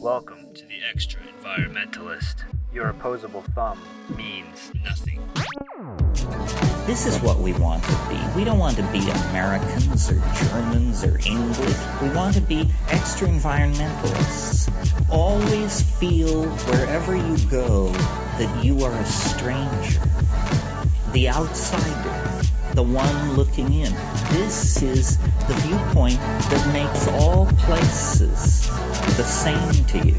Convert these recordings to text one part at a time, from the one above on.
Welcome to the Extra Environmentalist. Your opposable thumb means nothing. This is what we want to be. We don't want to be Americans or Germans or English. We want to be extra environmentalists. Always feel wherever you go that you are a stranger, the outsider, the one looking in. This is the viewpoint that makes all places the same to you.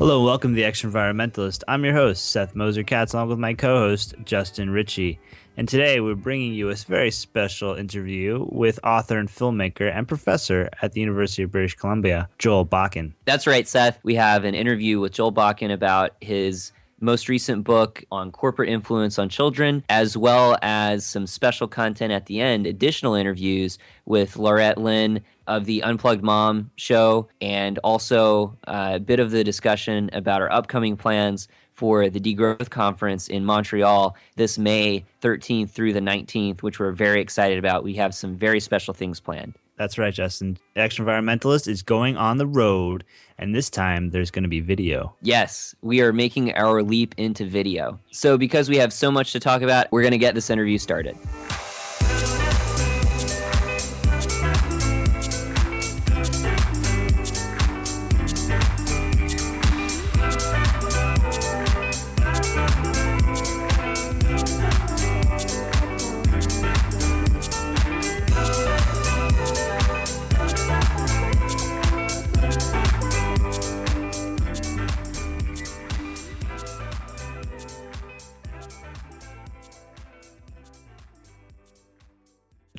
Hello, welcome to the Extra Environmentalist. I'm your host, Seth Moser Katz, along with my co host, Justin Ritchie. And today we're bringing you a very special interview with author and filmmaker and professor at the University of British Columbia, Joel Bakan. That's right, Seth. We have an interview with Joel Bakan about his most recent book on corporate influence on children, as well as some special content at the end, additional interviews with Laurette Lynn of the Unplugged Mom show, and also a bit of the discussion about our upcoming plans for the Degrowth Conference in Montreal this May 13th through the 19th, which we're very excited about. We have some very special things planned. That's right, Justin. Action Environmentalist is going on the road, and this time there's going to be video. Yes, we are making our leap into video. So, because we have so much to talk about, we're going to get this interview started.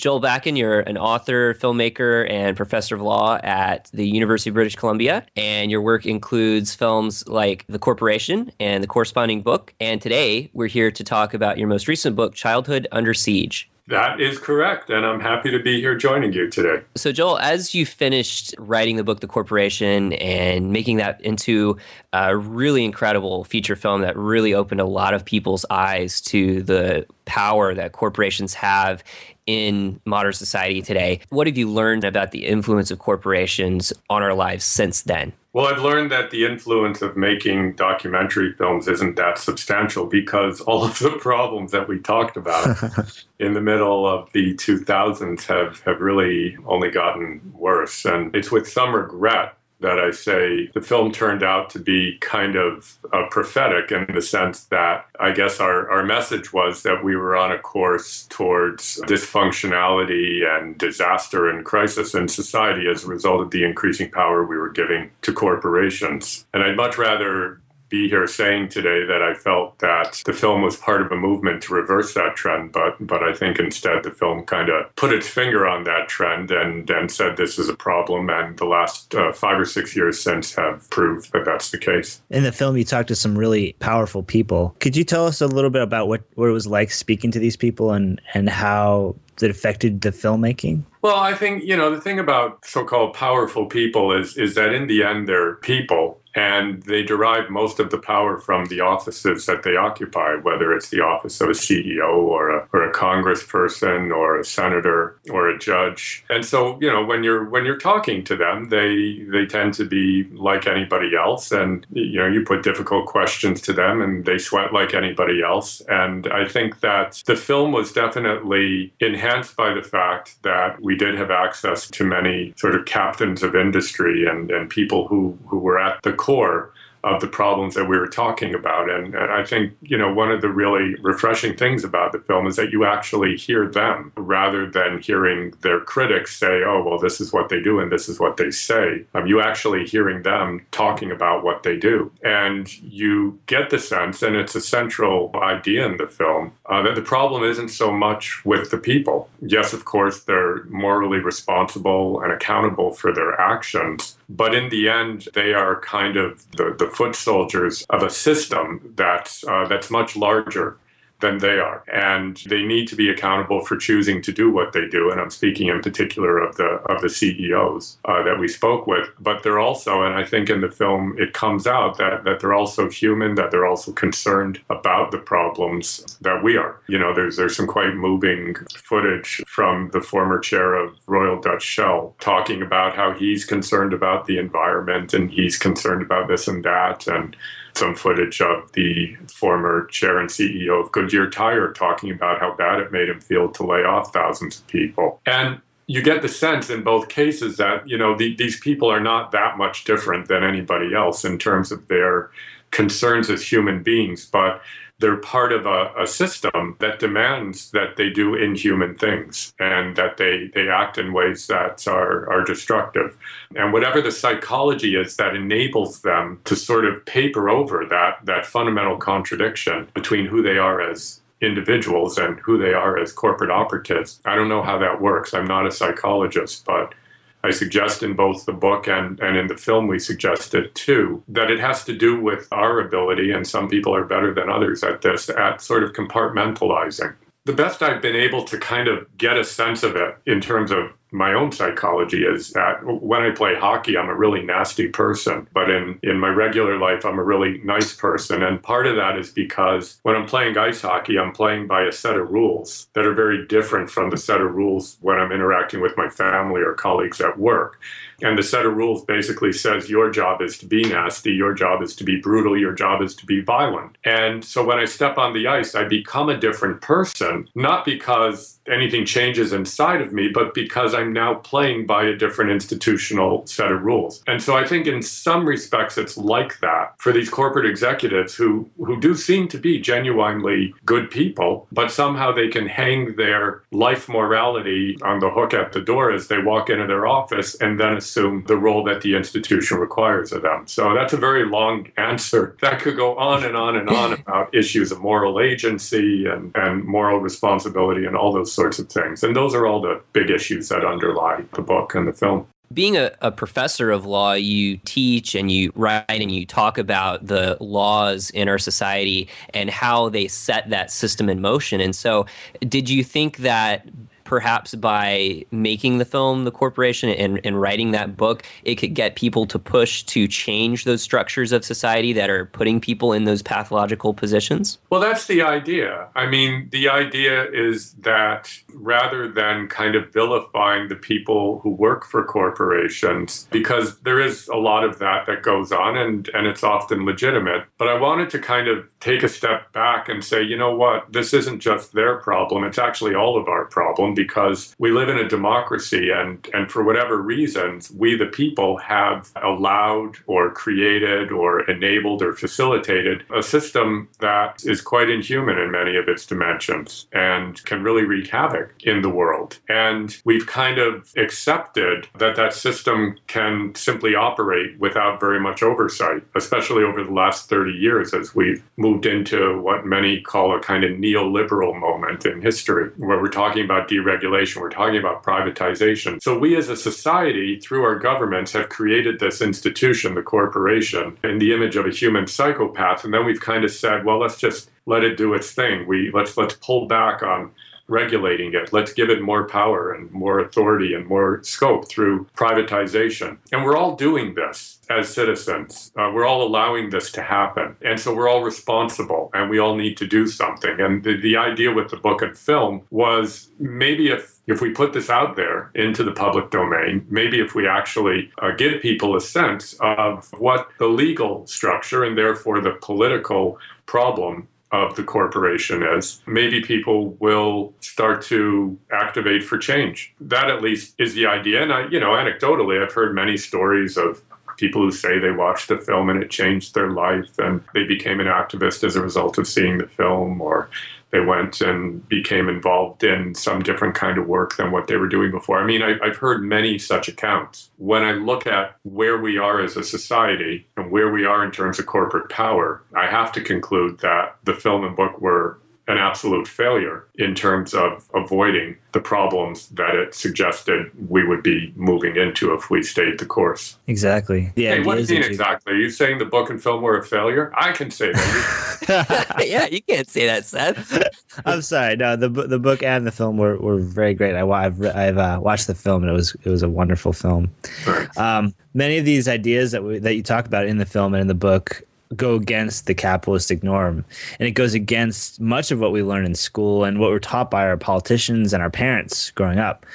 Joel Bakan, you're an author, filmmaker, and professor of law at the University of British Columbia. And your work includes films like The Corporation and the corresponding book. And today we're here to talk about your most recent book, Childhood Under Siege. That is correct. And I'm happy to be here joining you today. So, Joel, as you finished writing the book, The Corporation, and making that into a really incredible feature film that really opened a lot of people's eyes to the power that corporations have in modern society today, what have you learned about the influence of corporations on our lives since then? Well, I've learned that the influence of making documentary films isn't that substantial because all of the problems that we talked about in the middle of the 2000s have, have really only gotten worse. And it's with some regret that I say the film turned out to be kind of uh, prophetic in the sense that I guess our, our message was that we were on a course towards dysfunctionality and disaster and crisis in society as a result of the increasing power we were giving to corporations. And I'd much rather be here saying today that I felt that the film was part of a movement to reverse that trend, but but I think instead the film kind of put its finger on that trend and and said this is a problem, and the last uh, five or six years since have proved that that's the case. In the film, you talked to some really powerful people. Could you tell us a little bit about what what it was like speaking to these people and and how it affected the filmmaking? Well, I think you know the thing about so-called powerful people is is that in the end they're people and they derive most of the power from the offices that they occupy, whether it's the office of a CEO or a, or a congressperson or a senator or a judge. And so, you know, when you're when you're talking to them, they they tend to be like anybody else, and you know, you put difficult questions to them, and they sweat like anybody else. And I think that the film was definitely enhanced by the fact that we did have access to many sort of captains of industry and and people who who were at the core of the problems that we were talking about. And, and, I think, you know, one of the really refreshing things about the film is that you actually hear them rather than hearing their critics say, oh, well, this is what they do and this is what they say. Um, you actually hearing them talking about what they do. And you get the sense, and it's a central idea in the film, uh, that the problem isn't so much with the people. Yes, of course, they're morally responsible and accountable for their actions. But in the end, they are kind of the, the foot soldiers of a system that's uh, that's much larger than they are. And they need to be accountable for choosing to do what they do. And I'm speaking in particular of the of the CEOs uh, that we spoke with. But they're also, and I think in the film it comes out that that they're also human, that they're also concerned about the problems that we are. You know, there's there's some quite moving footage from the former chair of Royal Dutch Shell talking about how he's concerned about the environment and he's concerned about this and that and some footage of the former chair and CEO of Goodyear Tire talking about how bad it made him feel to lay off thousands of people. And you get the sense in both cases that you know the, these people are not that much different than anybody else in terms of their concerns as human beings, but they're part of a, a, system that demands that they do inhuman things and that they, they act in ways that are, are destructive. And whatever the psychology is that enables them to sort of paper over that, that fundamental contradiction between who they are as individuals and who they are as corporate operatives. I don't know how that works. I'm not a psychologist, but I suggest in both the book and, and in the film, we suggest it too, that it has to do with our ability, and some people are better than others at this, at sort of compartmentalizing. The best I've been able to kind of get a sense of it in terms of my own psychology is that when I play hockey, I'm a really nasty person. But in, in my regular life, I'm a really nice person. And part of that is because when I'm playing ice hockey, I'm playing by a set of rules that are very different from the set of rules when I'm interacting with my family or colleagues at work. And the set of rules basically says your job is to be nasty, your job is to be brutal, your job is to be violent. And so when I step on the ice, I become a different person, not because anything changes inside of me, but because I'm now playing by a different institutional set of rules. And so I think in some respects it's like that for these corporate executives who, who do seem to be genuinely good people, but somehow they can hang their life morality on the hook at the door as they walk into their office and then the role that the institution requires of them. So that's a very long answer that could go on and on and on about issues of moral agency and, and moral responsibility and all those sorts of things. And those are all the big issues that underlie the book and the film being a, a, professor of law, you teach and you write and you talk about the laws in our society and how they set that system in motion. And so, did you think that perhaps by making the film The Corporation and, and writing that book, it could get people to push to change those structures of society that are putting people in those pathological positions? Well, that's the idea. I mean, the idea is that rather than kind of vilifying the people who work for corporations, because there is a lot of that that goes on and, and it's often legitimate, but I wanted to kind of take a step back and say, you know what, this isn't just their problem, it's actually all of our problem because we live in a democracy and, and for whatever reasons, we the people have allowed or created or enabled or facilitated a system that is quite inhuman in many of its dimensions and can really wreak havoc in the world. And we've kind of accepted that that system can simply operate without very much oversight, especially over the last 30 years as we've moved into what many call a kind of neoliberal moment in history, where we're talking about deregulation we're talking about privatization. So we as a society, through our governments, have created this institution, the corporation, in the image of a human psychopath. And then we've kind of said, well, let's just let it do its thing. We let's let's pull back on regulating it. Let's give it more power and more authority and more scope through privatization. And we're all doing this as citizens. Uh, we're all allowing this to happen. And so we're all responsible and we all need to do something. And the, the idea with the book and film was maybe if if we put this out there into the public domain, maybe if we actually uh, give people a sense of what the legal structure and therefore the political problem of the corporation is, maybe people will start to activate for change. That at least is the idea. And I, you know, anecdotally, I've heard many stories of people who say they watched the film and it changed their life and they became an activist as a result of seeing the film or they went and became involved in some different kind of work than what they were doing before. I mean, I, have heard many such accounts. When I look at where we are as a society and where we are in terms of corporate power, I have to conclude that the film and book were an absolute failure in terms of avoiding the problems that it suggested we would be moving into if we stayed the course. Exactly. Yeah. Hey, what do you mean exactly? Are you saying the book and film were a failure? I can say that. yeah, you can't say that, Seth. I'm sorry. No, the the book and the film were, were very great. I, have I've uh, watched the film and it was it was a wonderful film. Um, many of these ideas that we, that you talk about in the film and in the book go against the capitalistic norm. And it goes against much of what we learn in school and what we're taught by our politicians and our parents growing up.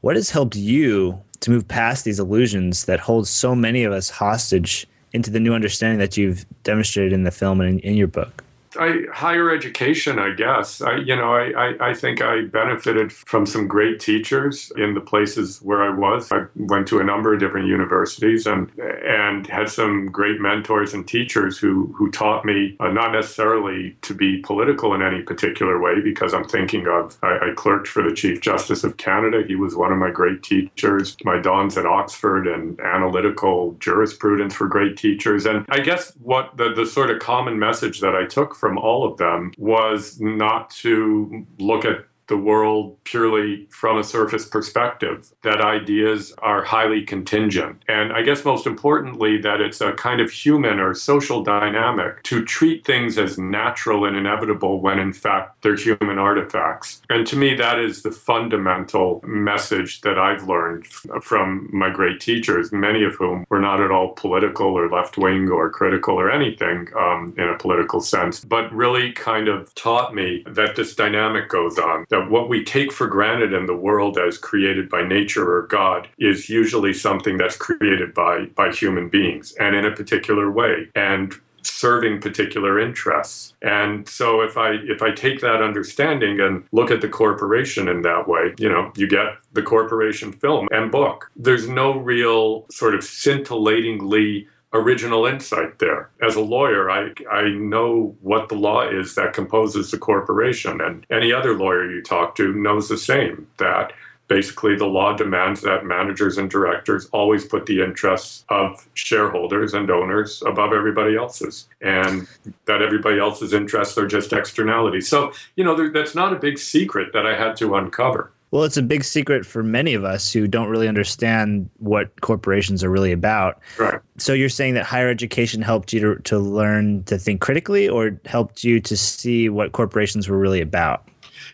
What has helped you to move past these illusions that hold so many of us hostage into the new understanding that you've demonstrated in the film and in, in your book I, higher education, I guess. I, you know, I, I, I, think I benefited from some great teachers in the places where I was. I went to a number of different universities and and had some great mentors and teachers who who taught me uh, not necessarily to be political in any particular way, because I'm thinking of I, I clerked for the Chief Justice of Canada. He was one of my great teachers. My dons at Oxford and analytical jurisprudence were great teachers. And I guess what the the sort of common message that I took from all of them was not to look at the world purely from a surface perspective, that ideas are highly contingent. And I guess most importantly, that it's a kind of human or social dynamic to treat things as natural and inevitable when in fact they're human artifacts. And to me, that is the fundamental message that I've learned from my great teachers, many of whom were not at all political or left wing or critical or anything um, in a political sense, but really kind of taught me that this dynamic goes on, what we take for granted in the world as created by nature or God is usually something that's created by by human beings and in a particular way and serving particular interests. And so if I if I take that understanding and look at the corporation in that way, you know, you get the corporation film and book. There's no real sort of scintillatingly original insight there. As a lawyer, I, I know what the law is that composes the corporation, and any other lawyer you talk to knows the same that basically the law demands that managers and directors always put the interests of shareholders and owners above everybody else's and that everybody else's interests are just externalities so you know there, that's not a big secret that i had to uncover well, it's a big secret for many of us who don't really understand what corporations are really about. Right. So you're saying that higher education helped you to, to learn to think critically or helped you to see what corporations were really about?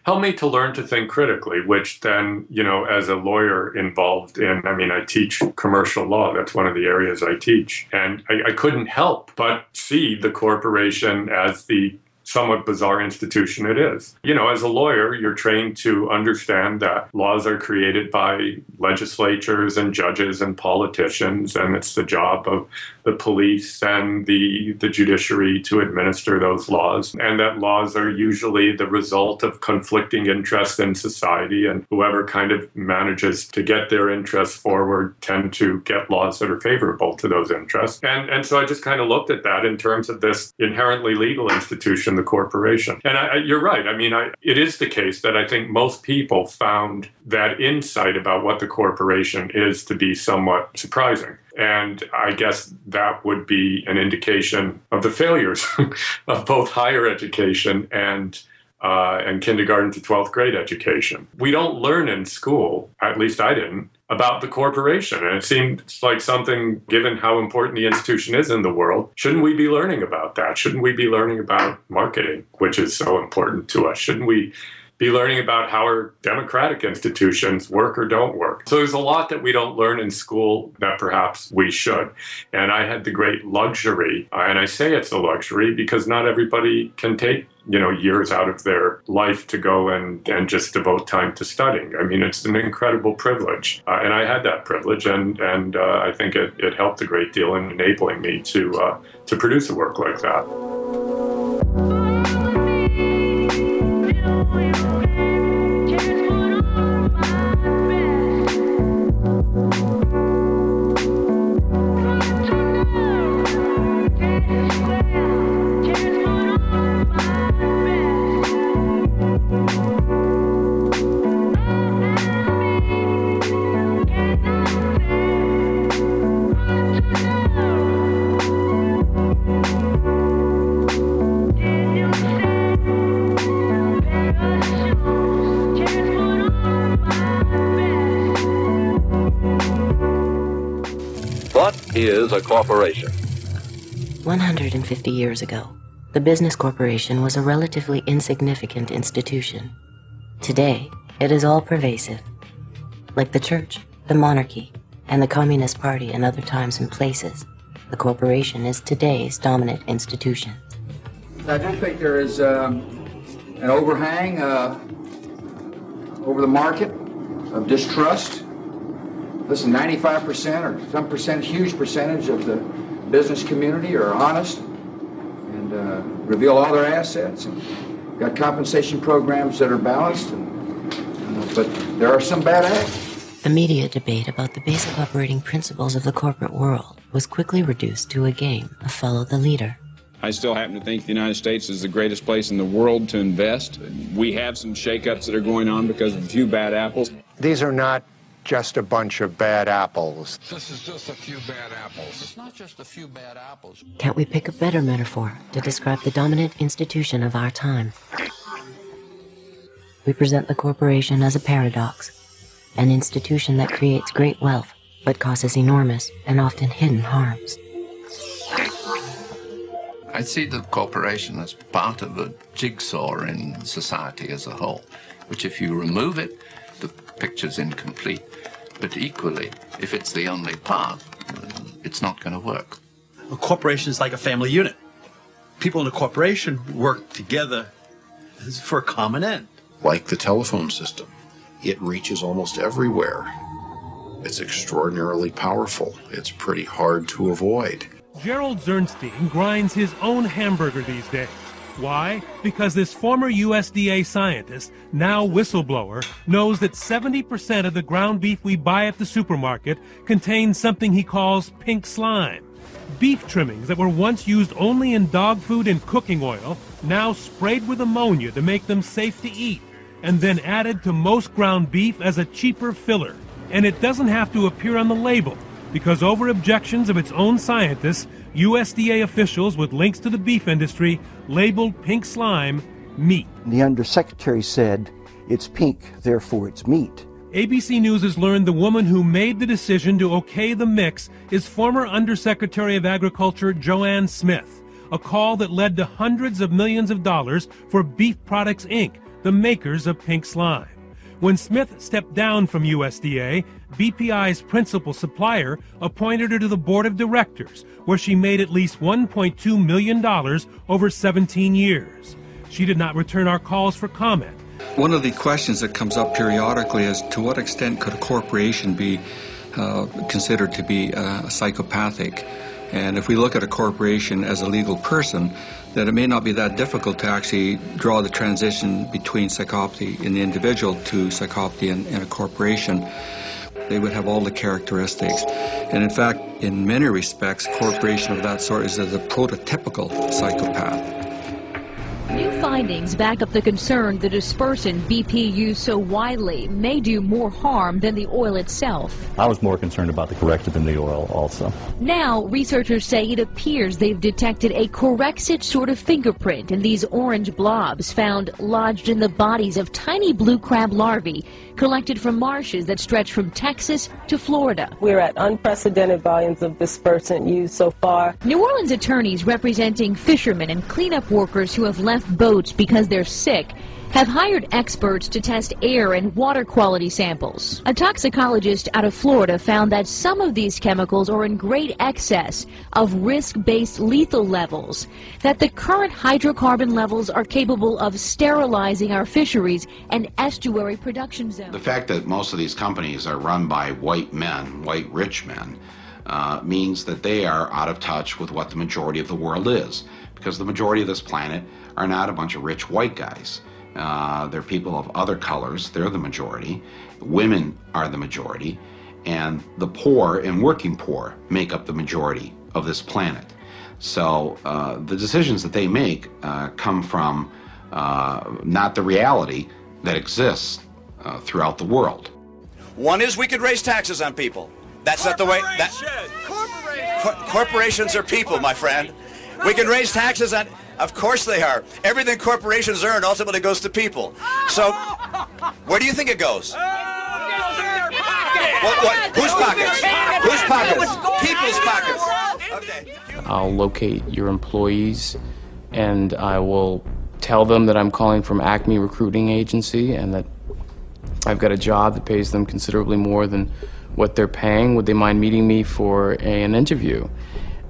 Helped me to learn to think critically, which then, you know, as a lawyer involved in, I mean, I teach commercial law. That's one of the areas I teach. And I, I couldn't help but see the corporation as the somewhat bizarre institution it is. You know, as a lawyer, you're trained to understand that laws are created by legislatures and judges and politicians, and it's the job of the police and the, the judiciary to administer those laws, and that laws are usually the result of conflicting interests in society, and whoever kind of manages to get their interests forward tend to get laws that are favorable to those interests. And, and so I just kind of looked at that in terms of this inherently legal institution the corporation. And I, you're right. I mean, I, it is the case that I think most people found that insight about what the corporation is to be somewhat surprising. And I guess that would be an indication of the failures of both higher education and uh, and kindergarten to 12th grade education. We don't learn in school, at least I didn't, about the corporation. And it seemed like something, given how important the institution is in the world, shouldn't we be learning about that? Shouldn't we be learning about marketing, which is so important to us? Shouldn't we be learning about how our democratic institutions work or don't work. So there's a lot that we don't learn in school that perhaps we should. And I had the great luxury, uh, and I say it's a luxury because not everybody can take you know years out of their life to go and and just devote time to studying i mean it's an incredible privilege uh, and i had that privilege and and uh, i think it, it helped a great deal in enabling me to uh, to produce a work like that is a corporation? 150 years ago, the business corporation was a relatively insignificant institution. Today, it is all pervasive. Like the church, the monarchy, and the Communist Party in other times and places, the corporation is today's dominant institution. I do think there is um, an overhang uh, over the market of distrust. Listen, 95% or some percent, huge percentage of the business community are honest and uh, reveal all their assets and got compensation programs that are balanced. And, uh, but there are some bad acts. The media debate about the basic operating principles of the corporate world was quickly reduced to a game of follow the leader. I still happen to think the United States is the greatest place in the world to invest. We have some shakeups that are going on because of a few bad apples. These are not just a bunch of bad apples. This is just a few bad apples. It's not just a few bad apples. Can't we pick a better metaphor to describe the dominant institution of our time? We present the corporation as a paradox, an institution that creates great wealth but causes enormous and often hidden harms. I see the corporation as part of a jigsaw in society as a whole, which if you remove it, the picture's incomplete. But equally, if it's the only part, it's not going to work. A corporation is like a family unit. People in a corporation work together for a common end. Like the telephone system, it reaches almost everywhere. It's extraordinarily powerful. It's pretty hard to avoid. Gerald Zirnstein grinds his own hamburger these days. Why? Because this former USDA scientist, now whistleblower, knows that 70% of the ground beef we buy at the supermarket contains something he calls pink slime. Beef trimmings that were once used only in dog food and cooking oil, now sprayed with ammonia to make them safe to eat, and then added to most ground beef as a cheaper filler. And it doesn't have to appear on the label because over objections of its own scientists, USDA officials with links to the beef industry labeled pink slime meat. The undersecretary said, it's pink, therefore it's meat. ABC News has learned the woman who made the decision to okay the mix is former Undersecretary of Agriculture JoAnn Smith, a call that led to hundreds of millions of dollars for Beef Products Inc., the makers of pink slime. When Smith stepped down from USDA, BPI's principal supplier appointed her to the board of directors, where she made at least $1.2 million over 17 years. She did not return our calls for comment. One of the questions that comes up periodically is to what extent could a corporation be uh, considered to be uh, psychopathic? And if we look at a corporation as a legal person, that it may not be that difficult to actually draw the transition between psychopathy in the individual to psychopathy in, in a corporation. They would have all the characteristics. And in fact, in many respects, corporation of that sort is the prototypical psychopath. New findings back up the concern the dispersant BP used so widely may do more harm than the oil itself. I was more concerned about the Corexit than the oil also. Now, researchers say it appears they've detected a Corexit sort of fingerprint in these orange blobs found lodged in the bodies of tiny blue crab larvae collected from marshes that stretch from Texas to Florida. We're at unprecedented volumes of dispersant used so far. New Orleans attorneys representing fishermen and cleanup workers who have left boats because they're sick have hired experts to test air and water quality samples. A toxicologist out of Florida found that some of these chemicals are in great excess of risk-based lethal levels, that the current hydrocarbon levels are capable of sterilizing our fisheries and estuary production zones. The fact that most of these companies are run by white men, white rich men, uh, means that they are out of touch with what the majority of the world is, because the majority of this planet are not a bunch of rich white guys. Uh, they're people of other colors, they're the majority. Women are the majority. And the poor and working poor make up the majority of this planet. So uh, the decisions that they make uh, come from uh, not the reality that exists uh, throughout the world. One is we could raise taxes on people. That's not the way. That, Cor- corporations are people, my friend. We can raise taxes on. Of course they are. Everything corporations earn ultimately goes to people. So, where do you think it goes? What, what? Whose pockets? Whose pockets? People's pockets. Okay. I'll locate your employees and I will tell them that I'm calling from Acme Recruiting Agency and that I've got a job that pays them considerably more than what they're paying. Would they mind meeting me for a, an interview?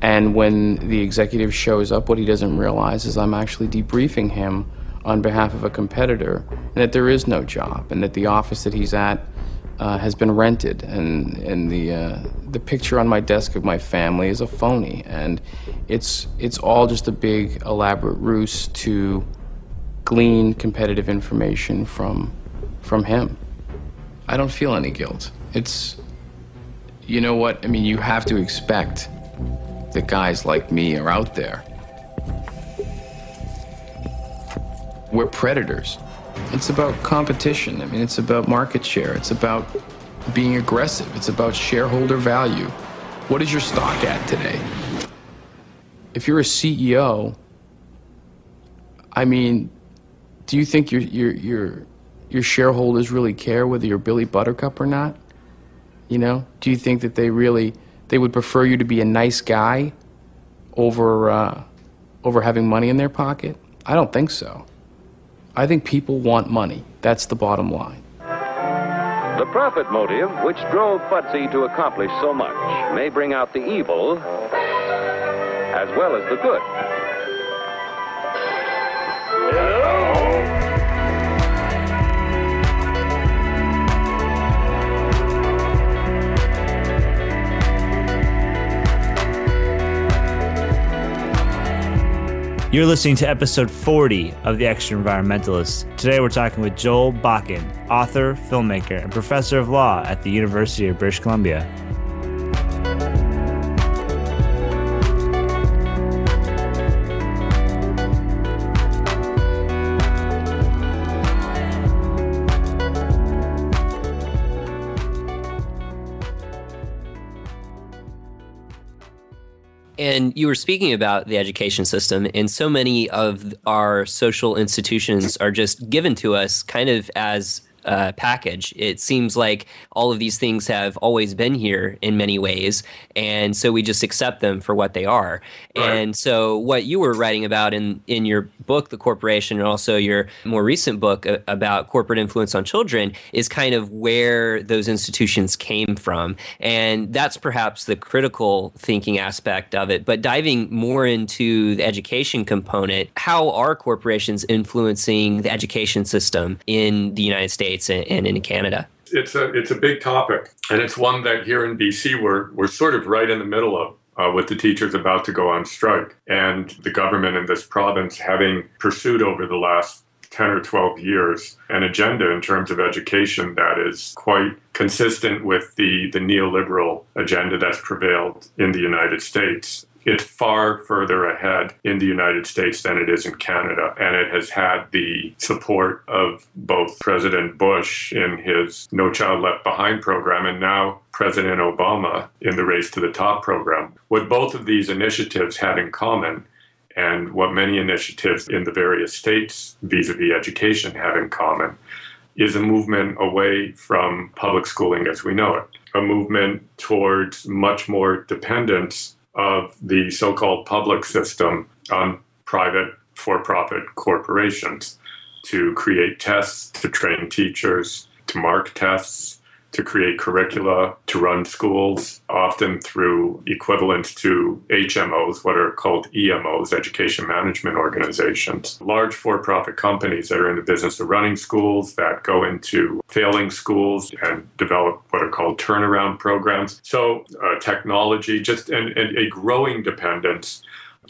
And when the executive shows up, what he doesn't realize is I'm actually debriefing him on behalf of a competitor and that there is no job and that the office that he's at uh, has been rented and, and the, uh, the picture on my desk of my family is a phony and it's, it's all just a big elaborate ruse to glean competitive information from, from him. I don't feel any guilt. It's, you know what? I mean, you have to expect that guys like me are out there. We're predators. It's about competition. I mean, it's about market share. It's about being aggressive. It's about shareholder value. What is your stock at today? If you're a CEO, I mean, do you think your your your your shareholders really care whether you're Billy Buttercup or not? You know, do you think that they really they would prefer you to be a nice guy over uh, over having money in their pocket? I don't think so. I think people want money. That's the bottom line. The profit motive, which drove Futzy to accomplish so much, may bring out the evil as well as the good. You're listening to episode 40 of The Extra Environmentalist. Today we're talking with Joel Bakan, author, filmmaker, and professor of law at the University of British Columbia. You were speaking about the education system, and so many of our social institutions are just given to us kind of as uh, package. It seems like all of these things have always been here in many ways, and so we just accept them for what they are. Right. And so, what you were writing about in in your book, The Corporation, and also your more recent book uh, about corporate influence on children, is kind of where those institutions came from, and that's perhaps the critical thinking aspect of it. But diving more into the education component, how are corporations influencing the education system in the United States? States and in Canada? It's a it's a big topic, and it's one that here in BC we're we're sort of right in the middle of. Uh, with the teachers about to go on strike, and the government in this province having pursued over the last 10 or 12 years an agenda in terms of education that is quite consistent with the, the neoliberal agenda that's prevailed in the United States it's far further ahead in the United States than it is in Canada. And it has had the support of both President Bush in his No Child Left Behind program and now President Obama in the Race to the Top program. What both of these initiatives had in common and what many initiatives in the various states vis a vis education have in common is a movement away from public schooling as we know it, a movement towards much more dependence of the so called public system on private for profit corporations to create tests, to train teachers, to mark tests, to create curricula, to run schools, often through equivalent to HMOs, what are called EMOs, education management organizations. Large for profit companies that are in the business of running schools, that go into failing schools and develop what are called turnaround programs. So, uh, technology, just and, and a growing dependence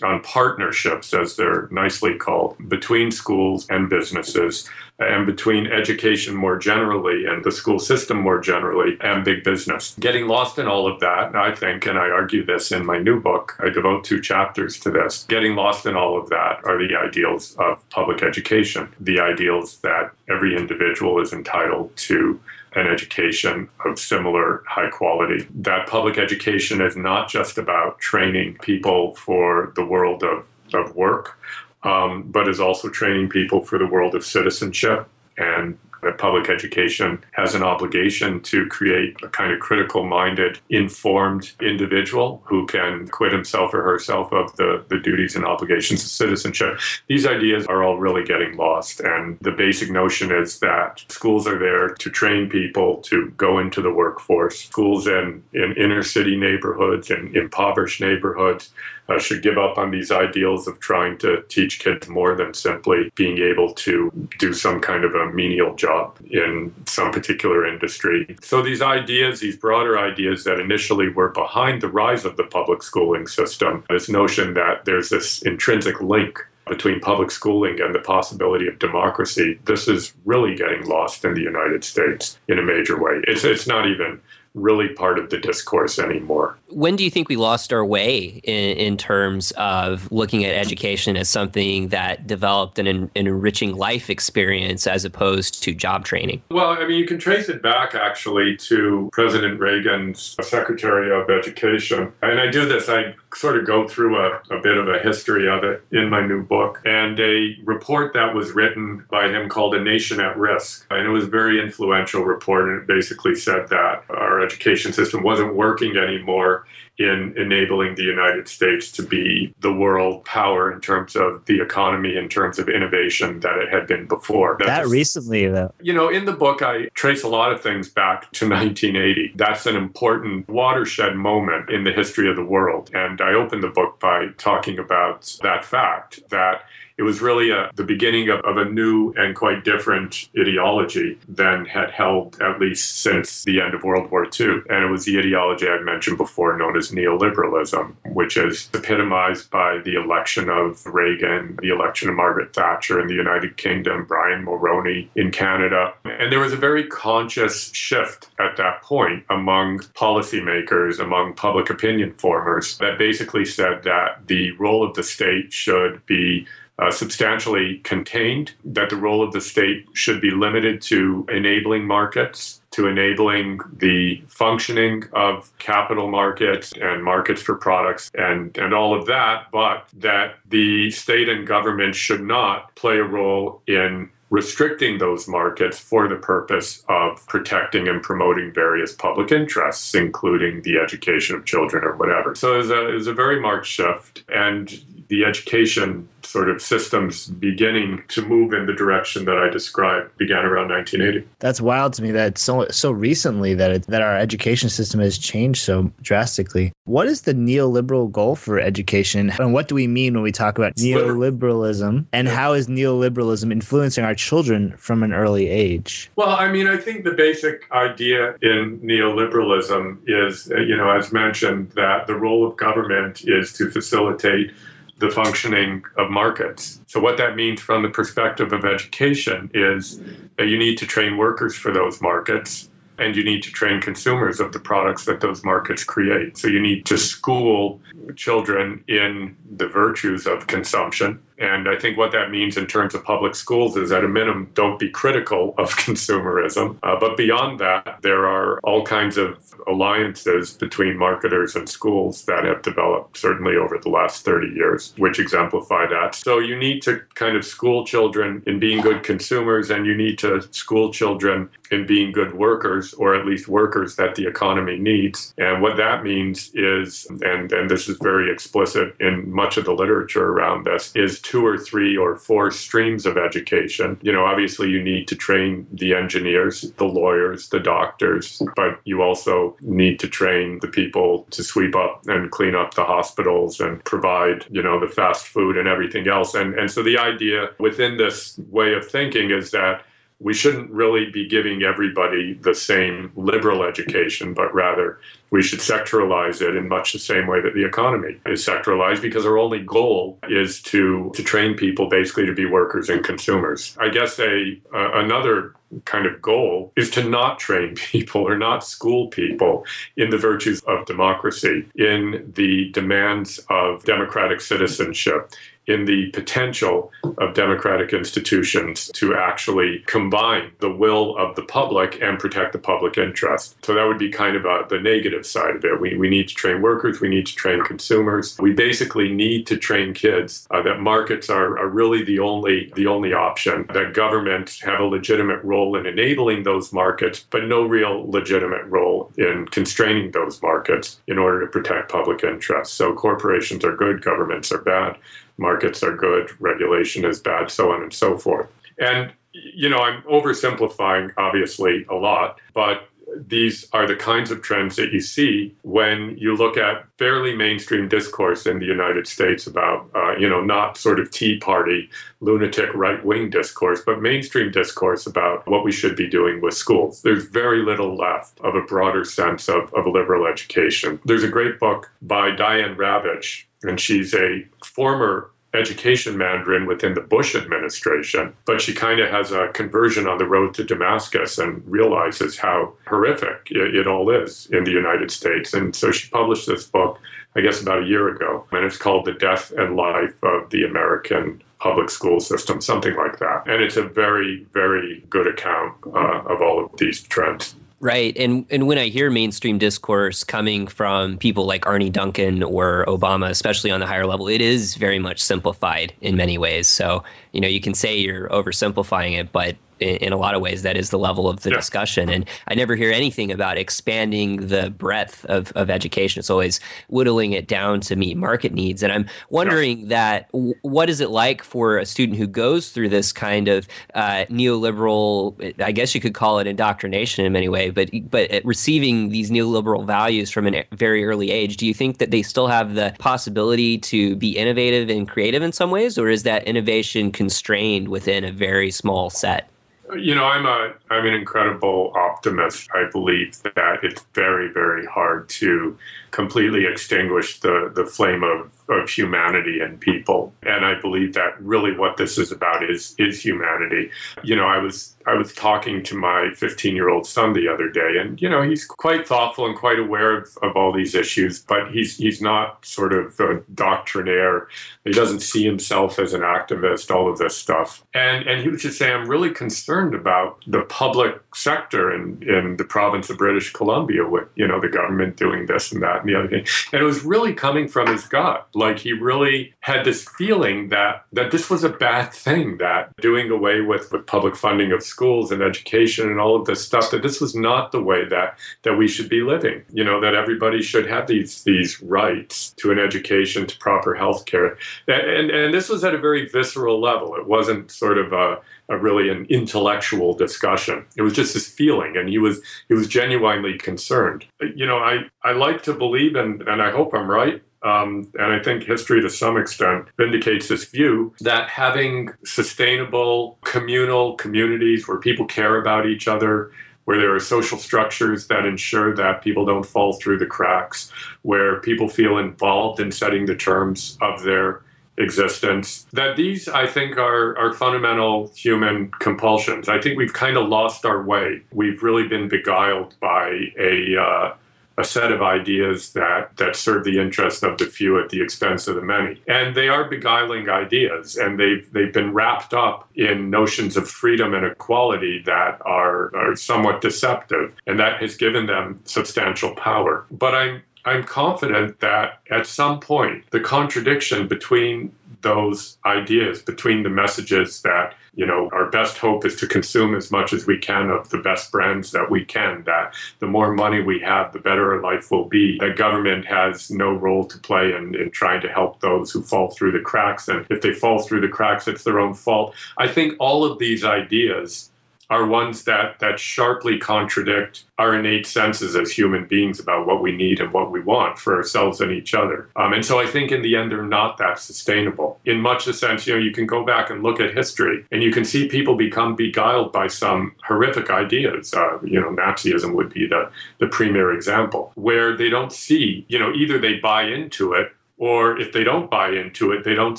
on partnerships, as they're nicely called, between schools and businesses, and between education more generally and the school system more generally, and big business. Getting lost in all of that, I think, and I argue this in my new book, I devote two chapters to this. Getting lost in all of that are the ideals of public education, the ideals that every individual is entitled to an education of similar high quality. That public education is not just about training people for the world of, of work, um, but is also training people for the world of citizenship and that public education has an obligation to create a kind of critical minded, informed individual who can quit himself or herself of the, the duties and obligations of citizenship. These ideas are all really getting lost. And the basic notion is that schools are there to train people to go into the workforce. Schools in, in inner city neighborhoods and impoverished neighborhoods uh, should give up on these ideals of trying to teach kids more than simply being able to do some kind of a menial job in some particular industry. So these ideas, these broader ideas that initially were behind the rise of the public schooling system, this notion that there's this intrinsic link between public schooling and the possibility of democracy, this is really getting lost in the United States in a major way. It's, it's not even really part of the discourse anymore. When do you think we lost our way in, in terms of looking at education as something that developed an, an, enriching life experience as opposed to job training? Well, I mean, you can trace it back actually to President Reagan's Secretary of Education. And I do this, I sort of go through a, a bit of a history of it in my new book and a report that was written by him called A Nation at Risk. And it was a very influential report, and it basically said that our education system wasn't working anymore in enabling the United States to be the world power in terms of the economy, in terms of innovation that it had been before. That's, that recently, though. You know, in the book, I trace a lot of things back to 1980. That's an important watershed moment in the history of the world. And I open the book by talking about that fact that it was really a, the beginning of, of a new and quite different ideology than had held at least since the end of World War II. And it was the ideology I'd mentioned before known as neoliberalism, which is epitomized by the election of Reagan, the election of Margaret Thatcher in the United Kingdom, Brian Mulroney in Canada. And there was a very conscious shift at that point among policymakers, among public opinion formers, that basically said that the role of the state should be uh, substantially contained, that the role of the state should be limited to enabling markets, to enabling the functioning of capital markets and markets for products and, and all of that, but that the state and government should not play a role in restricting those markets for the purpose of protecting and promoting various public interests, including the education of children or whatever. So it was a, it a very marked shift. And the education sort of systems beginning to move in the direction that I described began around 1980. That's wild to me that so so recently that it, that our education system has changed so drastically. What is the neoliberal goal for education and what do we mean when we talk about neoliberalism and how is neoliberalism influencing our children from an early age? Well, I mean, I think the basic idea in neoliberalism is uh, you know, as mentioned that the role of government is to facilitate the functioning of markets. So, what that means from the perspective of education is that you need to train workers for those markets and you need to train consumers of the products that those markets create. So, you need to school children in the virtues of consumption and I think what that means in terms of public schools is, at a minimum, don't be critical of consumerism. Uh, but beyond that, there are all kinds of alliances between marketers and schools that have developed, certainly over the last 30 years, which exemplify that. So you need to kind of school children in being good consumers, and you need to school children in being good workers, or at least workers that the economy needs. And what that means is, and, and this is very explicit in much of the literature around this, is two or three or four streams of education. You know, obviously you need to train the engineers, the lawyers, the doctors, but you also need to train the people to sweep up and clean up the hospitals and provide, you know, the fast food and everything else. And and so the idea within this way of thinking is that we shouldn't really be giving everybody the same liberal education, but rather we should sectoralize it in much the same way that the economy is sectoralized because our only goal is to, to train people basically to be workers and consumers. I guess a, uh, another kind of goal is to not train people or not school people in the virtues of democracy, in the demands of democratic citizenship, in the potential of democratic institutions to actually combine the will of the public and protect the public interest. So that would be kind of a, the negative side of it. We, we need to train workers, we need to train consumers. We basically need to train kids uh, that markets are, are really the only the only option, that governments have a legitimate role in enabling those markets, but no real legitimate role in constraining those markets in order to protect public interest. So corporations are good, governments are bad markets are good, regulation is bad, so on and so forth. And, you know, I'm oversimplifying obviously a lot, but these are the kinds of trends that you see when you look at fairly mainstream discourse in the United States about, uh, you know, not sort of Tea Party, lunatic right wing discourse, but mainstream discourse about what we should be doing with schools. There's very little left of a broader sense of, of liberal education. There's a great book by Diane Ravitch, and she's a former education mandarin within the Bush administration, but she kind of has a conversion on the road to Damascus and realizes how horrific it, it, all is in the United States. And so she published this book, I guess, about a year ago, and it's called The Death and Life of the American Public School System, something like that. And it's a very, very good account uh, of all of these trends. Right. And and when I hear mainstream discourse coming from people like Arne Duncan or Obama, especially on the higher level, it is very much simplified in many ways. So, you know, you can say you're oversimplifying it, but in, in, a lot of ways that is the level of the yeah. discussion. And i never hear anything about expanding the breadth of, of education. It's always whittling it down to meet market needs. And i'm wondering yeah. that w- what is it like for a student who goes through this kind of uh, neoliberal i guess you could call it indoctrination in many ways but but receiving these neoliberal values from a very early age do you think that they still have the possibility to be innovative and creative in some ways? Or is that innovation constrained within a very small set you know, I'm a I'm an incredible optimist. I believe that it's very very hard to completely extinguish the the flame of of humanity and people. And I believe that really what this is about is is humanity. You know, I was I was talking to my 15 year old son the other day, and you know he's quite thoughtful and quite aware of, of all these issues, but he's he's not sort of a doctrinaire. He doesn't see himself as an activist. All of this stuff, and and he was just saying, I'm really concerned about the public sector in in the province of British Columbia with you know the government doing this and that and the other thing, and it was really coming from his gut like he really had this feeling that that this was a bad thing, that doing away with, with public funding of schools and education and all of this stuff, that this was not the way that that we should be living. You know, that everybody should have these these rights to an education, to proper health care. And, and, this was at a very visceral level. It wasn't sort of a a really an intellectual discussion. It was just this feeling, and he was he was genuinely concerned. You know, I I like to believe, and and I hope I'm right, um, and I think history to some extent vindicates this view that having sustainable communal communities where people care about each other, where there are social structures that ensure that people don't fall through the cracks, where people feel involved in setting the terms of their existence, that these, I think, are, are fundamental human compulsions. I think we've kind of lost our way. We've really been beguiled by a uh, a set of ideas that that serve the interest of the few at the expense of the many. And they are beguiling ideas, and they've they've been wrapped up in notions of freedom and equality that are, are somewhat deceptive, and that has given them substantial power. But I'm I'm confident that at some point the contradiction between those ideas, between the messages that you know, our best hope is to consume as much as we can of the best brands that we can. That the more money we have, the better our life will be. That government has no role to play in, in trying to help those who fall through the cracks. And if they fall through the cracks, it's their own fault. I think all of these ideas are ones that that sharply contradict our innate senses as human beings about what we need and what we want for ourselves and each other. Um, and so I think in the end they're not that sustainable. In much the sense, you know, you can go back and look at history and you can see people become beguiled by some horrific ideas. Uh, you know, Nazism would be the the premier example where they don't see, you know, either they buy into it or if they don't buy into it they don't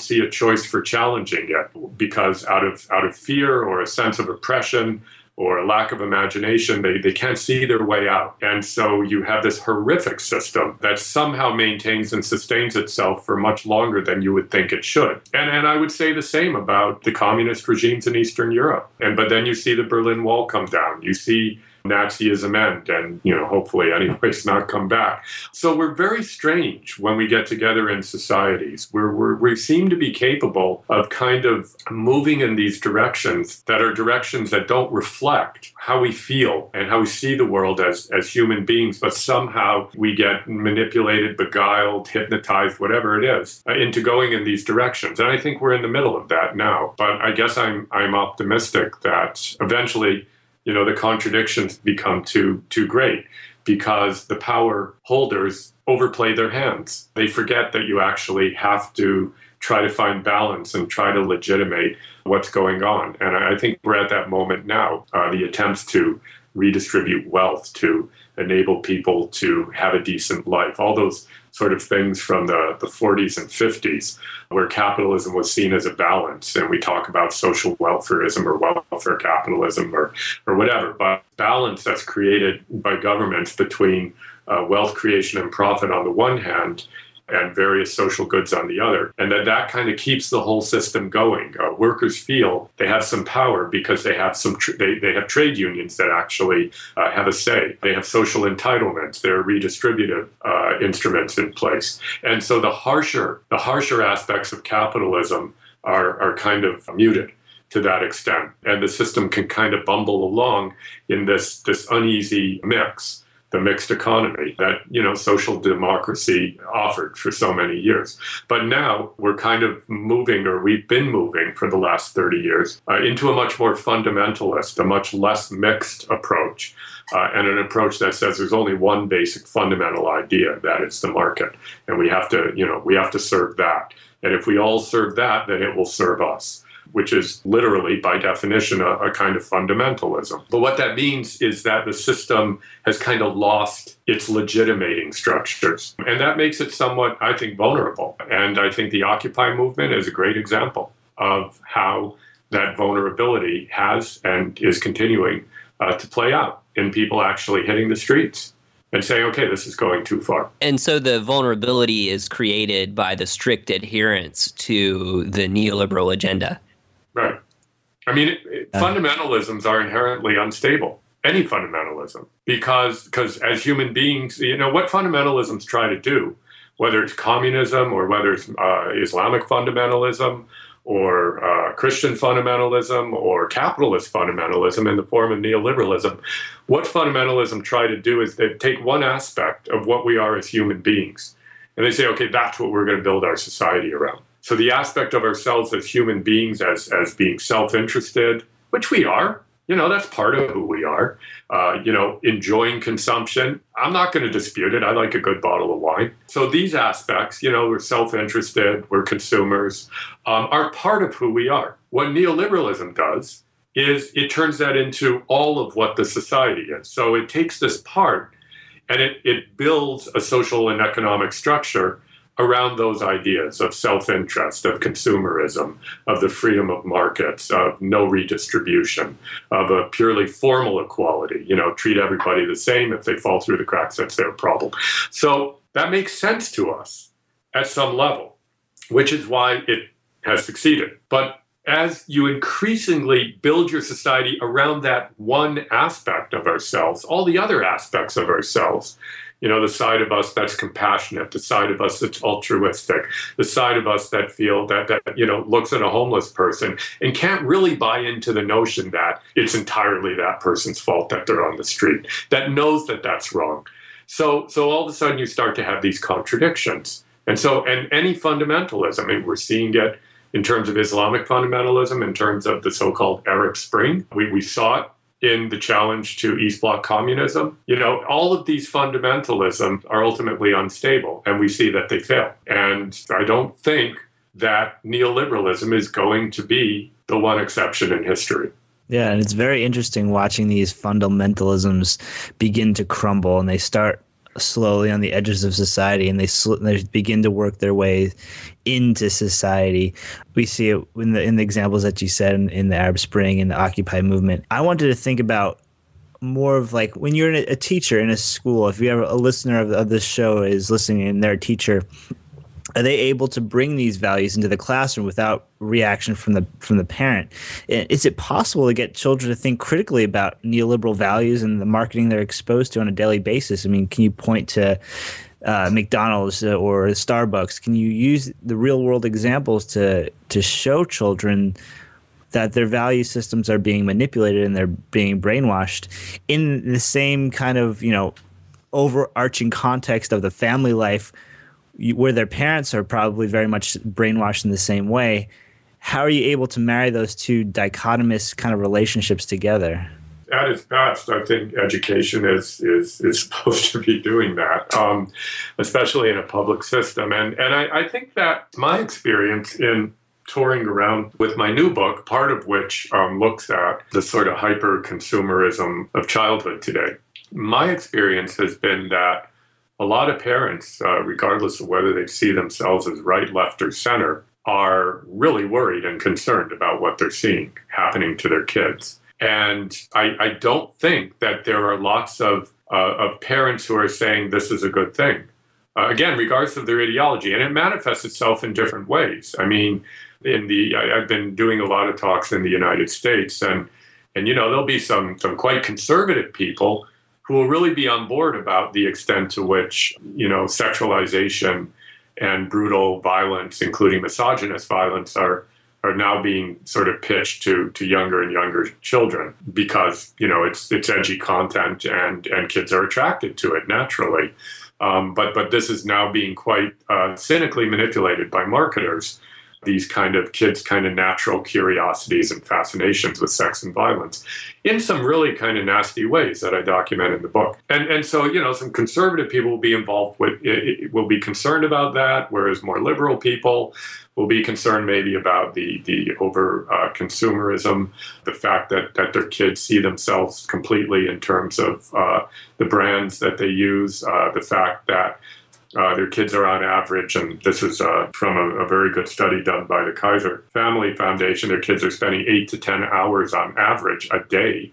see a choice for challenging it because out of out of fear or a sense of oppression or a lack of imagination. They, they can't see their way out. And so you have this horrific system that somehow maintains and sustains itself for much longer than you would think it should. And, and I would say the same about the communist regimes in Eastern Europe. And but then you see the Berlin Wall come down. You see Nazism end and, you know, hopefully anyways not come back. So we're very strange when we get together in societies. We're, we're, we seem to be capable of kind of moving in these directions that are directions that don't reflect how we feel and how we see the world as, as human beings, but somehow we get manipulated, beguiled, hypnotized, whatever it is, uh, into going in these directions. And I think we're in the middle of that now. But I guess I'm I'm optimistic that eventually you know the contradictions become too too great because the power holders overplay their hands. They forget that you actually have to try to find balance and try to legitimate what's going on. And i think we're at that moment now uh, the attempts to redistribute wealth to enable people to have a decent life. All those sort of things from the, the 40s and 50s, where capitalism was seen as a balance. And we talk about social welfareism or welfare capitalism or, or whatever. But balance that's created by governments between uh, wealth creation and profit on the one hand and various social goods on the other. And that that kind of keeps the whole system going. Uh, workers feel they have some power because they have some tr- they, they have trade unions that actually uh, have a say. They have social entitlements. There are redistributive uh, instruments in place. And so the harsher the harsher aspects of capitalism are are kind of muted to that extent. And the system can kind of bumble along in this this uneasy mix the mixed economy that you know social democracy offered for so many years. But now we're kind of moving or we've been moving for the last 30 years uh, into a much more fundamentalist a much less mixed approach uh, and an approach that says there's only one basic fundamental idea that is the market. And we have to you know we have to serve that. And if we all serve that then it will serve us which is literally, by definition, a, a, kind of fundamentalism. But what that means is that the system has kind of lost its legitimating structures. And that makes it somewhat, I think, vulnerable. And I think the Occupy movement is a great example of how that vulnerability has and is continuing uh, to play out in people actually hitting the streets and saying, okay, this is going too far. And so the vulnerability is created by the strict adherence to the neoliberal agenda. Right. I mean, it, fundamentalisms are inherently unstable. Any fundamentalism, because because as human beings, you know what fundamentalisms try to do, whether it's communism or whether it's uh, Islamic fundamentalism or uh, Christian fundamentalism or capitalist fundamentalism in the form of neoliberalism, what fundamentalism try to do is they take one aspect of what we are as human beings, and they say, okay, that's what we're going to build our society around. So the aspect of ourselves as human beings, as as being self-interested, which we are, you know, that's part of who we are. Uh, you know, enjoying consumption. I'm not going to dispute it. I like a good bottle of wine. So these aspects, you know, we're self-interested, we're consumers, um, are part of who we are. What neoliberalism does is it turns that into all of what the society is. So it takes this part and it, it builds a social and economic structure around those ideas of self interest, of consumerism, of the freedom of markets, of no redistribution, of a purely formal equality. You know, treat everybody the same. If they fall through the cracks, that's their problem. So that makes sense to us at some level, which is why it has succeeded. But as you increasingly build your society around that one aspect of ourselves, all the other aspects of ourselves you know the side of us that's compassionate the side of us that's altruistic the side of us that feel that that you know looks at a homeless person and can't really buy into the notion that it's entirely that person's fault that they're on the street that knows that that's wrong so so all of a sudden you start to have these contradictions and so and any fundamentalism I mean we're seeing it in terms of Islamic fundamentalism, in terms of the so called Arab Spring. We, we saw it in the challenge to East Bloc communism. You know, all of these fundamentalisms are ultimately unstable, and we see that they fail. And I don't think that neoliberalism is going to be the one exception in history. Yeah, and it's very interesting watching these fundamentalisms begin to crumble and they start slowly on the edges of society and they, sl- they begin to work their way into society. We see it in the in the examples that you said in, in the Arab Spring and the Occupy movement. I wanted to think about more of like when you're a teacher in a school. If you have a listener of, of this show is listening and they're a teacher, are they able to bring these values into the classroom without reaction from the from the parent is it possible to get children to think critically about neoliberal values and the marketing they're exposed to on a daily basis i mean can you point to uh, McDonald's or Starbucks? Can you use the real world examples to to show children that their value systems are being manipulated and they're being brainwashed in the same kind of you know overarching context of the family life where their parents are probably very much brainwashed in the same way. How are you able to marry those two dichotomous kind of relationships together? At its best, I think education is is is supposed to be doing that, um, especially in a public system. And and I, I think that my experience in touring around with my new book, part of which um, looks at the sort of hyper consumerism of childhood today. My experience has been that a lot of parents, uh, regardless of whether they see themselves as right, left, or center, are really worried and concerned about what they're seeing happening to their kids. And I, I don't think that there are lots of, uh, of parents who are saying this is a good thing. Uh, again, regardless of their ideology, and it manifests itself in different ways. I mean, in the I, I've been doing a lot of talks in the United States, and and you know there'll be some some quite conservative people who will really be on board about the extent to which, you know, sexualization and brutal violence, including misogynist violence, are are now being sort of pitched to to younger and younger children because you know it's it's edgy content and and kids are attracted to it naturally. Um, but but this is now being quite uh, cynically manipulated by marketers these kind of kids' kind of natural curiosities and fascinations with sex and violence in some really kind of nasty ways that I document in the book. And and so you know some conservative people will be involved with will be concerned about that, whereas more liberal people will be concerned maybe about the the over uh, consumerism, the fact that that their kids see themselves completely in terms of uh, the brands that they use, uh, the fact that uh, their kids are on average, and this is uh, from a, a, very good study done by the Kaiser Family Foundation. Their kids are spending eight to 10 hours on average a day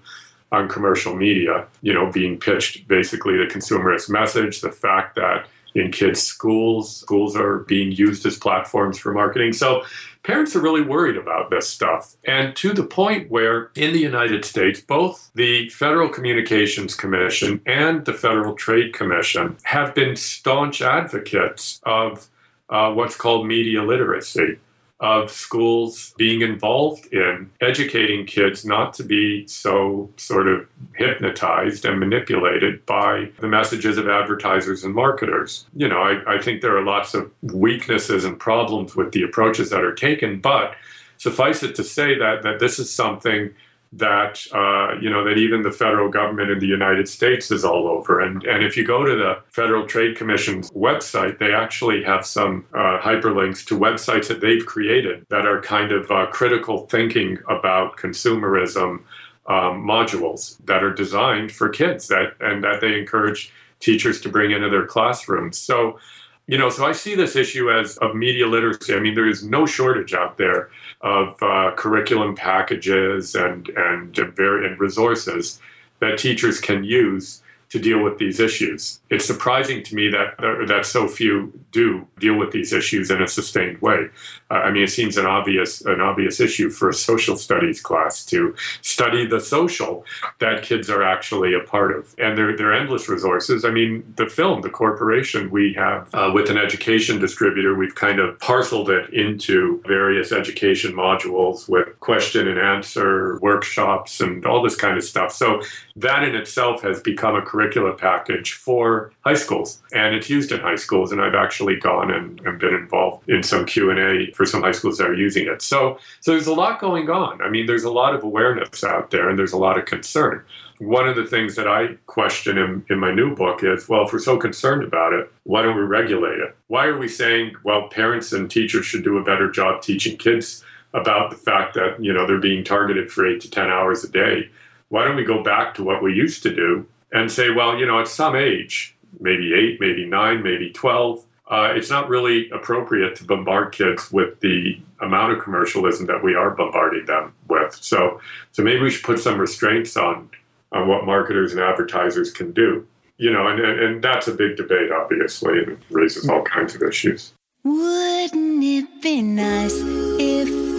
on commercial media, you know, being pitched basically the consumerist message, the fact that in kids' schools, schools are being used as platforms for marketing. So parents are really worried about this stuff. And to the point where in the United States, both the Federal Communications Commission and the Federal Trade Commission have been staunch advocates of uh, what's called media literacy of schools being involved in educating kids not to be so sort of hypnotized and manipulated by the messages of advertisers and marketers. You know, I, I think there are lots of weaknesses and problems with the approaches that are taken, but suffice it to say that that this is something that uh, you know that even the federal government in the United States is all over. And and if you go to the Federal Trade Commission's website, they actually have some uh, hyperlinks to websites that they've created that are kind of uh, critical thinking about consumerism um, modules that are designed for kids that and that they encourage teachers to bring into their classrooms. So you know, so I see this issue as of media literacy. I mean, there is no shortage out there of uh, curriculum packages and and and resources that teachers can use to deal with these issues. It's surprising to me that that so few do deal with these issues in a sustained way. Uh, I mean, it seems an obvious an obvious issue for a social studies class to study the social that kids are actually a part of, and there there are endless resources. I mean, the film, the corporation we have uh, with an education distributor, we've kind of parceled it into various education modules with question and answer workshops and all this kind of stuff. So that in itself has become a curricula package for high schools and it's used in high schools and i've actually gone and, and been involved in some q&a for some high schools that are using it so so there's a lot going on i mean there's a lot of awareness out there and there's a lot of concern one of the things that I question in, in my new book is well, if we're so concerned about it, why don't we regulate it? Why are we saying, well, parents and teachers should do a better job teaching kids about the fact that, you know, they're being targeted for eight to 10 hours a day? Why don't we go back to what we used to do and say, well, you know, at some age, maybe eight, maybe nine, maybe 12. Uh, it's not really appropriate to bombard kids with the amount of commercialism that we are bombarding them with. So, so maybe we should put some restraints on on what marketers and advertisers can do. You know, and, and that's a big debate, obviously, and raises all kinds of issues. Wouldn't it be nice if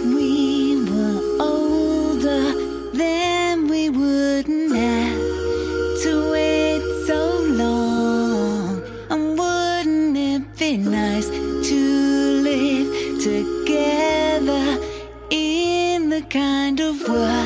kind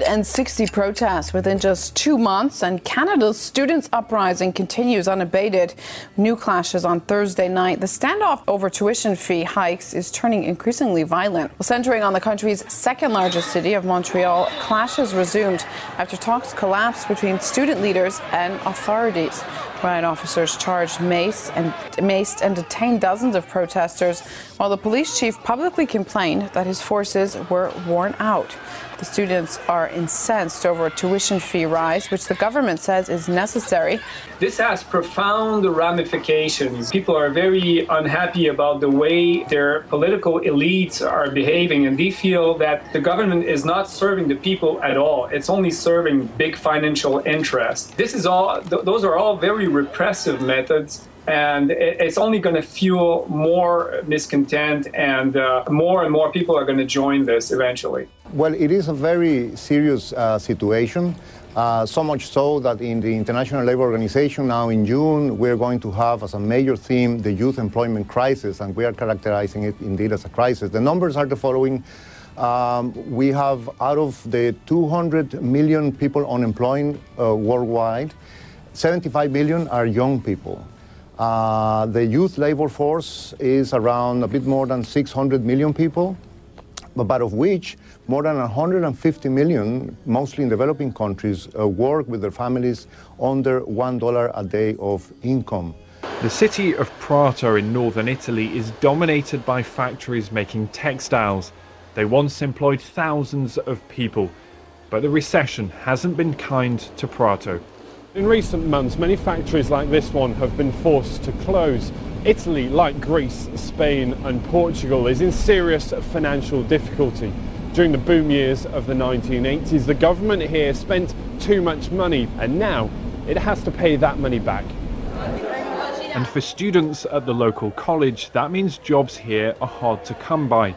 160 protests within just two months, and Canada's students' uprising continues unabated. New clashes on Thursday night. The standoff over tuition fee hikes is turning increasingly violent. Centering on the country's second largest city of Montreal, clashes resumed after talks collapsed between student leaders and authorities. Riot officers charged mace and maced and detained dozens of protesters, while the police chief publicly complained that his forces were worn out. The students are incensed over a tuition fee rise, which the government says is necessary. This has profound ramifications. People are very unhappy about the way their political elites are behaving, and they feel that the government is not serving the people at all. It's only serving big financial interests. This is all; th- those are all very repressive methods. And it's only going to fuel more discontent, and uh, more and more people are going to join this eventually. Well, it is a very serious uh, situation. Uh, so much so that in the International Labour Organization now in June, we're going to have as a major theme the youth employment crisis, and we are characterizing it indeed as a crisis. The numbers are the following. Um, we have out of the 200 million people unemployed uh, worldwide, 75 million are young people. Uh, the youth labor force is around a bit more than 600 million people, but, of which more than 150 million, mostly in developing countries, uh, work with their families under $1 a day of income. The city of Prato in northern Italy is dominated by factories making textiles. They once employed thousands of people, but the recession hasn't been kind to Prato. In recent months, many factories like this one have been forced to close. Italy, like Greece, Spain, and Portugal, is in serious financial difficulty. During the boom years of the 1980s, the government here spent too much money, and now it has to pay that money back. And for students at the local college, that means jobs here are hard to come by.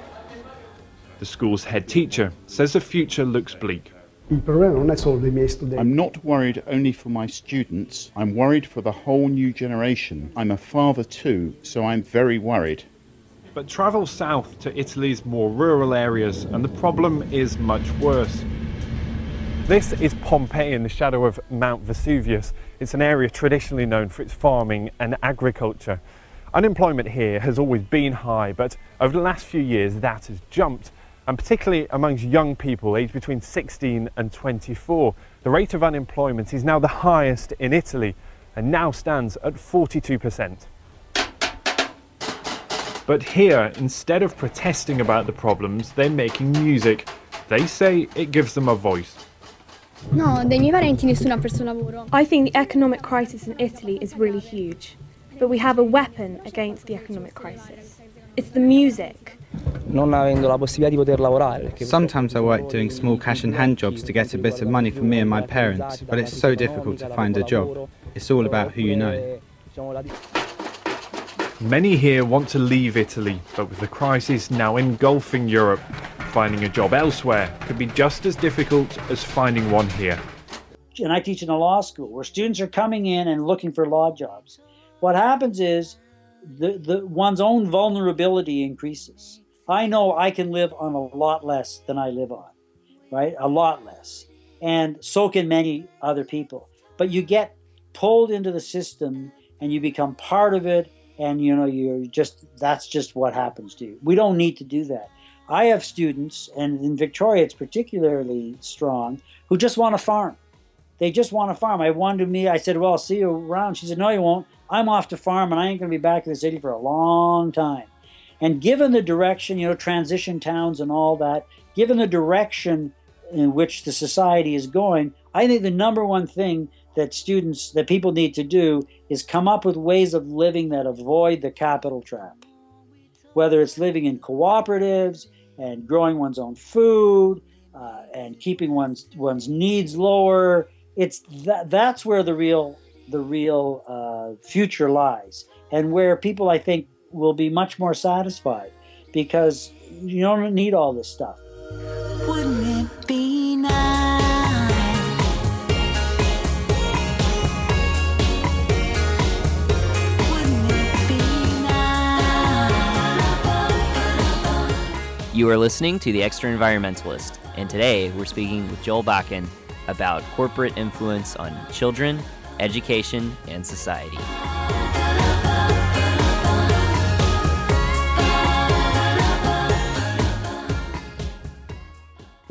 The school's head teacher says the future looks bleak. Il problema non è solo dei miei studenti. I'm not worried only for my students, I'm worried for the whole new generation. I'm a father too, so I'm very worried. But travel south to Italy's more rural areas, and the problem is much worse. This is Pompeii in the shadow of Mount Vesuvius. It's an area traditionally known for its farming and agriculture. Unemployment here has always been high, but over the last few years that has jumped, and particularly amongst young people aged between 16 and 24. The rate of unemployment is now the highest in Italy and now stands at 42%. But here, instead of protesting about the problems, they're making music. They say it gives them a voice. No, dei miei parenti nessuno ha perso lavoro. I think the economic crisis in Italy is really huge. But we have a weapon against the economic crisis. It's the music. Non avendo la possibilità di poter lavorare. Sometimes I work doing small cash and hand jobs to get a bit of money for me and my parents, but it's so difficult to find a job. It's all about who you know. Many here want to leave Italy, but with the crisis now engulfing Europe, finding a job elsewhere could be just as difficult as finding one here. and I teach in a law school where students are coming in and looking for law jobs. What happens is the, the one's own vulnerability increases. I know I can live on a lot less than I live on, right? A lot less. And so can many other people. But you get pulled into the system and you become part of it and you know you're just that's just what happens to you. We don't need to do that. I have students, and in Victoria it's particularly strong, who just want to farm. They just want to farm. I wanted to me. I said, "Well, I'll see you around." She said, "No, you won't. I'm off to farm, and I ain't going to be back in the city for a long time." And given the direction, you know, transition towns and all that, given the direction in which the society is going, I think the number one thing that students, that people need to do is come up with ways of living that avoid the capital trap. Whether it's living in cooperatives and growing one's own food uh, and keeping one's one's needs lower, it's that that's where the real the real uh, future lies, and where people I think will be much more satisfied because you don't need all this stuff. Wouldn't it be nice? You are listening to The Extraenvironmentalist, and today we're speaking with Joel Bakan about corporate influence on children, education, and society.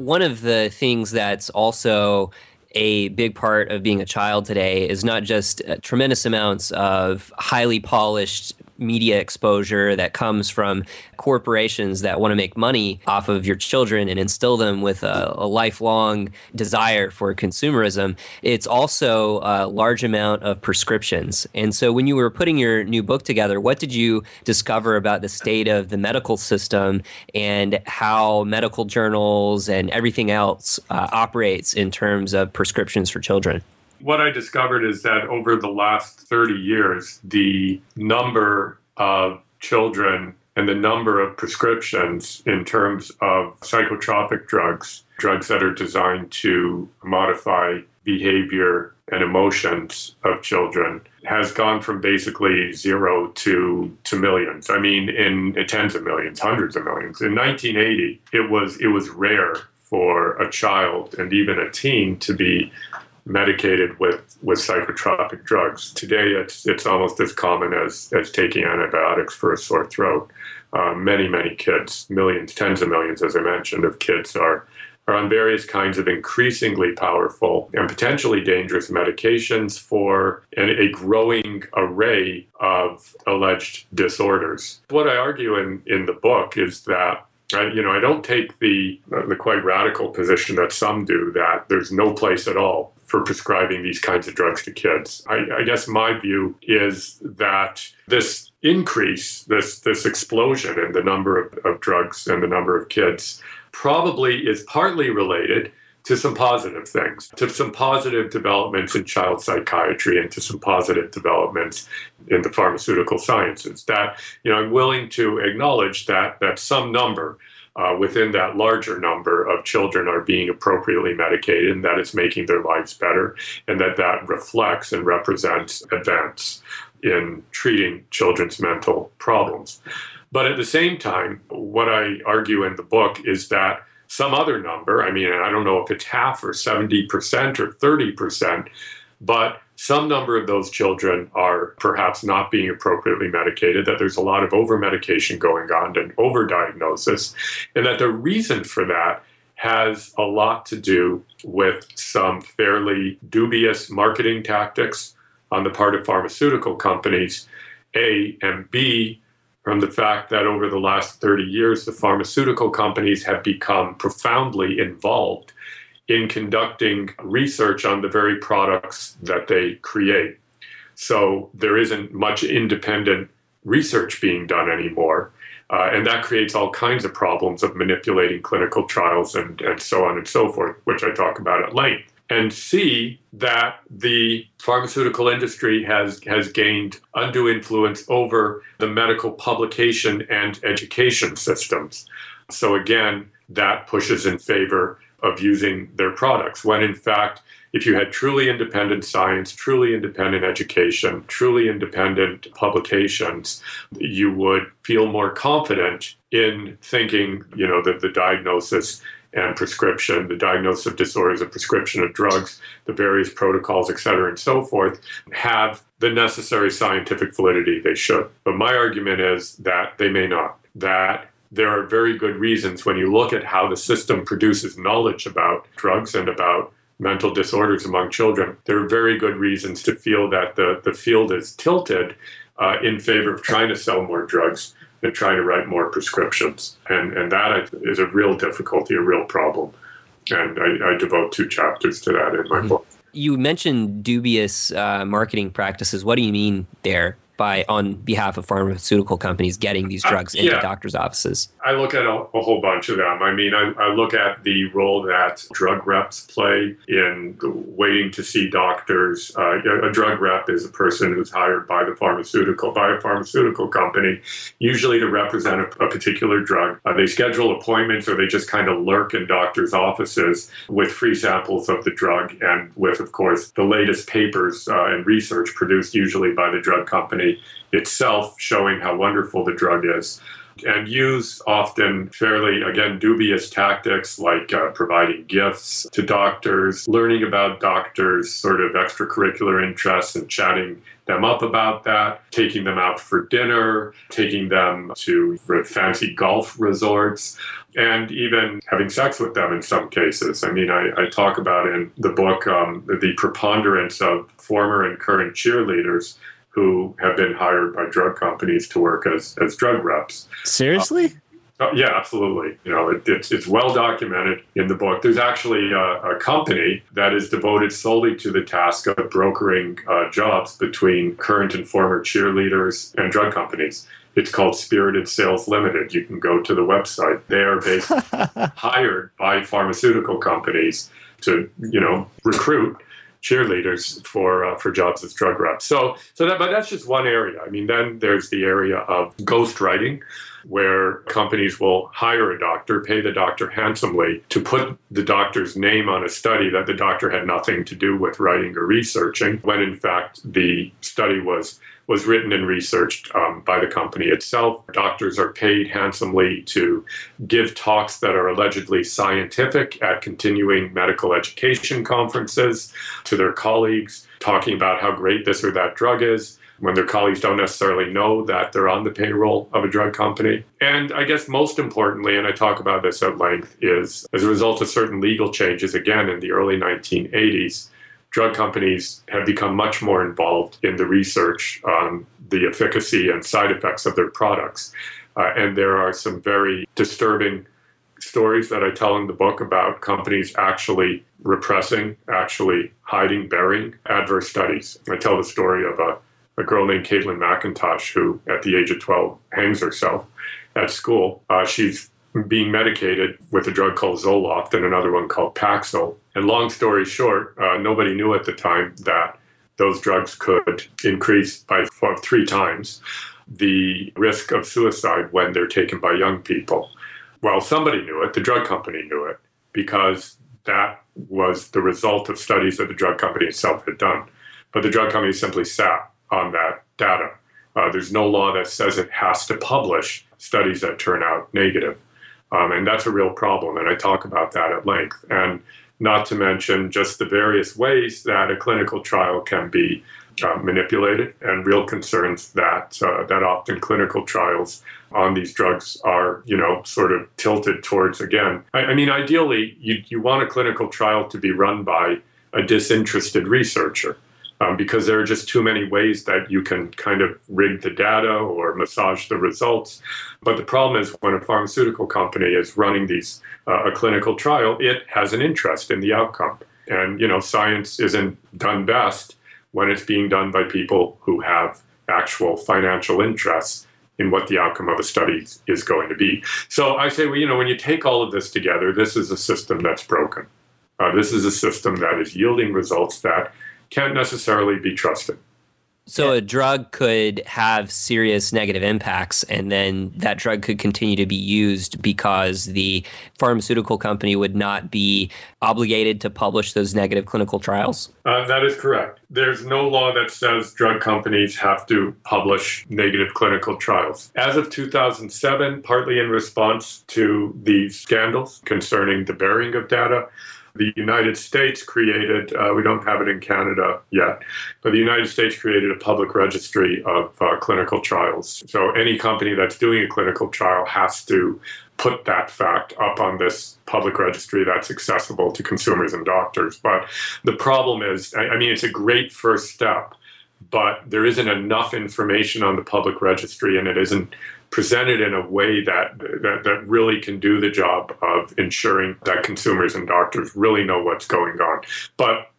One of the things that's also a big part of being a child today is not just uh, tremendous amounts of highly polished media exposure that comes from corporations that want to make money off of your children and instill them with a, a lifelong desire for consumerism. It's also a large amount of prescriptions. And so when you were putting your new book together, what did you discover about the state of the medical system and how medical journals and everything else uh, operates in terms of prescriptions for children? What I discovered is that over the last 30 years, the number of children and the number of prescriptions in terms of psychotropic drugs, drugs that are designed to modify behavior and emotions of children, has gone from basically zero to to millions. I mean, in, in tens of millions, hundreds of millions. In 1980, it was it was rare for a child and even a teen to be medicated with, with psychotropic drugs. Today, it's it's almost as common as as taking antibiotics for a sore throat. Uh, many many kids, millions, tens of millions, as I mentioned, of kids are are on various kinds of increasingly powerful and potentially dangerous medications for an, a growing array of alleged disorders. What I argue in, in the book is that I, you know, I don't take the the quite radical position that some do that there's no place at all for prescribing these kinds of drugs to kids. I, I guess my view is that this increase, this this explosion in the number of, of drugs and the number of kids, probably is partly related to some positive things, to some positive developments in child psychiatry and to some positive developments in the pharmaceutical sciences. That, you know, I'm willing to acknowledge that that some number uh, within that larger number of children are being appropriately medicated and that it's making their lives better and that that reflects and represents advance in treating children's mental problems. But at the same time, what I argue in the book is that some other number. I mean, I don't know if it's half or 70% or 30%, but some number of those children are perhaps not being appropriately medicated, that there's a lot of over medication going on and overdiagnosis, and that the reason for that has a lot to do with some fairly dubious marketing tactics on the part of pharmaceutical companies, A, and B, from the fact that over the last 30 years, the pharmaceutical companies have become profoundly involved in conducting research on the very products that they create. So there isn't much independent research being done anymore. Uh, and that creates all kinds of problems of manipulating clinical trials and, and so on and so forth, which I talk about at length and see that the pharmaceutical industry has, has gained undue influence over the medical publication and education systems. So, again, that pushes in favor of using their products, when in fact, if you had truly independent science, truly independent education, truly independent publications, you would feel more confident in thinking, you know, that the diagnosis and prescription, the diagnosis of disorders, the prescription of drugs, the various protocols, et cetera, and so forth, have the necessary scientific validity they should. But my argument is that they may not. That there are very good reasons when you look at how the system produces knowledge about drugs and about mental disorders among children, there are very good reasons to feel that the, the field is tilted uh, in favor of trying to sell more drugs and trying to write more prescriptions. And, and that is a real difficulty, a real problem. And I, I devote two chapters to that in my mm-hmm. book. You mentioned dubious uh, marketing practices. What do you mean there? By on behalf of pharmaceutical companies getting these uh, drugs uh, yeah. into doctors' offices? I look at a, a whole bunch of them. I mean, I, I, look at the role that drug reps play in waiting to see doctors. Uh, a drug rep is a person who's hired by the pharmaceutical by a pharmaceutical company, usually to represent a, a particular drug. Uh, they schedule appointments, or they just kind of lurk in doctors' offices with free samples of the drug and with, of course, the latest papers uh, and research produced usually by the drug itself showing how wonderful the drug is and use often fairly, again, dubious tactics like uh, providing gifts to doctors, learning about doctors' sort of extracurricular interests and chatting them up about that, taking them out for dinner, taking them to fancy golf resorts, and even having sex with them in some cases. I mean, I, I talk about in the book um, the preponderance of former and current cheerleaders who have been hired by drug companies to work as, as drug reps. Seriously? Uh, yeah, absolutely. You know, it, it's, it's well documented in the book. There's actually a, a, company that is devoted solely to the task of brokering uh, jobs between current and former cheerleaders and drug companies. It's called Spirited Sales Limited. You can go to the website. They are basically hired by pharmaceutical companies to, you know, recruit cheerleaders for uh, for jobs as drug reps. So so that but that's just one area. I mean, then there's the area of ghostwriting where companies will hire a doctor, pay the doctor handsomely to put the doctor's name on a study that the doctor had nothing to do with writing or researching, when in fact the study was was written and researched um, by the company itself. Doctors are paid handsomely to give talks that are allegedly scientific at continuing medical education conferences to their colleagues, talking about how great this or that drug is when their colleagues don't necessarily know that they're on the payroll of a drug company. And I guess most importantly, and I talk about this at length, is as a result of certain legal changes, again in the early 1980s, drug companies have become much more involved in the research on the efficacy and side effects of their products. Uh, and there are some very disturbing stories that I tell in the book about companies actually repressing, actually hiding, burying adverse studies. I tell the story of a, a girl named Caitlin McIntosh who, at the age of 12, hangs herself at school. Uh, she's being medicated with a drug called Zoloft and another one called Paxil. And long story short, uh, nobody knew at the time that those drugs could increase by three times the risk of suicide when they're taken by young people. Well, somebody knew it, the drug company knew it, because that was the result of studies that the drug company itself had done. But the drug company simply sat on that data. Uh, there's no law that says it has to publish studies that turn out negative. Um, and that's a real problem. And I talk about that at length. And not to mention just the various ways that a clinical trial can be uh, manipulated and real concerns that uh, that often clinical trials on these drugs are you know sort of tilted towards again. I, I mean ideally you, you want a clinical trial to be run by a disinterested researcher um, because there are just too many ways that you can kind of rig the data or massage the results. But the problem is when a pharmaceutical company is running these uh, a clinical trial, it has an interest in the outcome. And you know, science isn't done best when it's being done by people who have actual financial interests in what the outcome of a study is going to be. So I say, well, you know, when you take all of this together, this is a system that's broken. Uh, this is a system that is yielding results that can't necessarily be trusted. So a drug could have serious negative impacts, and then that drug could continue to be used because the pharmaceutical company would not be obligated to publish those negative clinical trials? Uh, that is correct. There's no law that says drug companies have to publish negative clinical trials. As of 2007, partly in response to these scandals concerning the burying of data, the United States created, uh, we don't have it in Canada yet, but the United States created a public registry of uh, clinical trials. So any company that's doing a clinical trial has to put that fact up on this public registry that's accessible to consumers and doctors. But the problem is, I, I mean, it's a great first step, but there isn't enough information on the public registry and it isn't presented in a way that, that that really can do the job of ensuring that consumers and doctors really know what's going on. But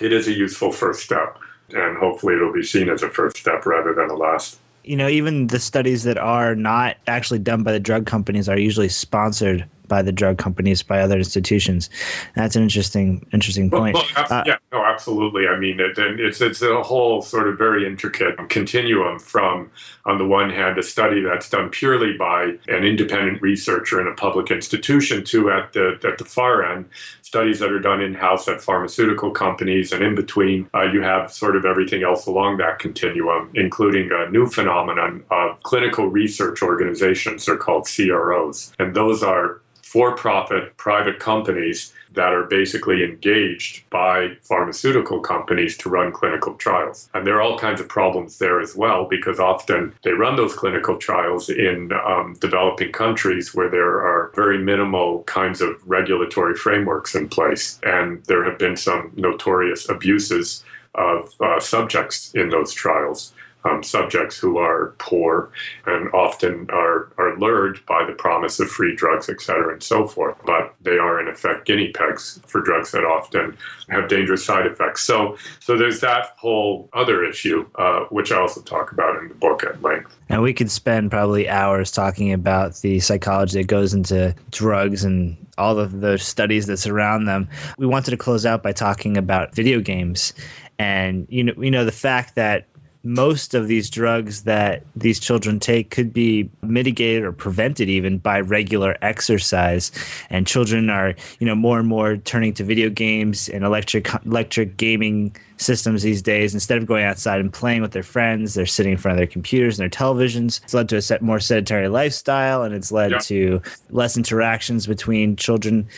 it is a useful first step, and hopefully it'll be seen as a first step rather than a last. You know, even the studies that are not actually done by the drug companies are usually sponsored by the drug companies by other institutions. That's an interesting interesting point. Well, well, uh, yeah, no, absolutely. I mean, it, it's it's a whole sort of very intricate continuum from, on the one hand, a study that's done purely by an independent researcher in a public institution, to at the at the far end, studies that are done in house at pharmaceutical companies, and in between, uh, you have sort of everything else along that continuum, including a new phenomenon of clinical research organizations. They're called CROs, and those are for profit private companies that are basically engaged by pharmaceutical companies to run clinical trials. And there are all kinds of problems there as well because often they run those clinical trials in um, developing countries where there are very minimal kinds of regulatory frameworks in place. And there have been some notorious abuses of uh, subjects in those trials um, subjects who are poor and often are, are lured by the promise of free drugs, et cetera, and so forth. But they are, in effect, guinea pigs for drugs that often have dangerous side effects. So, so there's that whole other issue, uh, which I also talk about in the book at length. And we could spend probably hours talking about the psychology that goes into drugs and all of the studies that surround them. We wanted to close out by talking about video games and you know you know the fact that most of these drugs that these children take could be mitigated or prevented even by regular exercise. And children are you know more and more turning to video games and electric electric gaming systems these days. Instead of going outside and playing with their friends they're sitting in front of their computers and their televisions. It's led to a set more sedentary lifestyle and it's led yeah. to less interactions between children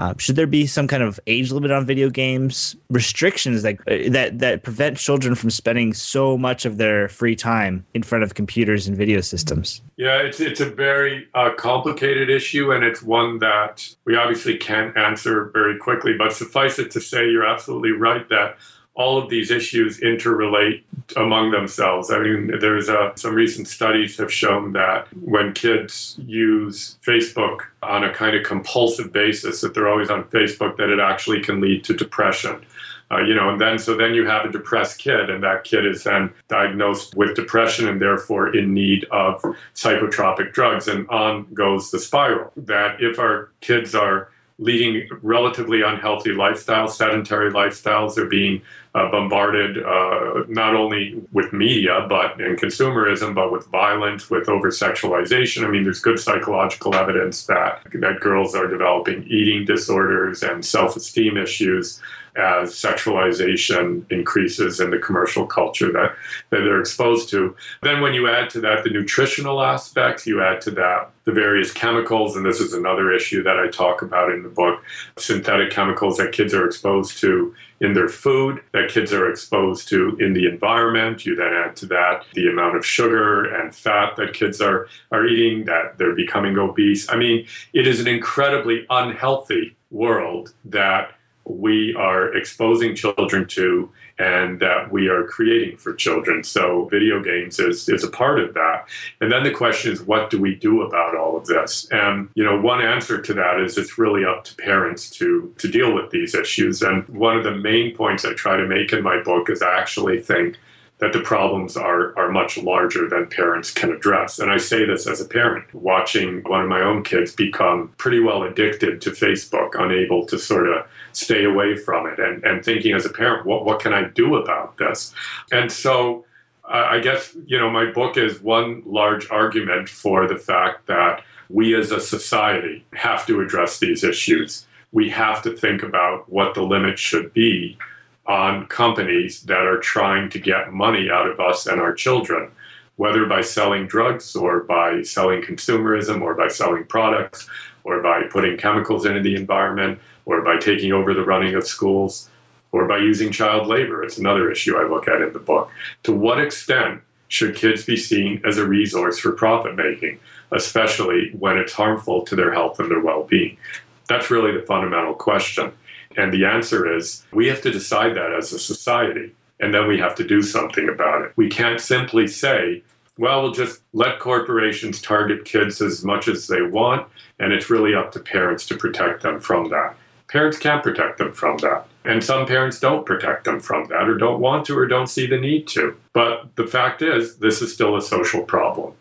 uh, should there be some kind of age limit on video games? Restrictions that uh, that that prevent children from spending so much of their free time in front of computers and video systems? Yeah, it's it's a very uh, complicated issue, and it's one that we obviously can't answer very quickly. But suffice it to say, you're absolutely right that all of these issues interrelate among themselves. I mean, there's a, some recent studies have shown that when kids use Facebook on a kind of compulsive basis, that they're always on Facebook, that it actually can lead to depression. Uh, you know, and then so then you have a depressed kid, and that kid is then diagnosed with depression and therefore in need of psychotropic drugs, and on goes the spiral. That if our kids are leading relatively unhealthy lifestyles, sedentary lifestyles. They're being uh, bombarded uh, not only with media, but in consumerism, but with violence, with over sexualization. I mean, there's good psychological evidence that that girls are developing eating disorders and self-esteem issues as sexualization increases in the commercial culture that, that they're exposed to. Then, when you add to that the nutritional aspects, you add to that the various chemicals, and this is another issue that I talk about in the book synthetic chemicals that kids are exposed to in their food, that kids are exposed to in the environment. You then add to that the amount of sugar and fat that kids are, are eating, that they're becoming obese. I mean, it is an incredibly unhealthy world that we are exposing children to and that we are creating for children. So video games is, is a part of that. And then the question is, what do we do about all of this? And, you know, one answer to that is it's really up to parents to, to deal with these issues. And one of the main points I try to make in my book is I actually think that the problems are, are much larger than parents can address. And I say this as a parent, watching one of my own kids become pretty well addicted to Facebook, unable to sort of stay away from it, and, and thinking as a parent, what, what can I do about this? And so I guess, you know, my book is one large argument for the fact that we as a society have to address these issues. We have to think about what the limits should be on companies that are trying to get money out of us and our children, whether by selling drugs or by selling consumerism or by selling products or by putting chemicals into the environment or by taking over the running of schools or by using child labor. It's another issue I look at in the book. To what extent should kids be seen as a resource for profit making, especially when it's harmful to their health and their well being? That's really the fundamental question. And the answer is we have to decide that as a society, and then we have to do something about it. We can't simply say, well, we'll just let corporations target kids as much as they want, and it's really up to parents to protect them from that. Parents can't protect them from that. And some parents don't protect them from that, or don't want to, or don't see the need to. But the fact is, this is still a social problem.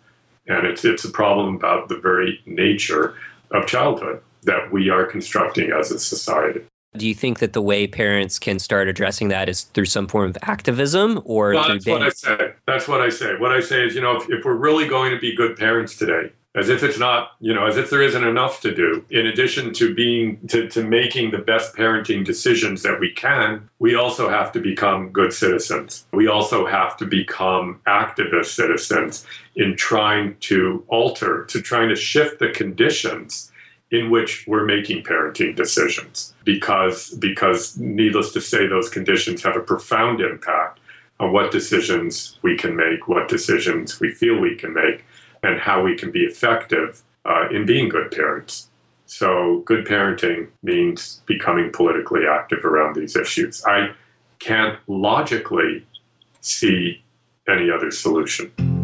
And it's, it's a problem about the very nature of childhood that we are constructing as a society. Do you think that the way parents can start addressing that is through some form of activism or well, that's what I say. That's what I say. What I say is, you know, if, if we're really going to be good parents today, as if it's not, you know, as if there isn't enough to do. In addition to being to, to making the best parenting decisions that we can, we also have to become good citizens. We also have to become activist citizens in trying to alter, to trying to shift the conditions in which we're making parenting decisions because because needless to say those conditions have a profound impact on what decisions we can make what decisions we feel we can make and how we can be effective uh, in being good parents. So good parenting means becoming politically active around these issues. I can't logically see any other solution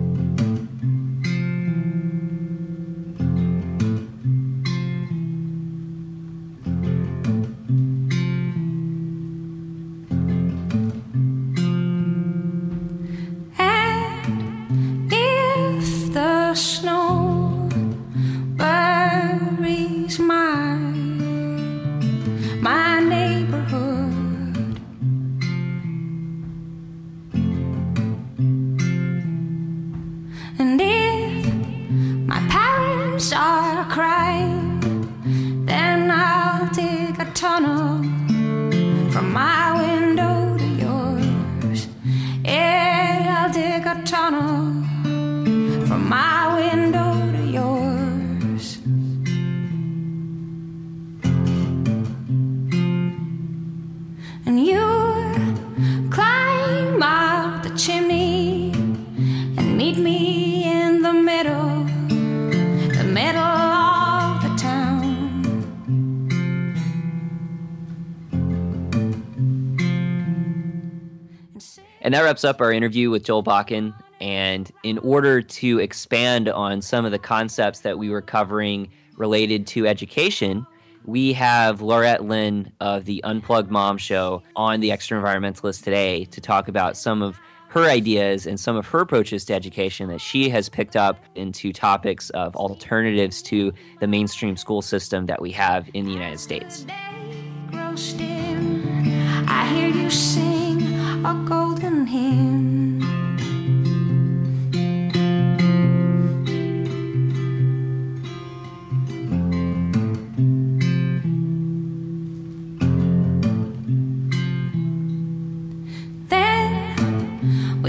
that wraps up our interview with Joel Bakan. And in order to expand on some of the concepts that we were covering related to education, we have Laurette Lynn of the Unplugged Mom Show on the Extraenvironmentalist today to talk about some of her ideas and some of her approaches to education that she has picked up into topics of alternatives to the mainstream school system that we have in the United States.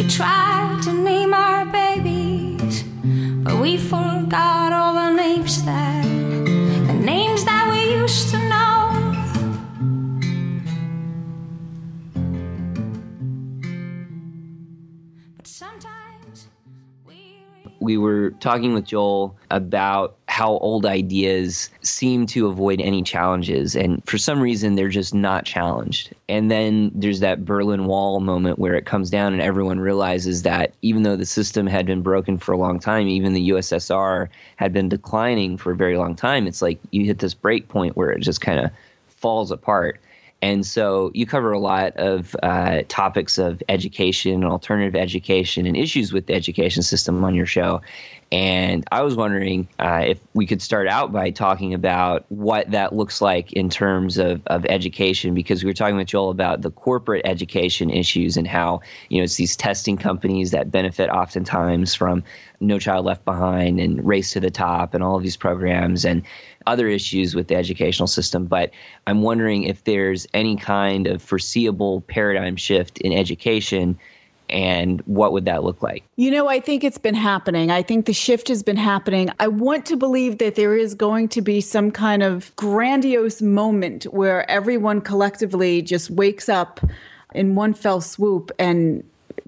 We tried to name our babies, but we forgot all the names that we were talking with Joel about how old ideas seem to avoid any challenges. And for some reason, they're just not challenged. And then there's that Berlin Wall moment where it comes down and everyone realizes that even though the system had been broken for a long time, even the USSR had been declining for a very long time, it's like you hit this break point where it just kind of falls apart. And so you cover a lot of uh, topics of education, and alternative education, and issues with the education system on your show. And I was wondering uh, if we could start out by talking about what that looks like in terms of, of education, because we were talking with Joel about the corporate education issues and how, you know, it's these testing companies that benefit oftentimes from No Child Left Behind and Race to the Top and all of these programs and other issues with the educational system. But I'm wondering if there's any kind of foreseeable paradigm shift in education and what would that look like? You know, I think it's been happening. I think the shift has been happening. I want to believe that there is going to be some kind of grandiose moment where everyone collectively just wakes up in one fell swoop and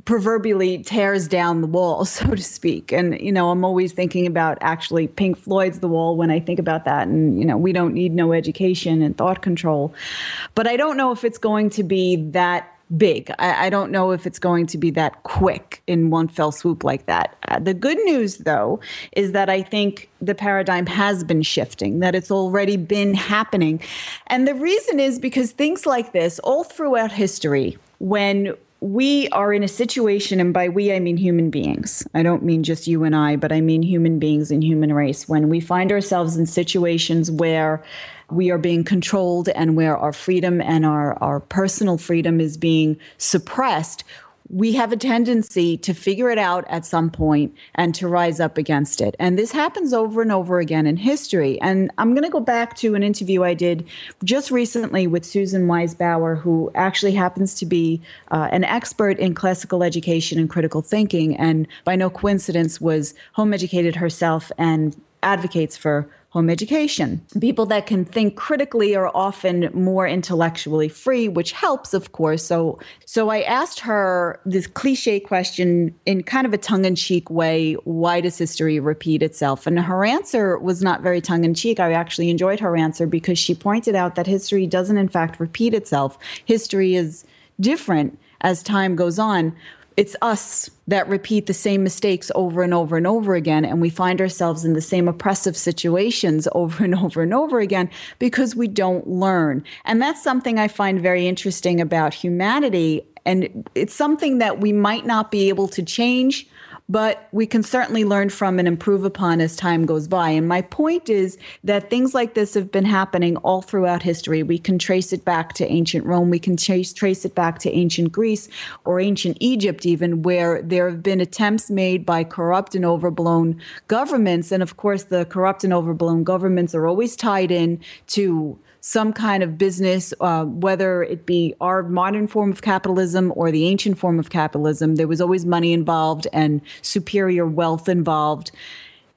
proverbially tears down the wall, so to speak. And, you know, I'm always thinking about actually Pink Floyd's The Wall when I think about that. And, you know, we don't need no education and thought control. But I don't know if it's going to be that big. I, I, don't know if it's going to be that quick in one fell swoop like that. Uh, the good news, though, is that I think the paradigm has been shifting, that it's already been happening. And the reason is because things like this, all throughout history, when we are in a situation, and by we, I mean human beings. I don't mean just you and I, but I mean human beings and human race. When we find ourselves in situations where we are being controlled and where our freedom and our, our personal freedom is being suppressed, we have a tendency to figure it out at some point and to rise up against it. And this happens over and over again in history. And I'm going to go back to an interview I did just recently with Susan Wise Bauer, who actually happens to be uh, an expert in classical education and critical thinking, and by no coincidence was home educated herself and advocates for home education. People that can think critically are often more intellectually free, which helps, of course. So, so I asked her this cliche question in kind of a tongue-in-cheek way: Why does history repeat itself? And her answer was not very tongue-in-cheek. I actually enjoyed her answer because she pointed out that history doesn't, in fact, repeat itself. History is different as time goes on it's us that repeat the same mistakes over and over and over again. And we find ourselves in the same oppressive situations over and over and over again because we don't learn. And that's something I find very interesting about humanity. And it's something that we might not be able to change but we can certainly learn from and improve upon as time goes by. And my point is that things like this have been happening all throughout history. We can trace it back to ancient Rome, we can trace, trace it back to ancient Greece or ancient Egypt, even where there have been attempts made by corrupt and overblown governments. And of course, the corrupt and overblown governments are always tied in to some kind of business, uh, whether it be our modern form of capitalism or the ancient form of capitalism. There was always money involved and superior wealth involved.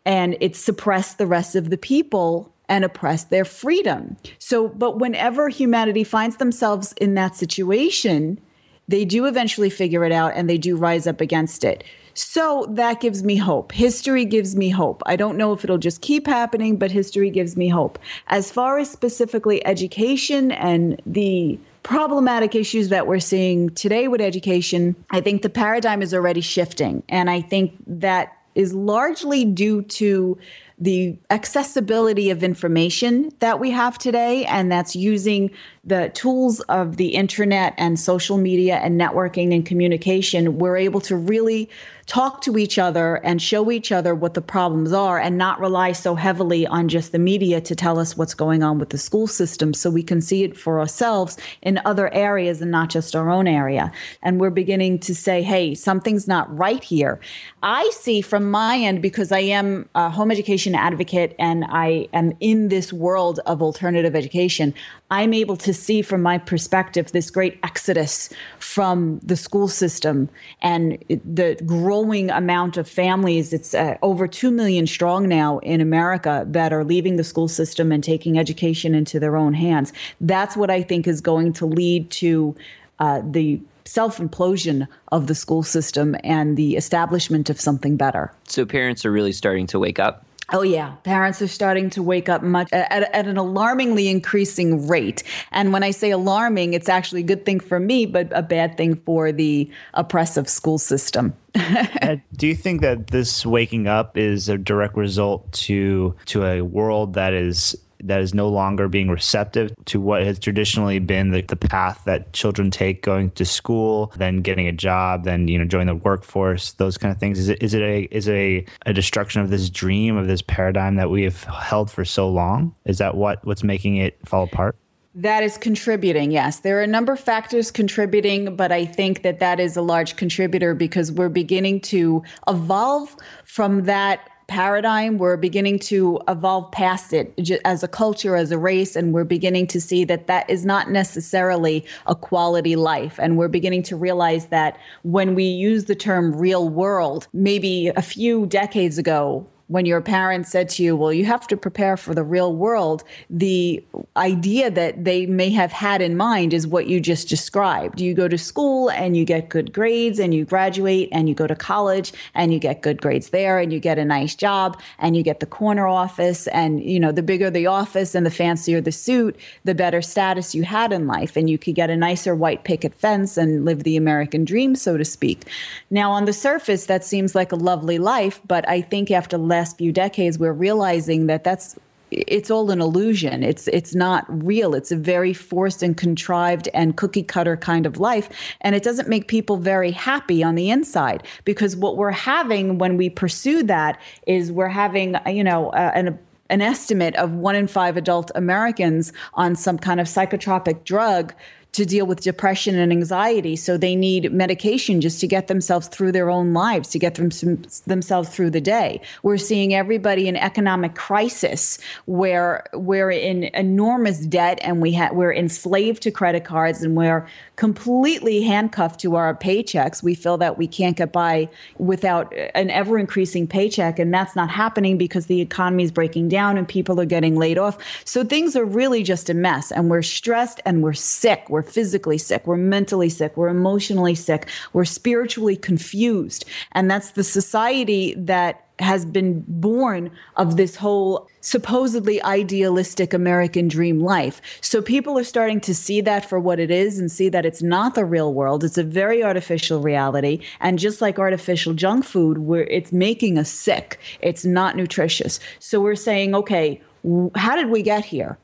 And it suppressed the rest of the people and oppressed their freedom. So, but whenever humanity finds themselves in that situation, they do eventually figure it out and they do rise up against it. So that gives me hope. History gives me hope. I don't know if it'll just keep happening, but history gives me hope. As far as specifically education and the problematic issues that we're seeing today with education, I think the paradigm is already shifting. And I think that is largely due to the accessibility of information that we have today, and that's using the tools of the internet and social media and networking and communication. We're able to really talk to each other and show each other what the problems are and not rely so heavily on just the media to tell us what's going on with the school system so we can see it for ourselves in other areas and not just our own area. And we're beginning to say, hey, something's not right here. I see from my end, because I am a home education advocate and I am in this world of alternative education, I'm able to see from my perspective this great exodus from the school system and the growing amount of families. It's uh, over 2 million strong now in America that are leaving the school system and taking education into their own hands. That's what I think is going to lead to uh, the self implosion of the school system and the establishment of something better. So parents are really starting to wake up. Oh, yeah. Parents are starting to wake up much at, at, an alarmingly increasing rate. And when I say alarming, it's actually a good thing for me, but a bad thing for the oppressive school system. uh, do you think that this waking up is a direct result to to a world that is that is no longer being receptive to what has traditionally been the, the path that children take going to school, then getting a job, then you know joining the workforce, those kind of things? Is it is it a is it a, a destruction of this dream of this paradigm that we have held for so long? Is that what what's making it fall apart? That is contributing, yes. There are a number of factors contributing, but I think that that is a large contributor because we're beginning to evolve from that paradigm. We're beginning to evolve past it as a culture, as a race, and we're beginning to see that that is not necessarily a quality life. And we're beginning to realize that when we use the term real world, maybe a few decades ago, when your parents said to you, well, you have to prepare for the real world, the idea that they may have had in mind is what you just described. You go to school and you get good grades and you graduate and you go to college and you get good grades there and you get a nice job and you get the corner office and you know the bigger the office and the fancier the suit, the better status you had in life and you could get a nicer white picket fence and live the American dream so to speak. Now on the surface that seems like a lovely life, but I think after less last few decades, we're realizing that that's it's all an illusion. It's it's not real. It's a very forced and contrived and cookie cutter kind of life, and it doesn't make people very happy on the inside because what we're having when we pursue that is we're having you know uh, an an estimate of one in five adult Americans on some kind of psychotropic drug to deal with depression and anxiety. So they need medication just to get themselves through their own lives, to get them, themselves through the day. We're seeing everybody in economic crisis where we're in enormous debt and we ha- we're enslaved to credit cards and we're completely handcuffed to our paychecks. We feel that we can't get by without an ever increasing paycheck. And that's not happening because the economy is breaking down and people are getting laid off. So things are really just a mess. And we're stressed and we're sick. We're physically sick. We're mentally sick. We're emotionally sick. We're spiritually confused. And that's the society that has been born of this whole supposedly idealistic American dream life. So people are starting to see that for what it is and see that it's not the real world. It's a very artificial reality. And just like artificial junk food, where it's making us sick, it's not nutritious. So we're saying, okay, how did we get here?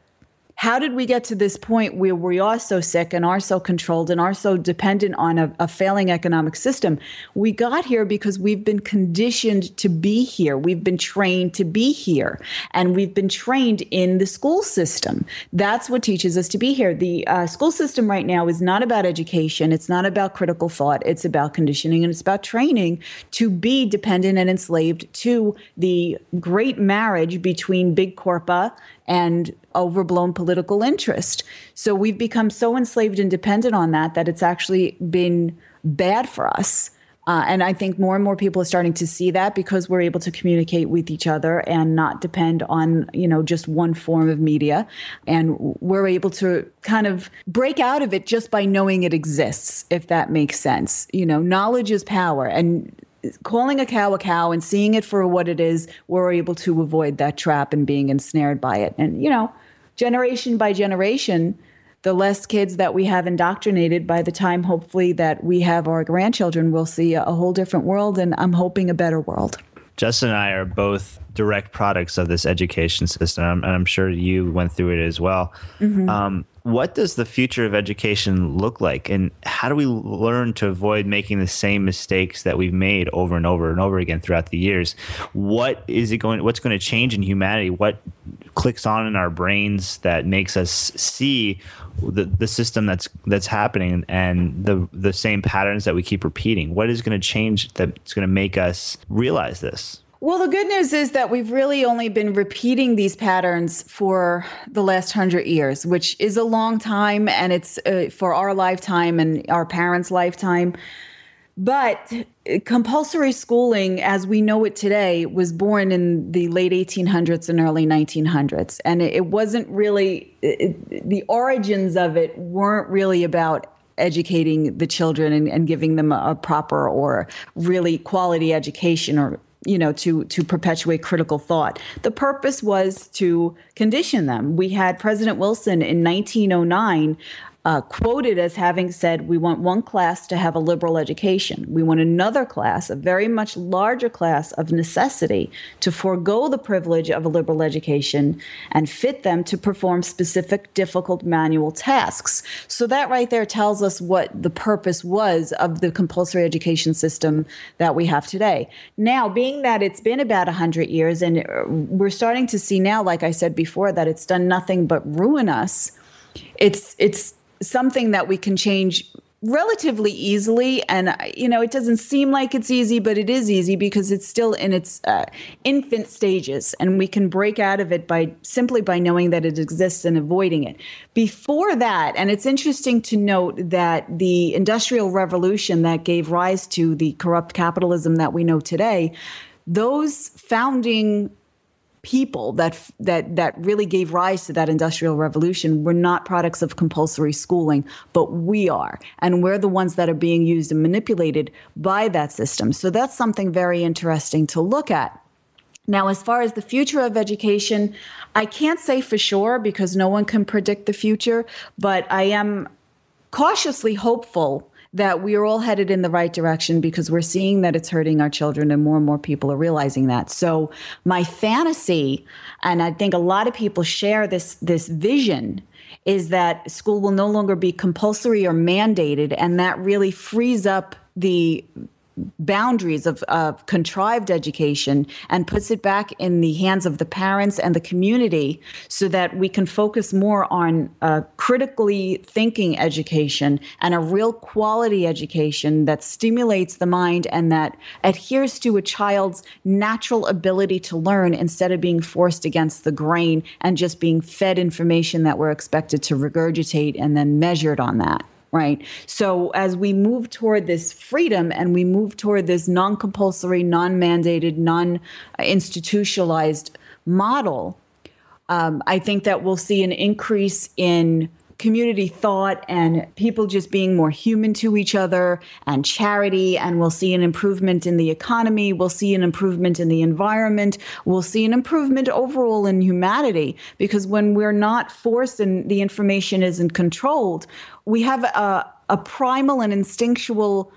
How did we get to this point where we are so sick and are so controlled and are so dependent on a, a, failing economic system? We got here because we've been conditioned to be here. We've been trained to be here. And we've been trained in the school system. That's what teaches us to be here. The uh, school system right now is not about education, it's not about critical thought, it's about conditioning and it's about training to be dependent and enslaved to the great marriage between big corpa and overblown political interest. So we've become so enslaved and dependent on that that it's actually been bad for us. Uh, and I think more and more people are starting to see that because we're able to communicate with each other and not depend on, you know, just one form of media. And we're able to kind of break out of it just by knowing it exists, if that makes sense. You know, knowledge is power. And calling a cow a cow and seeing it for what it is, we're able to avoid that trap and being ensnared by it. And, you know, generation by generation, the less kids that we have indoctrinated by the time, hopefully, that we have our grandchildren, we'll see a, whole different world. And I'm hoping a better world. Justin and I are both direct products of this education system, and I'm sure you went through it as well. Mm-hmm. Um, what does the future of education look like and how do we learn to avoid making the same mistakes that we've made over and over and over again throughout the years what is it going what's going to change in humanity what clicks on in our brains that makes us see the, the system that's that's happening and the the same patterns that we keep repeating what is going to change that's going to make us realize this well, the good news is that we've really only been repeating these patterns for the last hundred years, which is a long time, and it's uh, for our lifetime and our parents' lifetime. But compulsory schooling, as we know it today, was born in the late 1800s and early 1900s. And it wasn't really, it, the origins of it weren't really about educating the children and, and giving them a, a, proper or really quality education or you know to to perpetuate critical thought. The purpose was to condition them. We had president wilson in 1909 uh, quoted as having said, We want one class to have a liberal education. We want another class, a very much larger class of necessity, to forego the privilege of a liberal education and fit them to perform specific, difficult manual tasks. So that right there tells us what the purpose was of the compulsory education system that we have today. Now, being that it's been about 100 years and uh, we're starting to see now, like I said before, that it's done nothing but ruin us, it's, it's, something that we can change relatively easily. And you know it doesn't seem like it's easy but it is easy because it's still in its uh, infant stages. And we can break out of it by simply by knowing that it exists and avoiding it. Before that and it's interesting to note that the industrial revolution that gave rise to the corrupt capitalism that we know today those founding people that that that really gave rise to that industrial revolution were not products of compulsory schooling but we are. And we're the ones that are being used and manipulated by that system. So that's something very interesting to look at. Now, as far as the future of education, I can't say for sure because no one can predict the future, but I am cautiously hopeful that we are all headed in the right direction because we're seeing that it's hurting our children and more and more people are realizing that. So my fantasy, and I think a lot of people share this this vision is that school will no longer be compulsory or mandated and that really frees up the boundaries of, of contrived education and puts it back in the hands of the parents and the community so that we can focus more on uh, critically thinking education and a real quality education that stimulates the mind and that adheres to a child's natural ability to learn instead of being forced against the grain and just being fed information that we're expected to regurgitate and then measured on that right? So as we move toward this freedom and we move toward this non compulsory, non mandated, non institutionalized model, um, I think that we'll see an increase in community thought and people just being more human to each other and charity and we'll see an improvement in the economy we'll see an improvement in the environment we'll see an improvement overall in humanity because when we're not forced and the information isn't controlled we have a, a primal and instinctual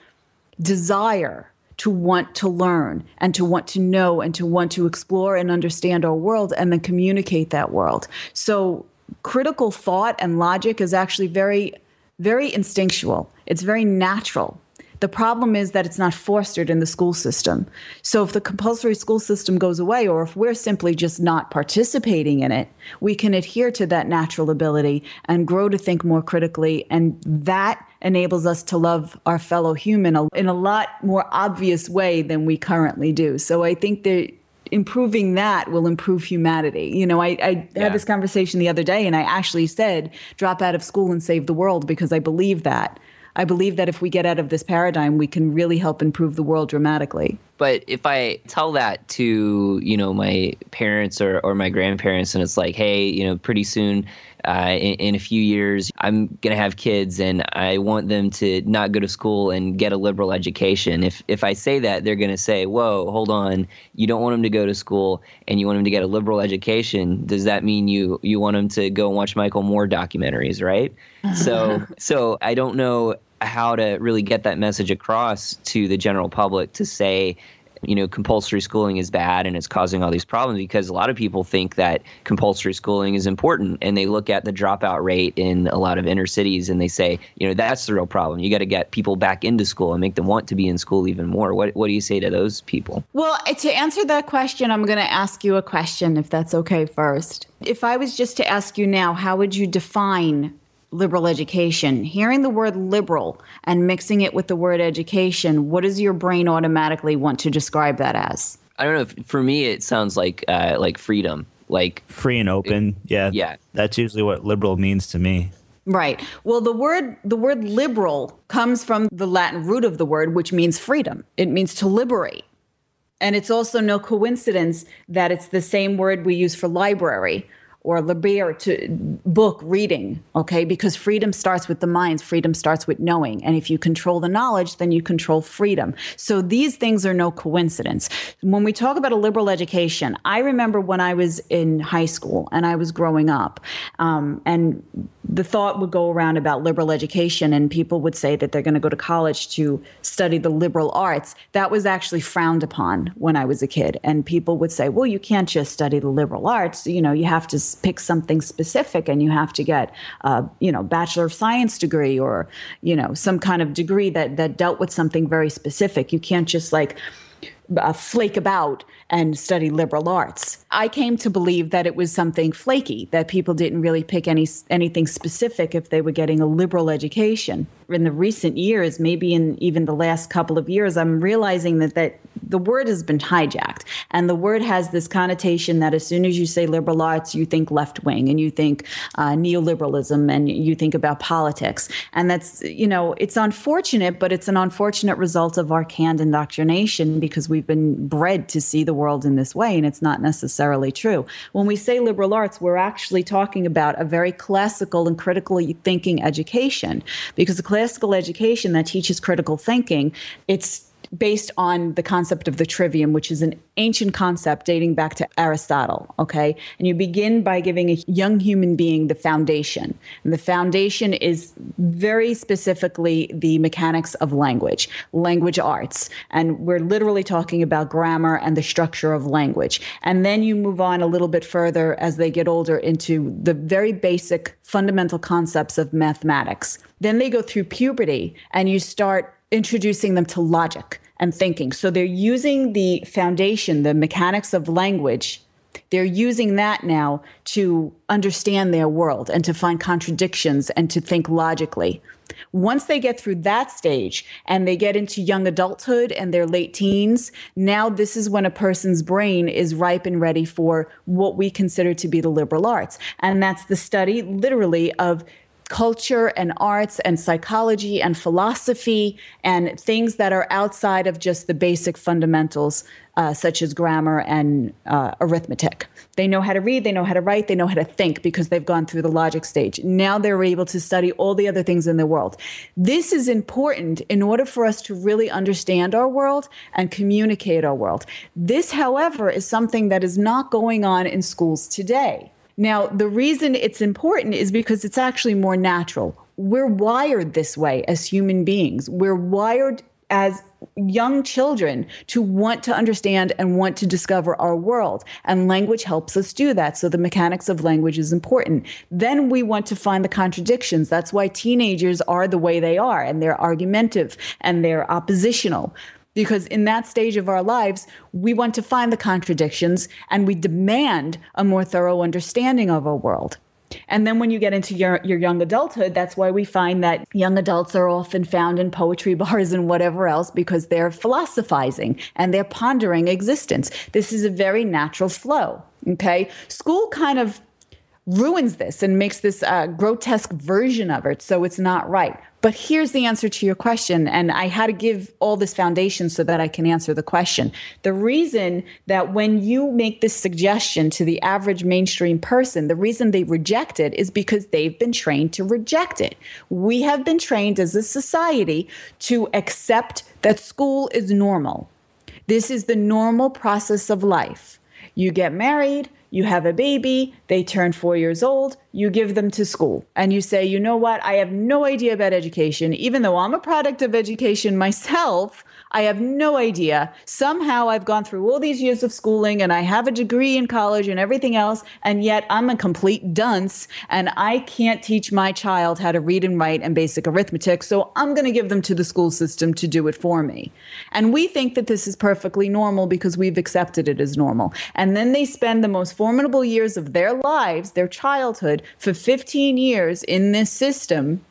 desire to want to learn and to want to know and to want to explore and understand our world and then communicate that world. So critical thought and logic is actually very very instinctual. It's very natural. The problem is that it's not fostered in the school system. So if the compulsory school system goes away, or if we're simply just not participating in it, we can adhere to that natural ability and grow to think more critically. And that enables us to love our fellow human in a lot more obvious way than we currently do. So I think that improving that will improve humanity. You know, I, I yeah. had this conversation the other day and I actually said, drop out of school and save the world because I believe that. I believe that if we get out of this paradigm, we can really help improve the world dramatically. But if I tell that to, you know, my parents or, or my grandparents, and it's like, hey, you know, pretty soon uh, in, in, a few years, I'm going to have kids and I want them to not go to school and get a liberal education. If, if I say that, they're going to say, whoa, hold on. You don't want them to go to school and you want them to get a liberal education. Does that mean you, you want them to go and watch Michael Moore documentaries, right? so, so I don't know how to really get that message across to the general public to say, you know, compulsory schooling is bad and it's causing all these problems because a lot of people think that compulsory schooling is important and they look at the dropout rate in a lot of inner cities and they say, you know, that's the real problem. You got to get people back into school and make them want to be in school even more. What what do you say to those people? Well, to answer that question, I'm going to ask you a question if that's okay first. If I was just to ask you now, how would you define liberal education. Hearing the word liberal and mixing it with the word education, what does your brain automatically want to describe that as? I don't know. For me, it sounds like uh, like freedom, like free and open. It, yeah, yeah. That's usually what liberal means to me. Right. Well, the word the word liberal comes from the Latin root of the word, which means freedom. It means to liberate. And it's also no coincidence that it's the same word we use for library, or liber to book reading okay? Because freedom starts with the minds freedom starts with knowing. And if you control the knowledge then you control freedom. So these things are no coincidence. When we talk about a liberal education i remember when i was in high school and i was growing up um, and the thought would go around about liberal education, and people would say that they're going to go to college to study the liberal arts. That was actually frowned upon when I was a kid. And people would say, well, you can't just study the liberal arts. You know, you have to pick something specific and you have to get a, you know, Bachelor of Science degree or, you know, some kind of degree that, that dealt with something very specific. You can't just like, uh, flake about and study liberal arts. I came to believe that it was something flaky, that people didn't really pick any anything specific if they were getting a liberal education. In the recent years, maybe in even the last couple of years, I'm realizing that that the word has been hijacked, and the word has this connotation that as soon as you say liberal arts, you think left wing, and you think uh, neoliberalism, and you think about politics, and that's you know it's unfortunate, but it's an unfortunate result of our canned indoctrination because we've been bred to see the world in this way, and it's not necessarily true. When we say liberal arts, we're actually talking about a very classical and critically thinking education, because a classical education that teaches critical thinking, it's based on the concept of the trivium, which is an ancient concept dating back to Aristotle. Okay. And you begin by giving a young human being the foundation. And the foundation is very specifically the mechanics of language, language arts. And we're literally talking about grammar and the structure of language. And then you move on a little bit further as they get older into the very basic fundamental concepts of mathematics. Then they go through puberty and you start introducing them to logic and thinking. So they're using the foundation, the mechanics of language. They're using that now to understand their world and to find contradictions and to think logically. Once they get through that stage and they get into young adulthood and their late teens, now this is when a person's brain is ripe and ready for what we consider to be the liberal arts. And that's the study, literally, of culture and arts and psychology and philosophy and things that are outside of just the basic fundamentals, uh, such as grammar and uh, arithmetic. They know how to read, they know how to write, they know how to think because they've gone through the logic stage. Now they're able to study all the other things in the world. This is important in order for us to really understand our world and communicate our world. This, however, is something that is not going on in schools today. Now, the reason it's important is because it's actually more natural. We're wired this way as human beings. We're wired as young children to want to understand and want to discover our world. And language helps us do that. So the mechanics of language is important. Then we want to find the contradictions. That's why teenagers are the way they are, and they're argumentative and they're oppositional because in that stage of our lives, we want to find the contradictions and we demand a more thorough understanding of our world. And then when you get into your, your young adulthood, that's why we find that young adults are often found in poetry bars and whatever else because they're philosophizing and they're pondering existence. This is a very natural flow. Okay. School kind of ruins this and makes this uh, grotesque version of it so it's not right. But here's the answer to your question and i had to give all this foundation so that i can answer the question. The reason that when you make this suggestion to the average mainstream person the reason they reject it is because they've been trained to reject it. We have been trained as a society to accept that school is normal. This is the normal process of life. You get married you have a baby, they turn four years old, you give them to school, and you say, you know what, I have no idea about education, even though I'm a product of education myself. I have no idea. Somehow I've gone through all these years of schooling and I have a degree in college and everything else, and yet I'm a complete dunce and I can't teach my child how to read and write and basic arithmetic, so I'm going to give them to the school system to do it for me. And we think that this is perfectly normal because we've accepted it as normal. And then they spend the most formidable years of their lives, their childhood, for 15 years in this system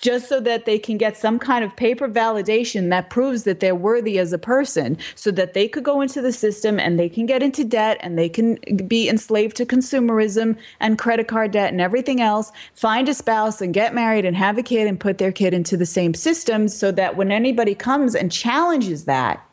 just so that they can get some kind of paper validation that proves that they're worthy as a person so that they could go into the system and they can get into debt and they can be enslaved to consumerism and credit card debt and everything else, find a spouse and get married and have a kid and put their kid into the same system so that when anybody comes and challenges that,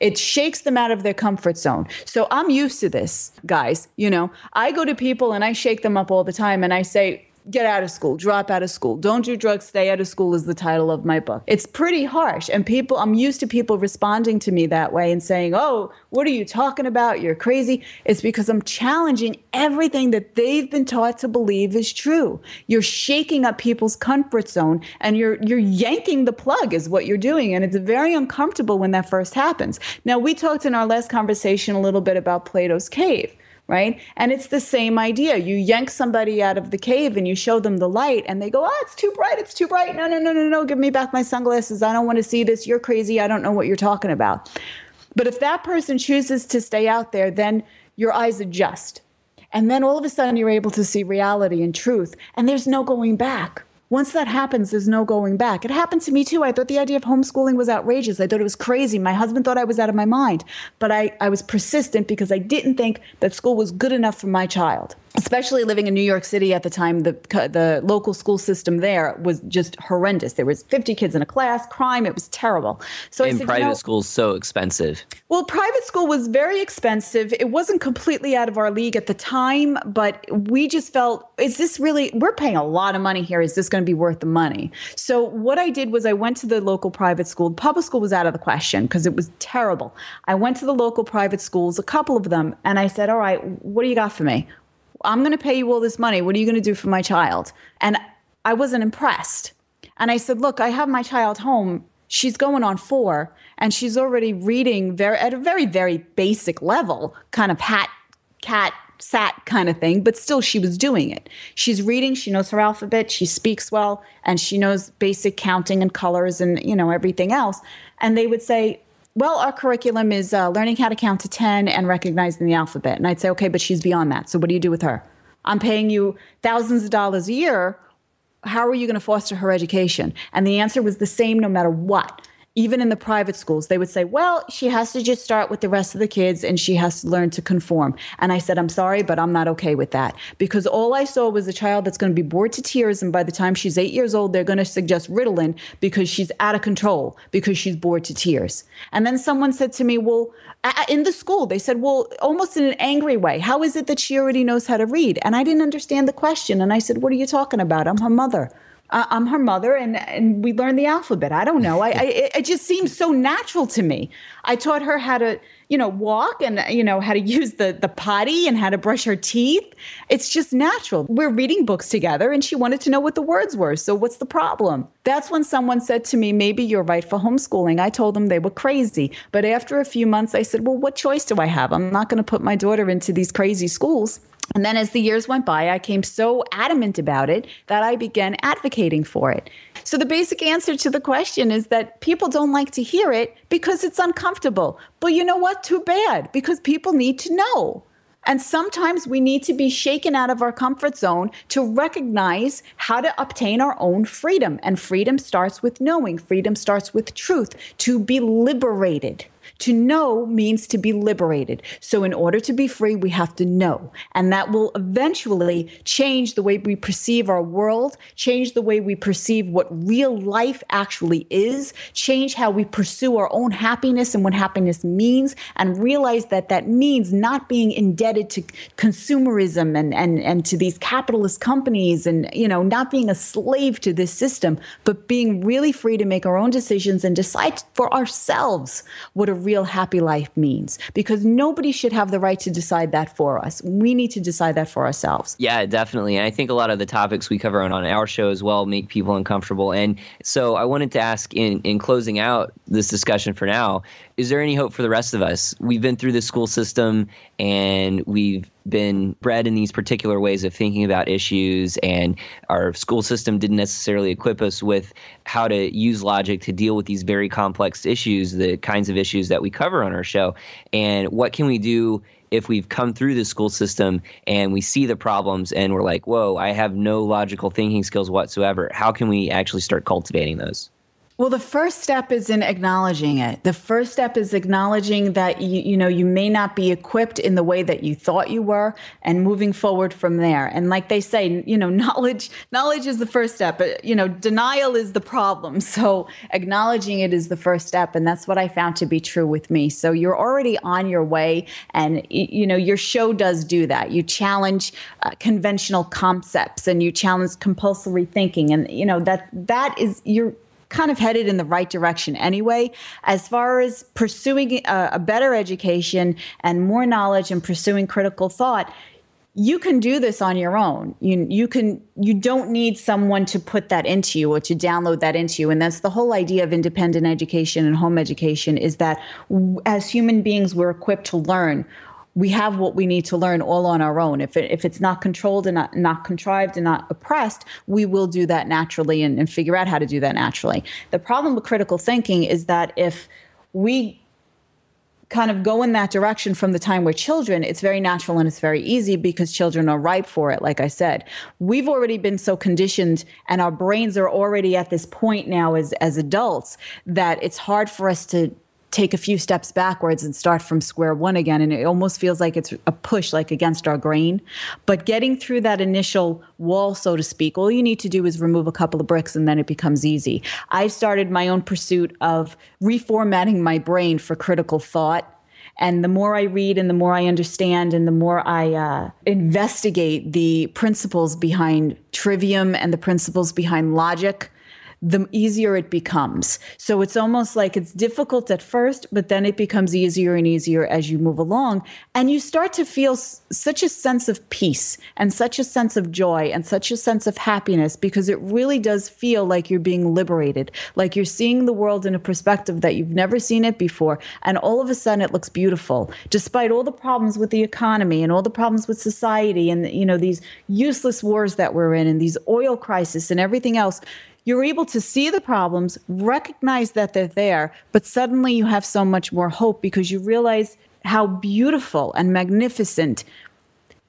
it shakes them out of their comfort zone. So I'm used to this, guys. You know, I go to people and I shake them up all the time and I say, get out of school, drop out of school, don't do drugs, stay out of school is the title of my book. It's pretty harsh. And people, I'm used to people responding to me that way and saying, oh, what are you talking about? You're crazy. It's because I'm challenging everything that they've been taught to believe is true. You're shaking up people's comfort zone and you're, you're yanking the plug is what you're doing. And it's very uncomfortable when that first happens. Now, we talked in our last conversation a little bit about Plato's cave right? And it's the same idea. You yank somebody out of the cave and you show them the light, and they go, Oh, it's too bright. It's too bright. No, no, no, no, no. Give me back my sunglasses. I don't want to see this. You're crazy. I don't know what you're talking about. But if that person chooses to stay out there, then your eyes adjust. And then all of a sudden, you're able to see reality and truth, and there's no going back. Once that happens, there's no going back. It happened to me too. I thought the idea of homeschooling was outrageous. I thought it was crazy. My husband thought I was out of my mind. But I, I was persistent because I didn't think that school was good enough for my child especially living in New York City at the time, the the local school system there was just horrendous. There was 50 kids in a class, crime. It was terrible. So and I said, private you know, school's so expensive. Well, private school was very expensive. It wasn't completely out of our league at the time, but we just felt, is this really? We're paying a lot of money here. Is this going to be worth the money? So what I did was I went to the local private school. Public school was out of the question because it was terrible. I went to the local private schools, a couple of them, and I said, all right, what do you got for me? I'm going to pay you all this money. What are you going to do for my child? And I wasn't impressed. And I said, Look, I have my child home. She's going on four, and she's already reading very, at a very, very basic level, kind of hat, cat, sat kind of thing, but still she was doing it. She's reading, she knows her alphabet, she speaks well, and she knows basic counting and colors and, you know, everything else. And they would say, well, our curriculum is uh, learning how to count to 10 and recognizing the alphabet. And I'd say, okay, but she's beyond that. So what do you do with her? I'm paying you thousands of dollars a year. How are you going to foster her education? And the answer was the same no matter what even in the private schools, they would say, well, she has to just start with the rest of the kids and she has to learn to conform. And I said, I'm sorry, but I'm not okay with that because all I saw was a child that's going to be bored to tears. And by the time she's eight years old, they're going to suggest Ritalin because she's out of control because she's bored to tears. And then someone said to me, well, in the school, they said, well, almost in an angry way, how is it that she already knows how to read? And I didn't understand the question. And I said, what are you talking about? I'm her mother uh, I'm her mother, and and we learned the alphabet. I don't know. I, I it just seems so natural to me. I taught her how to, you know, walk and you know how to use the the potty and how to brush her teeth. It's just natural. We're reading books together, and she wanted to know what the words were. So what's the problem? That's when someone said to me, "Maybe you're right for homeschooling." I told them they were crazy, but after a few months, I said, "Well, what choice do I have? I'm not going to put my daughter into these crazy schools." And then as the years went by, I came so adamant about it that I began advocating for it. So the basic answer to the question is that people don't like to hear it because it's uncomfortable. But you know what? Too bad, because people need to know. And sometimes we need to be shaken out of our comfort zone to recognize how to obtain our own freedom. And freedom starts with knowing, freedom starts with truth, to be liberated. To know means to be liberated. So, in order to be free, we have to know. And that will eventually change the way we perceive our world, change the way we perceive what real life actually is, change how we pursue our own happiness and what happiness means, and realize that that means not being indebted to consumerism and, and, and to these capitalist companies and, you know, not being a slave to this system, but being really free to make our own decisions and decide for ourselves what a real happy life means because nobody should have the right to decide that for us. We need to decide that for ourselves. Yeah, definitely. And I think a lot of the topics we cover on, on our show as well make people uncomfortable. And so I wanted to ask in, in closing out this discussion for now, is there any hope for the rest of us? We've been through the school system and we've been bred in these particular ways of thinking about issues, and our school system didn't necessarily equip us with how to use logic to deal with these very complex issues, the kinds of issues that we cover on our show. And what can we do if we've come through the school system and we see the problems and we're like, whoa, I have no logical thinking skills whatsoever? How can we actually start cultivating those? Well, the first step is in acknowledging it. The first step is acknowledging that you, you know you may not be equipped in the way that you thought you were, and moving forward from there. And like they say, you know, knowledge knowledge is the first step. But you know, denial is the problem. So acknowledging it is the first step, and that's what I found to be true with me. So you're already on your way, and you know your show does do that. You challenge uh, conventional concepts, and you challenge compulsory thinking, and you know that that is you're kind of headed in the right direction anyway. As far as pursuing a, a, better education and more knowledge and pursuing critical thought, you can do this on your own. You you can you don't need someone to put that into you or to download that into you. And that's the whole idea of independent education and home education is that as human beings we're equipped to learn we have what we need to learn all on our own. If, it, if it's not controlled and not, not contrived and not oppressed, we will do that naturally and, and figure out how to do that naturally. The problem with critical thinking is that if we kind of go in that direction from the time we're children, it's very natural and it's very easy because children are ripe for it, like I said. We've already been so conditioned and our brains are already at this point now as, as adults that it's hard for us to take a few steps backwards and start from square one again. And it almost feels like it's a push, like against our grain. But getting through that initial wall, so to speak, all you need to do is remove a couple of bricks and then it becomes easy. I started my own pursuit of reformatting my brain for critical thought. And the more I read and the more I understand and the more I uh, investigate the principles behind trivium and the principles behind logic, the easier it becomes. So it's almost like it's difficult at first, but then it becomes easier and easier as you move along. And you start to feel s- such a sense of peace and such a sense of joy and such a sense of happiness because it really does feel like you're being liberated, like you're seeing the world in a perspective that you've never seen it before. And all of a sudden it looks beautiful, despite all the problems with the economy and all the problems with society and, you know, these useless wars that we're in and these oil crisis and everything else you're able to see the problems, recognize that they're there, but suddenly you have so much more hope because you realize how beautiful and magnificent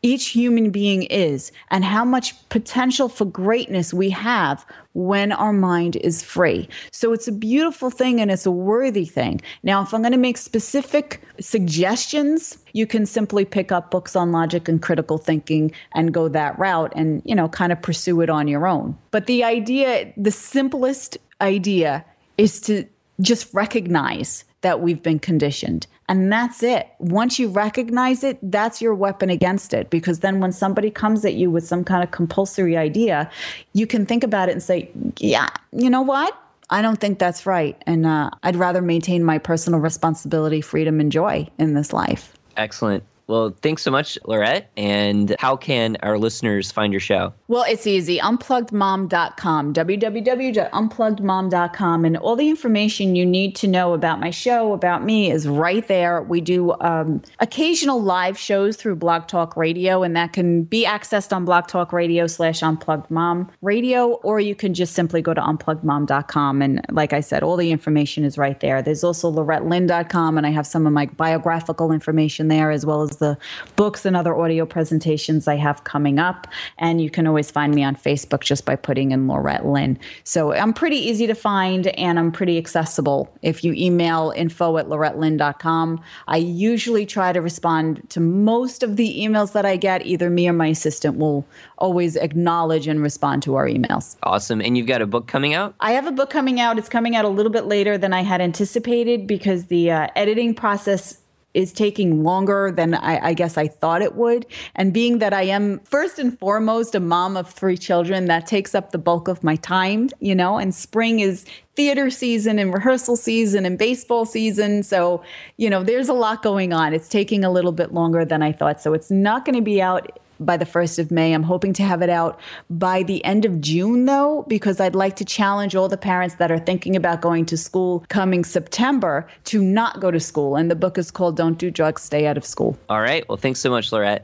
each human being is and how much potential for greatness we have when our mind is free. So it's a beautiful thing and it's a worthy thing. Now, if I'm going to make specific suggestions, you can simply pick up books on logic and critical thinking and go that route and, you know, kind of pursue it on your own. But the idea, the simplest idea is to just recognize that we've been conditioned. And that's it. Once you recognize it, that's your weapon against it. Because then when somebody comes at you with some kind of compulsory idea, you can think about it and say, yeah, you know what? I don't think that's right. And uh, I'd rather maintain my personal responsibility, freedom, and joy in this life. Excellent. Well, thanks so much, Laurette. And how can our listeners find your show? Well, it's easy. Unpluggedmom.com, www.unpluggedmom.com. And all the information you need to know about my show, about me, is right there. We do um, occasional live shows through Blog Talk Radio, and that can be accessed on Blog Talk Radio slash Unplugged Mom Radio, or you can just simply go to unpluggedmom.com. And like I said, all the information is right there. There's also laurettelynn.com, and I have some of my biographical information there, as well as the books and other audio presentations I have coming up. And you can always find me on Facebook just by putting in Laurette Lynn. So I'm pretty easy to find and I'm pretty accessible. If you email info at laurettelynn.com, I usually try to respond to most of the emails that I get. Either me or my assistant will always acknowledge and respond to our emails. Awesome. And you've got a book coming out? I have a book coming out. It's coming out a little bit later than I had anticipated because the uh, editing process is taking longer than I, I, guess I thought it would. And being that I am first and foremost a mom of three children, that takes up the bulk of my time, you know, and spring is theater season and rehearsal season and baseball season. So, you know, there's a lot going on. It's taking a little bit longer than I thought. So it's not going to be out by the 1st of May. I'm hoping to have it out by the end of June, though, because I'd like to challenge all the parents that are thinking about going to school coming September to not go to school. And the book is called Don't Do Drugs, Stay Out of School. All right. Well, thanks so much, Laurette.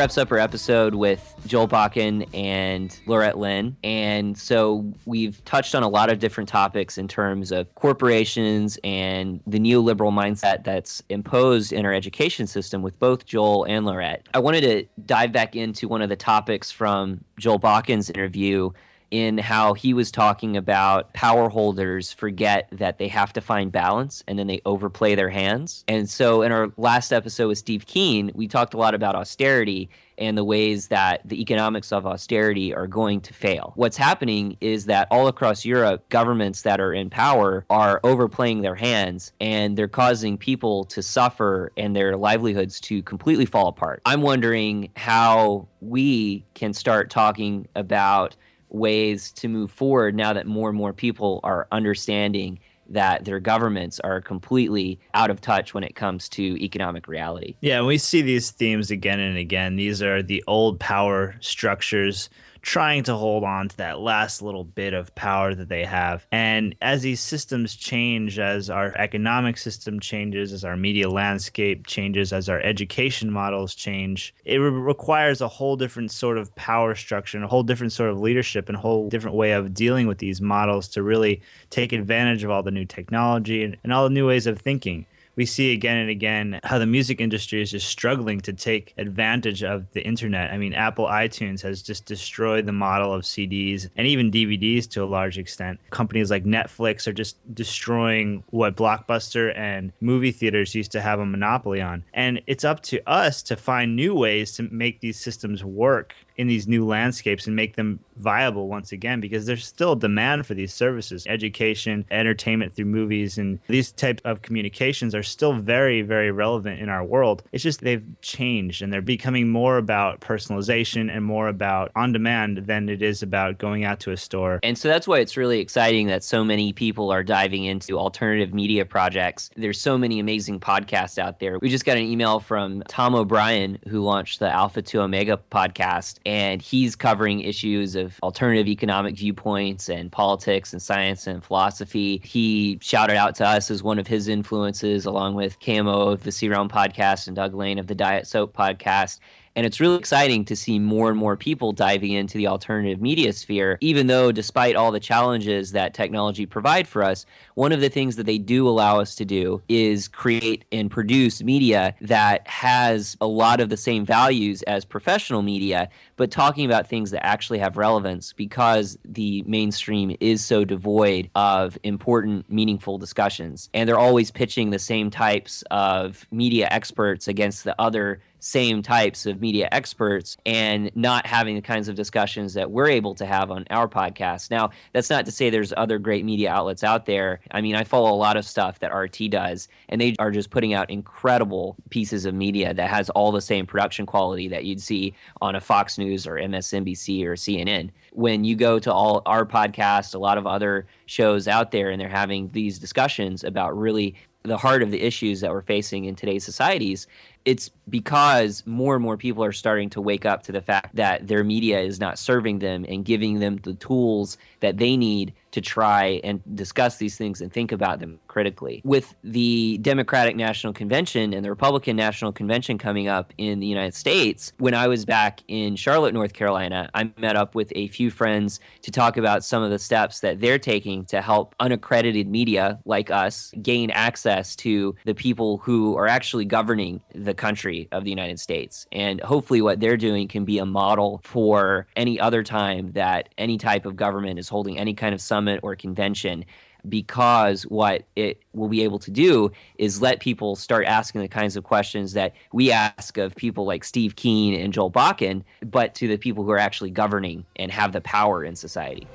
Wraps up our episode with Joel Bakan and Laurette Lynn. And so we've touched on a lot of different topics in terms of corporations and the neoliberal mindset that's imposed in our education system with both Joel and Laurette. I wanted to dive back into one of the topics from Joel Bakan's interview in how he was talking about power holders forget that they have to find balance and then they overplay their hands. And so in our last episode with Steve Keen, we talked a lot about austerity and the ways that the economics of austerity are going to fail. What's happening is that all across Europe, governments that are in power are overplaying their hands and they're causing people to suffer and their livelihoods to completely fall apart. I'm wondering how we can start talking about ways to move forward now that more and more people are understanding that their governments are completely out of touch when it comes to economic reality. Yeah, we see these themes again and again. These are the old power structures trying to hold on to that last little bit of power that they have. And as these systems change, as our economic system changes, as our media landscape changes, as our education models change, it re- requires a whole different sort of power structure and a whole different sort of leadership and a whole different way of dealing with these models to really take advantage of all the new technology and, and all the new ways of thinking we see again and again how the music industry is just struggling to take advantage of the internet. I mean, Apple iTunes has just destroyed the model of CDs and even DVDs to a large extent. Companies like Netflix are just destroying what Blockbuster and movie theaters used to have a monopoly on. And it's up to us to find new ways to make these systems work in these new landscapes and make them viable once again because there's still demand for these services. Education entertainment through movies and these types of communications are still very very relevant in our world. It's just they've changed and they're becoming more about personalization and more about on demand than it is about going out to a store. And so that's why it's really exciting that so many people are diving into alternative media projects. There's so many amazing podcasts out there. We just got an email from tom o'brien who launched the alpha to omega podcast and he's covering issues of alternative economic viewpoints and politics and science and philosophy. He shouted out to us as one of his influences, along with KMO of the C Realm podcast and Doug Lain of the Diet Soap podcast. And it's really exciting to see more and more people diving into the alternative media sphere, even though, despite all the challenges that technology provide for us, one of the things that they do allow us to do is create and produce media that has a lot of the same values as professional media, but talking about things that actually have relevance because the mainstream is so devoid of important, meaningful discussions. And they're always pitching the same types of media experts against the other same types of media experts and not having the kinds of discussions that we're able to have on our podcast. Now, that's not to say there's other great media outlets out there. I mean, I follow a lot of stuff that RT does, and they are just putting out incredible pieces of media that has all the same production quality that you'd see on a Fox News or MSNBC or CNN. When you go to all our podcast, a lot of other shows out there, and they're having these discussions about really the heart of the issues that we're facing in today's societies it's because more and more people are starting to wake up to the fact that their media is not serving them and giving them the tools that they need to try and discuss these things and think about them critically. With the Democratic National Convention and the Republican National Convention coming up in the United States, when I was back in Charlotte, North Carolina, I met up with a few friends to talk about some of the steps that they're taking to help unaccredited media like us gain access to the people who are actually governing the country of the United States. And hopefully, what they're doing can be a model for any other time that any type of government is holding any kind of summit or convention because what it will be able to do is let people start asking the kinds of questions that we ask of people like Steve Keen and Joel Bakan, but to the people who are actually governing and have the power in society.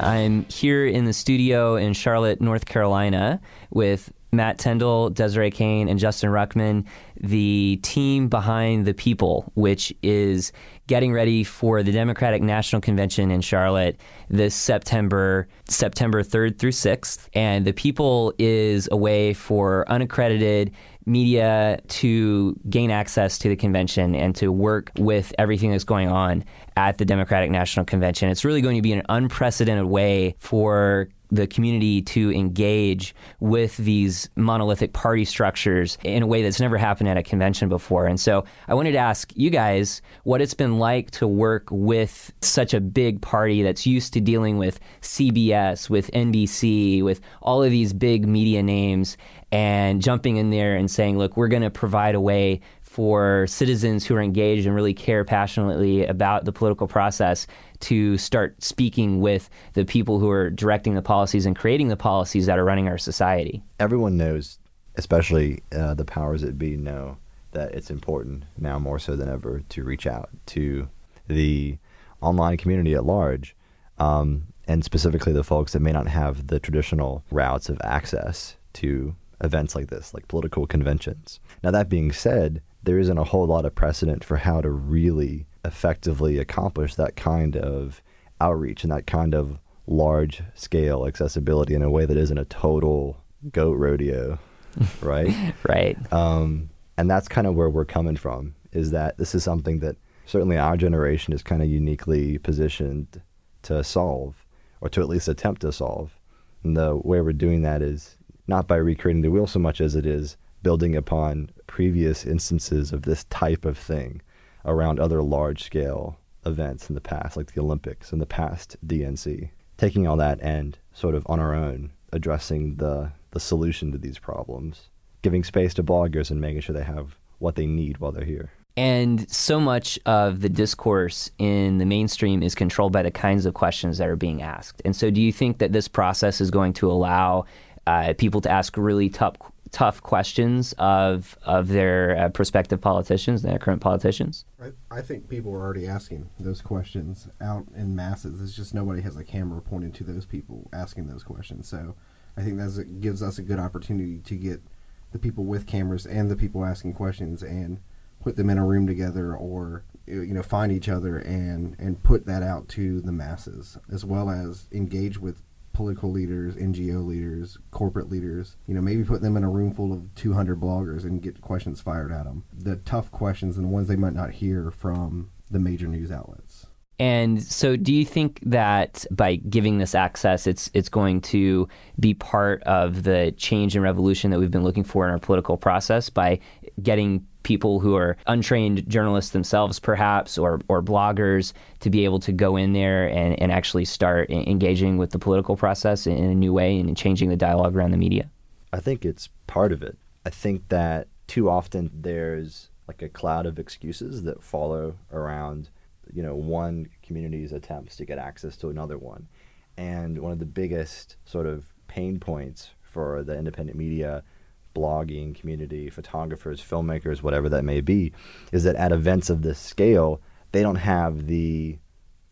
I'm here in the studio in Charlotte, North Carolina, with Matt Tendall, Desiree Kane, and Justin Ruckman, the team behind The People, which is getting ready for the Democratic National Convention in Charlotte this September, September 3rd through 6th. And The People is a way for unaccredited media to gain access to the convention and to work with everything that's going on at the Democratic National Convention. It's really going to be an unprecedented way for the community to engage with these monolithic party structures in a way that's never happened at a convention before. And so I wanted to ask you guys what it's been like to work with such a big party that's used to dealing with CBS, with NBC, with all of these big media names, and jumping in there and saying, look, we're going to provide a way for citizens who are engaged and really care passionately about the political process to start speaking with the people who are directing the policies and creating the policies that are running our society. Everyone knows, especially uh, the powers that be, know that it's important now more so than ever to reach out to the online community at large, um, and specifically the folks that may not have the traditional routes of access to events like this, like political conventions. Now, that being said, there isn't a whole lot of precedent for how to really effectively accomplish that kind of outreach and that kind of large scale accessibility in a way that isn't a total goat rodeo, right? right. Um, and that's kind of where we're coming from is that this is something that certainly our generation is kind of uniquely positioned to solve or to at least attempt to solve. And the way we're doing that is not by recreating the wheel so much as it is building upon previous instances of this type of thing around other large scale events in the past, like the Olympics and the past DNC. Taking all that and sort of on our own addressing the, the solution to these problems, giving space to bloggers and making sure they have what they need while they're here. And so much of the discourse in the mainstream is controlled by the kinds of questions that are being asked. And so, do you think that this process is going to allow uh, people to ask really tough, tough questions of of their uh, prospective politicians, their current politicians? I, I think people are already asking those questions out in masses. It's just nobody has a camera pointed to those people asking those questions. So I think that gives us a good opportunity to get the people with cameras and the people asking questions and put them in a room together or you know find each other and and put that out to the masses as well as engage with political leaders, NGO leaders, corporate leaders, you know, maybe put them in a room full of 200 bloggers and get questions fired at them. The tough questions and the ones they might not hear from the major news outlets. And so, do you think that by giving this access, it's it's going to be part of the change and revolution that we've been looking for in our political process by getting people who are untrained journalists themselves, perhaps, or, or bloggers, to be able to go in there and, and actually start engaging with the political process in a new way and changing the dialogue around the media? I think it's part of it. I think that too often there's like a cloud of excuses that follow around, you know, one community's attempts to get access to another one. And one of the biggest sort of pain points for the independent media blogging community, photographers, filmmakers, whatever that may be, is that at events of this scale, they don't have the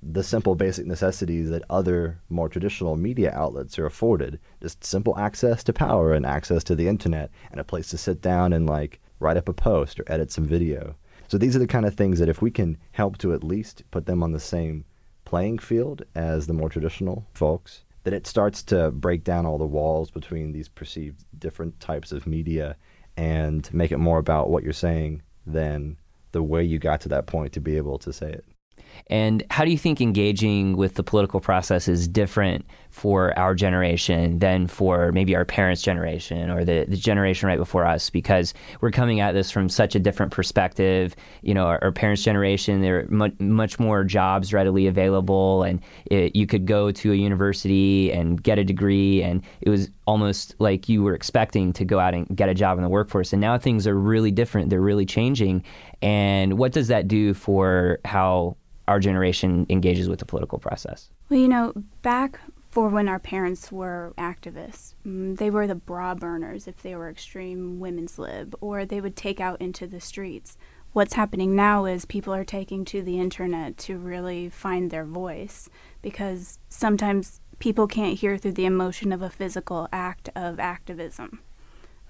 the simple basic necessities that other more traditional media outlets are afforded. Just simple access to power and access to the internet and a place to sit down and like write up a post or edit some video. So these are the kind of things that if we can help to at least put them on the same playing field as the more traditional folks, that it starts to break down all the walls between these perceived different types of media and make it more about what you're saying than the way you got to that point to be able to say it. And how do you think engaging with the political process is different for our generation than for maybe our parents' generation or the, the generation right before us? Because we're coming at this from such a different perspective. You know, our, our parents' generation, there are much, much more jobs readily available, and it, you could go to a university and get a degree, and it was almost like you were expecting to go out and get a job in the workforce. And now things are really different, they're really changing. And what does that do for how our generation engages with the political process? Well, you know, back for when our parents were activists, mm, they were the bra burners if they were extreme women's lib, or they would take out into the streets. What's happening now is people are taking to the internet to really find their voice because sometimes people can't hear through the emotion of a physical act of activism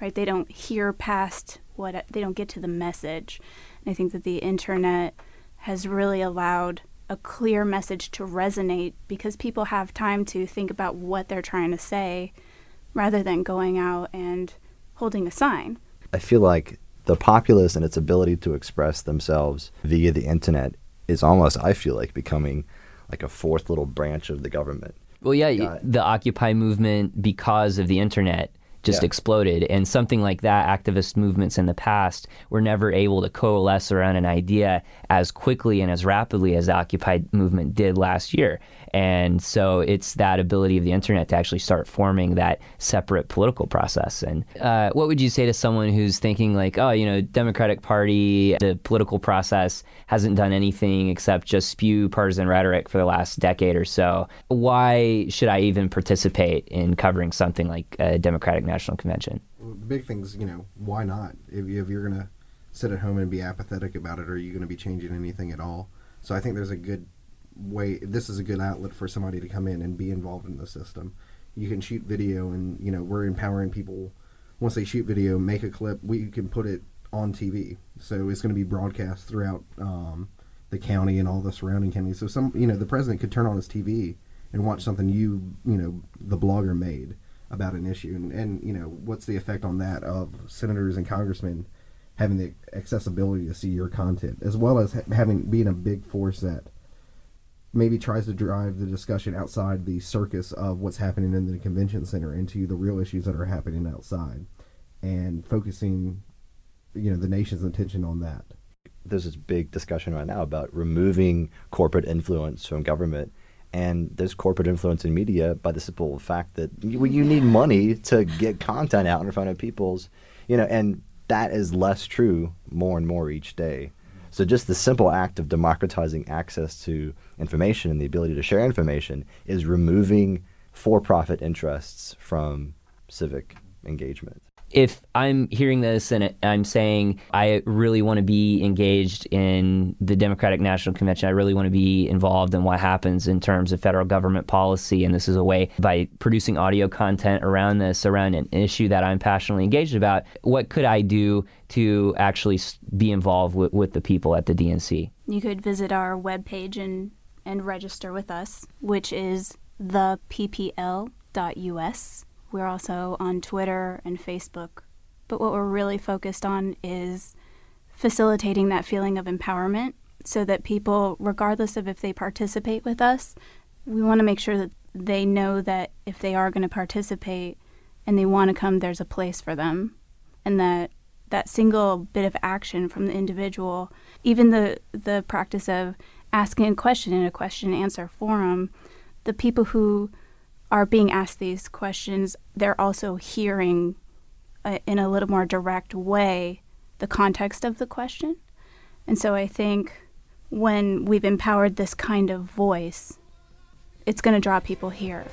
right they don't hear past what they don't get to the message and i think that the internet has really allowed a clear message to resonate because people have time to think about what they're trying to say rather than going out and holding a sign. I feel like the populace and its ability to express themselves via the internet is almost, I feel like, becoming like a fourth little branch of the government. Well, yeah, the Occupy movement, because of the internet, just Yeah. exploded. And something like that, activist movements in the past were never able to coalesce around an idea as quickly and as rapidly as the Occupy movement did last year. And so it's that ability of the internet to actually start forming that separate political process. And uh, what would you say to someone who's thinking, like, oh, you know, Democratic Party, the political process hasn't done anything except just spew partisan rhetoric for the last decade or so? Why should I even participate in covering something like a Democratic National Convention? The big things, you know, why not? If, if you're going to sit at home and be apathetic about it, are you going to be changing anything at all? So I think there's a good way. This is a good outlet for somebody to come in and be involved in the system. You can shoot video, and you know we're empowering people. Once they shoot video, make a clip. We can put it on TV, so it's going to be broadcast throughout um, the county and all the surrounding counties. So some, you know, the president could turn on his TV and watch something you, you know, the blogger made about an issue, and, and you know, what's the effect on that of senators and congressmen having the accessibility to see your content, as well as ha- having being a big force that maybe tries to drive the discussion outside the circus of what's happening in the convention center into the real issues that are happening outside, and focusing, you know, the nation's attention on that. there's this big discussion right now about removing corporate influence from government. And there's corporate influence in media by the simple fact that you, you need money to get content out in front of people's, you know, and that is less true more and more each day. So just the simple act of democratizing access to information and the ability to share information is removing for-profit interests from civic engagement. If I'm hearing this and I'm saying I really want to be engaged in the Democratic National Convention, I really want to be involved in what happens in terms of federal government policy, and this is a way by producing audio content around this, around an issue that I'm passionately engaged about, what could I do to actually be involved with, with the people at the DNC? You could visit our webpage and, and register with us, which is theppl.us. We're also on Twitter and Facebook. But what we're really focused on is facilitating that feeling of empowerment so that people, regardless of if they participate with us, we want to make sure that they know that if they are going to participate and they want to come, there's a place for them. And that that single bit of action from the individual, even the the practice of asking a question in a question and answer forum, the people who are being asked these questions, they're also hearing uh, in a little more direct way the context of the question. And so I think when we've empowered this kind of voice, it's going to draw people here.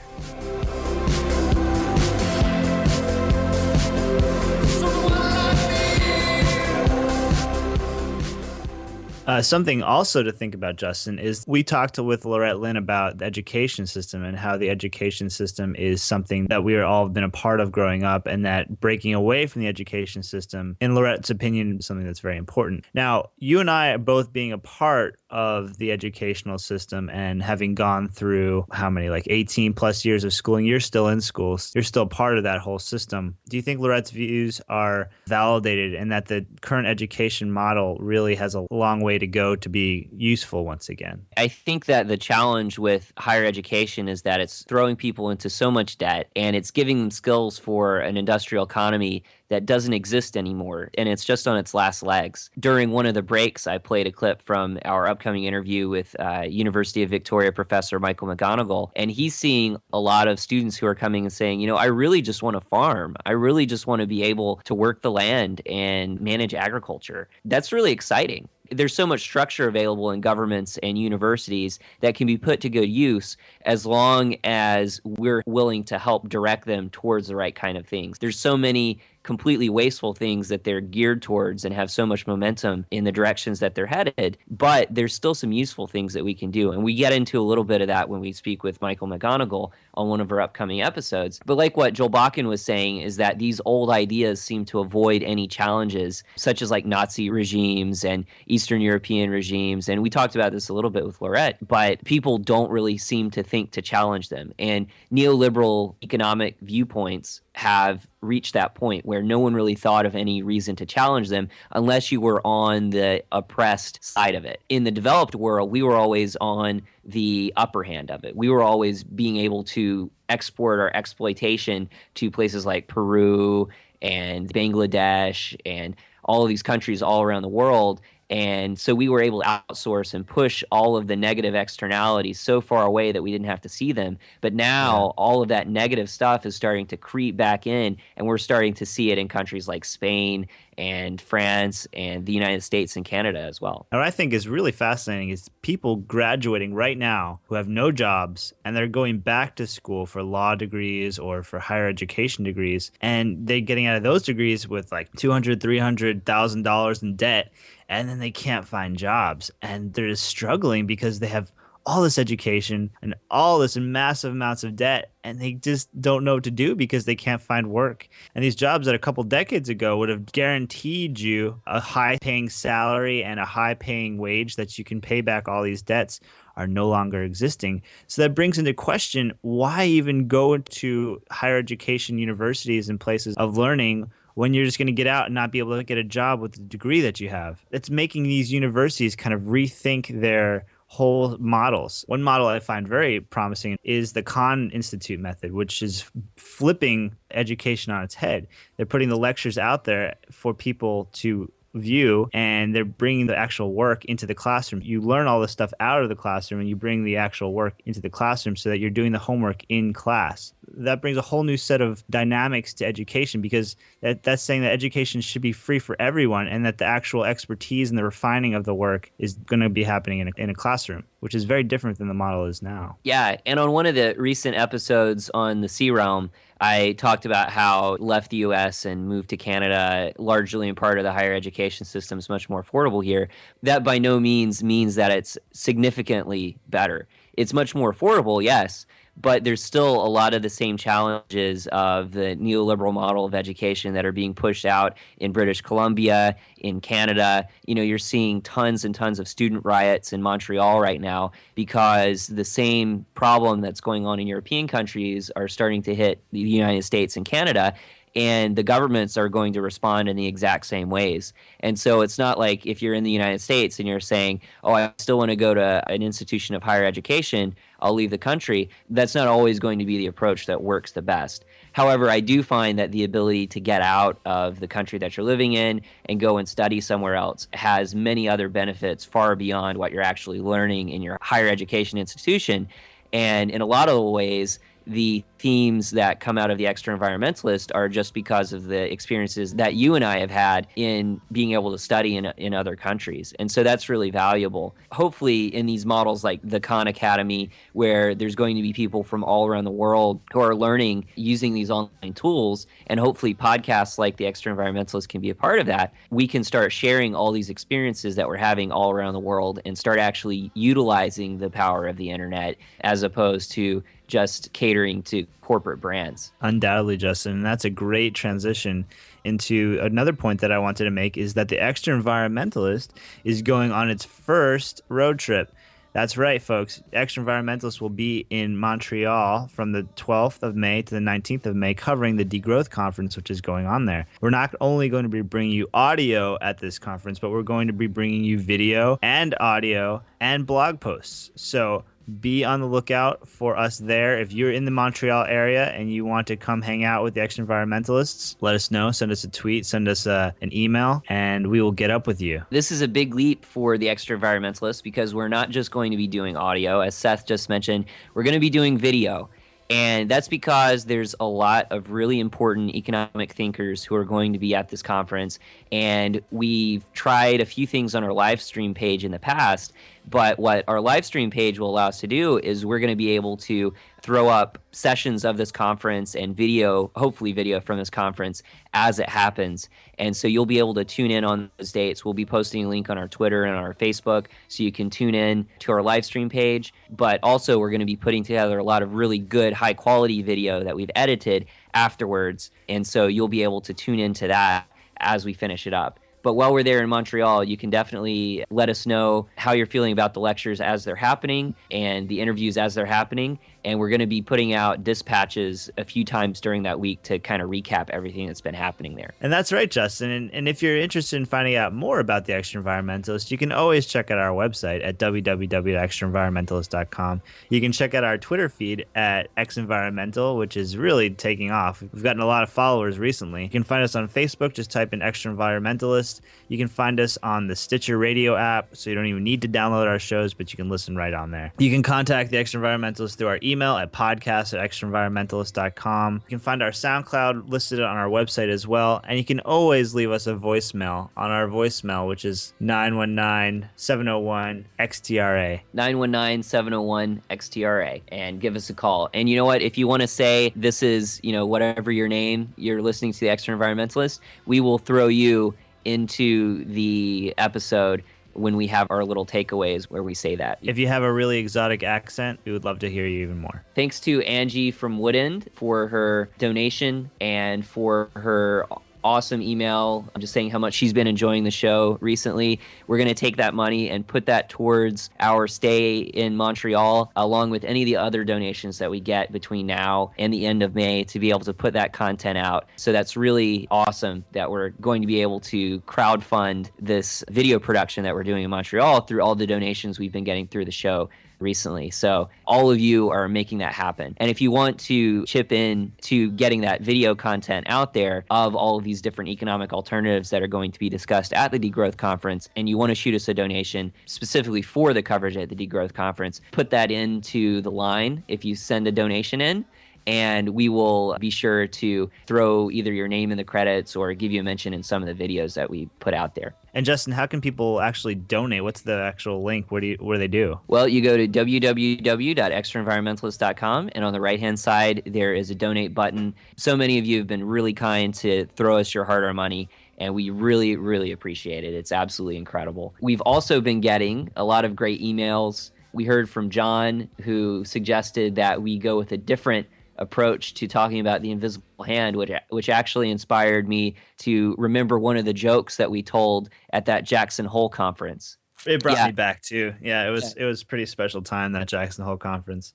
Uh, something also to think about, Justin, is we talked with Laurette Lynn about the education system and how the education system is something that we are all been a part of growing up, and that breaking away from the education system, in Laurette's opinion, is something that's very important. Now, you and I are both being a part of the educational system and having gone through how many, like 18 plus years of schooling, you're still in school, you're still part of that whole system. Do you think Laurette's views are validated and that the current education model really has a long way to go to be useful once again? I think that the challenge with higher education is that it's throwing people into so much debt and it's giving them skills for an industrial economy that doesn't exist anymore and it's just on its last legs. During one of the breaks, I played a clip from our upcoming interview with uh, University of Victoria professor Michael M'Gonigle, and he's seeing a lot of students who are coming and saying, you know, I really just want to farm. I really just want to be able to work the land and manage agriculture. That's really exciting there's so much structure available in governments and universities that can be put to good use as long as we're willing to help direct them towards the right kind of things. There's so many completely wasteful things that they're geared towards and have so much momentum in the directions that they're headed, but there's still some useful things that we can do. And we get into a little bit of that when we speak with Michael M'Gonigle on one of our upcoming episodes. But like what Joel Bakan was saying, is that these old ideas seem to avoid any challenges, such as like Nazi regimes and Eastern European regimes. And we talked about this a little bit with Laurette, but people don't really seem to think to challenge them. And neoliberal economic viewpoints have reached that point where no one really thought of any reason to challenge them unless you were on the oppressed side of it. In the developed world, we were always on the upper hand of it. We were always being able to export our exploitation to places like Peru and Bangladesh and all of these countries all around the world and so we were able to outsource and push all of the negative externalities so far away that we didn't have to see them. But now all of that negative stuff is starting to creep back in, and we're starting to see it in countries like Spain and France and the United States and Canada as well. What I think is really fascinating is people graduating right now who have no jobs and they're going back to school for law degrees or for higher education degrees and they're getting out of those degrees with like 200 300,000 dollars in debt and then they can't find jobs and they're just struggling because they have all this education and all this massive amounts of debt and they just don't know what to do because they can't find work and these jobs that a couple decades ago would have guaranteed you a high paying salary and a high paying wage that you can pay back all these debts are no longer existing so that brings into question why even go to higher education universities and places of learning when you're just going to get out and not be able to get a job with the degree that you have. It's making these universities kind of rethink their whole models. One model I find very promising is the Khan Institute method, which is flipping education on its head. They're putting the lectures out there for people to view and they're bringing the actual work into the classroom. You learn all this stuff out of the classroom and you bring the actual work into the classroom so that you're doing the homework in class. That brings a whole new set of dynamics to education because that, that's saying that education should be free for everyone and that the actual expertise and the refining of the work is going to be happening in a, in a classroom, which is very different than the model is now. Yeah. And on one of the recent episodes on the C Realm, I talked about how left the US and moved to Canada, largely in part of the higher education system is much more affordable here. That by no means means that it's significantly better. It's much more affordable, yes, but there's still a lot of the same challenges of the neoliberal model of education that are being pushed out in British Columbia, in Canada. You know, you're seeing tons and tons of student riots in Montreal right now because the same problem that's going on in European countries are starting to hit the United States and Canada and the governments are going to respond in the exact same ways. And so it's not like if you're in the United States and you're saying, "Oh, I still want to go to an institution of higher education," I'll leave the country. That's not always going to be the approach that works the best. However, I do find that the ability to get out of the country that you're living in and go and study somewhere else has many other benefits far beyond what you're actually learning in your higher education institution. And in a lot of ways, the themes that come out of the Extraenvironmentalist are just because of the experiences that you and I have had in being able to study in, in other countries. And so that's really valuable. Hopefully, in these models like the Khan Academy, where there's going to be people from all around the world who are learning using these online tools, and hopefully podcasts like the Extraenvironmentalist can be a part of that, we can start sharing all these experiences that we're having all around the world and start actually utilizing the power of the internet as opposed to just catering to corporate brands. Undoubtedly, Justin. And that's a great transition into another point that I wanted to make is that the Extraenvironmentalist is going on its first road trip. That's right, folks. Extraenvironmentalist will be in Montreal from the 12th of May to the 19th of May, covering the Degrowth Conference, which is going on there. We're not only going to be bringing you audio at this conference, but we're going to be bringing you video and audio and blog posts. So be on the lookout for us there. If you're in the Montreal area and you want to come hang out with the Extraenvironmentalists, let us know. Send us a tweet, send us a, uh, an email, and we will get up with you. This is a big leap for the Extraenvironmentalists because we're not just going to be doing audio. As Seth just mentioned, we're going to be doing video. And that's because there's a lot of really important economic thinkers who are going to be at this conference. And we've tried a few things on our live stream page in the past. But what our live stream page will allow us to do is we're going to be able to throw up sessions of this conference and video, hopefully video from this conference as it happens. And so you'll be able to tune in on those dates. We'll be posting a link on our Twitter and our Facebook so you can tune in to our live stream page. But also, we're going to be putting together a lot of really good, high quality video that we've edited afterwards. And so you'll be able to tune into that as we finish it up. But while we're there in Montreal, you can definitely let us know how you're feeling about the lectures as they're happening and the interviews as they're happening. And we're going to be putting out dispatches a few times during that week to kind of recap everything that's been happening there. And that's right, Justin. And, and if you're interested in finding out more about the Extraenvironmentalist, you can always check out our website at www.extraenvironmentalist.com. You can check out our Twitter feed at X Environmental, which is really taking off. We've gotten a lot of followers recently. You can find us on Facebook, just type in Extraenvironmentalist. You can find us on the Stitcher Radio app, so you don't even need to download our shows, but you can listen right on there. You can contact the Extraenvironmentalist through our email at podcast at extraenvironmentalist.com. You can find our SoundCloud listed on our website as well, and you can always leave us a voicemail on our voicemail, which is 919 701 XTRA. 919 701 XTRA and give us a call. And you know what? If you want to say this is, you know, whatever your name, you're listening to the Extraenvironmentalist, we will throw you into the episode when we have our little takeaways where we say that. If you have a really exotic accent, we would love to hear you even more. Thanks to Angie from Woodend for her donation and for her awesome email just saying how much she's been enjoying the show recently. We're going to take that money and put that towards our stay in Montreal, along with any of the other donations that we get between now and the end of May to be able to put that content out. So that's really awesome that we're going to be able to crowd fund this video production that we're doing in Montreal through all the donations we've been getting through the show recently. So all of you are making that happen. And if you want to chip in to getting that video content out there of all of these different economic alternatives that are going to be discussed at the Degrowth Conference, and you want to shoot us a donation specifically for the coverage at the Degrowth Conference, put that into the line if you send a donation in and we will be sure to throw either your name in the credits or give you a mention in some of the videos that we put out there. And Justin, how can people actually donate? What's the actual link? Where do you, where do they do? Well, you go to www.extraenvironmentalist.com, and on the right hand side, there is a donate button. So many of you have been really kind to throw us your hard earned money. And we really, really appreciate it. It's absolutely incredible. We've also been getting a lot of great emails. We heard from John, who suggested that we go with a different approach to talking about the invisible hand which which actually inspired me to remember one of the jokes that we told at that Jackson Hole conference. It brought Yeah. me back too. Yeah, it was it was a pretty special time that Jackson Hole conference.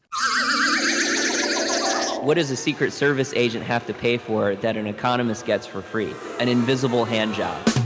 What does a secret service agent have to pay for that an economist gets for free? An invisible hand job.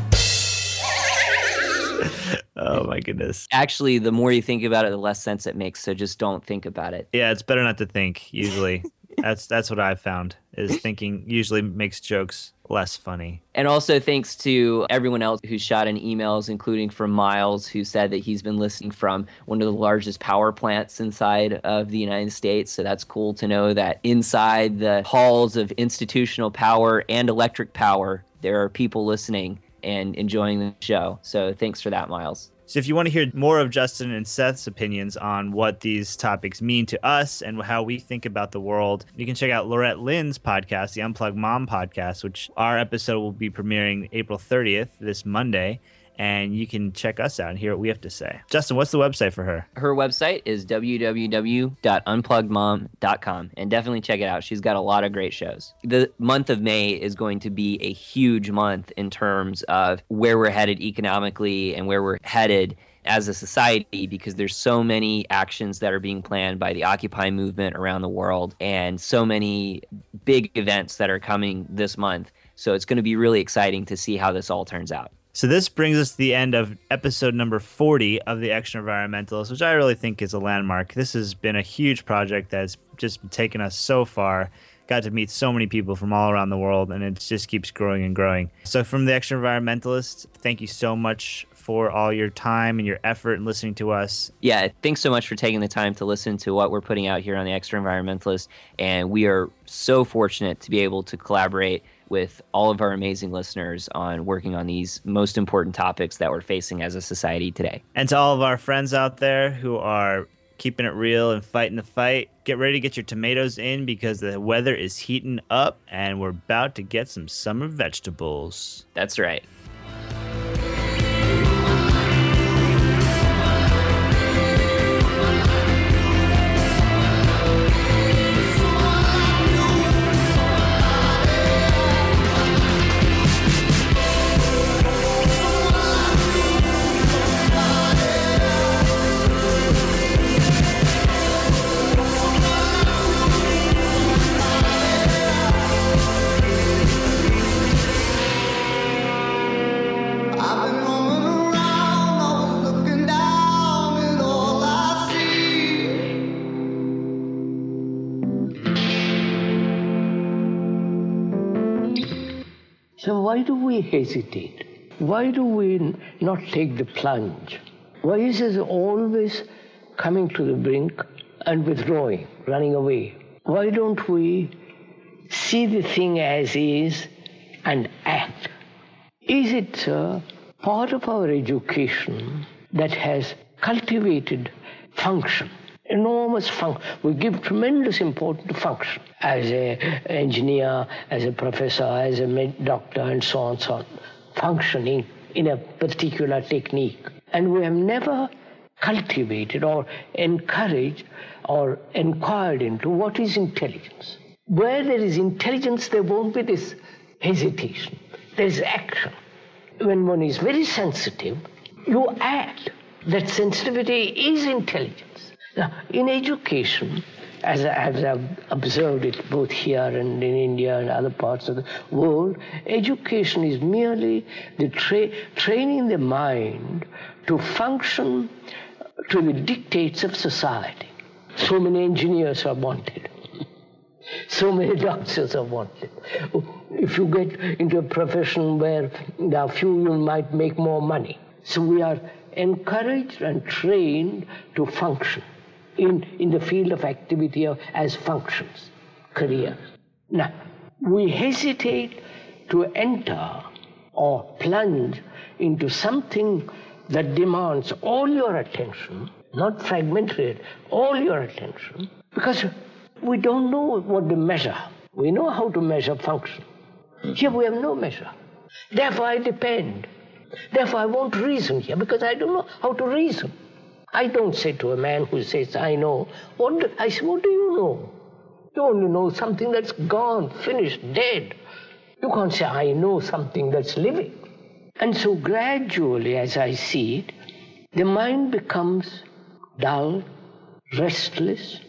Oh my goodness. Actually, the more you think about it, the less sense it makes. So just don't think about it. Yeah, it's better not to think. Usually, that's that's what I've found is thinking usually makes jokes less funny. And also thanks to everyone else who shot in emails, including from Miles, who said that he's been listening from one of the largest power plants inside of the United States. So that's cool to know that inside the halls of institutional power and electric power, there are people listening and enjoying the show. So thanks for that, Miles. So if you want to hear more of Justin and Seth's opinions on what these topics mean to us and how we think about the world, you can check out Laurette Lynn's podcast, the Unplugged Mom podcast, which our episode will be premiering April 30th, this Monday. And you can check us out and hear what we have to say. Justin, what's the website for her? Her website is www.unpluggedmom.com and definitely check it out. She's got a lot of great shows. The month of May is going to be a huge month in terms of where we're headed economically and where we're headed as a society because there's so many actions that are being planned by the occupy movement around the world and so many big events that are coming this month. So it's going to be really exciting to see how this all turns out. So this brings us to the end of episode number 40 of the Extraenvironmentalist, which I really think is a landmark. This has been a huge project that's just taken us so far. Got to meet so many people from all around the world, and it just keeps growing and growing. So, from the Extraenvironmentalist, thank you so much for all your time and your effort in listening to us. Yeah, thanks so much for taking the time to listen to what we're putting out here on the Extraenvironmentalist. And we are so fortunate to be able to collaborate with all of our amazing listeners on working on these most important topics that we're facing as a society today. And to all of our friends out there who are keeping it real and fighting the fight, get ready to get your tomatoes in because the weather is heating up and we're about to get some summer vegetables. That's right. We hesitate? Why do we not take the plunge? Why is it always coming to the brink and withdrawing, running away? Why don't we see the thing as is and act? Is it, sir, part of our education that has cultivated function? Enormous function. We give tremendous importance to function as a engineer, as a professor, as a med- doctor, and so on, so on. Functioning in a particular technique. And we have never cultivated or encouraged or inquired into what is intelligence. Where there is intelligence, there won't be this hesitation. There is action. When one is very sensitive, you act. That sensitivity is intelligence. Now, in education, as, I, as I've observed it both here and in India and other parts of the world, education is merely the tra- training the mind to function to the dictates of society. So many engineers are wanted. So many doctors are wanted. If you get into a profession where there are few, you might make more money. So we are encouraged and trained to function in, in the field of activity of, as functions, careers. Now, we hesitate to enter or plunge into something that demands all your attention, not fragmentary, all your attention, because we don't know what to measure. We know how to measure function. Here we have no measure. Therefore, I depend. Therefore, I won't reason here because I don't know how to reason. I don't say to a man who says, I know. What do, I say, what do you know? You only know something that's gone, finished, dead. You can't say, I know something that's living. And so gradually, as I see it, the mind becomes dull, restless.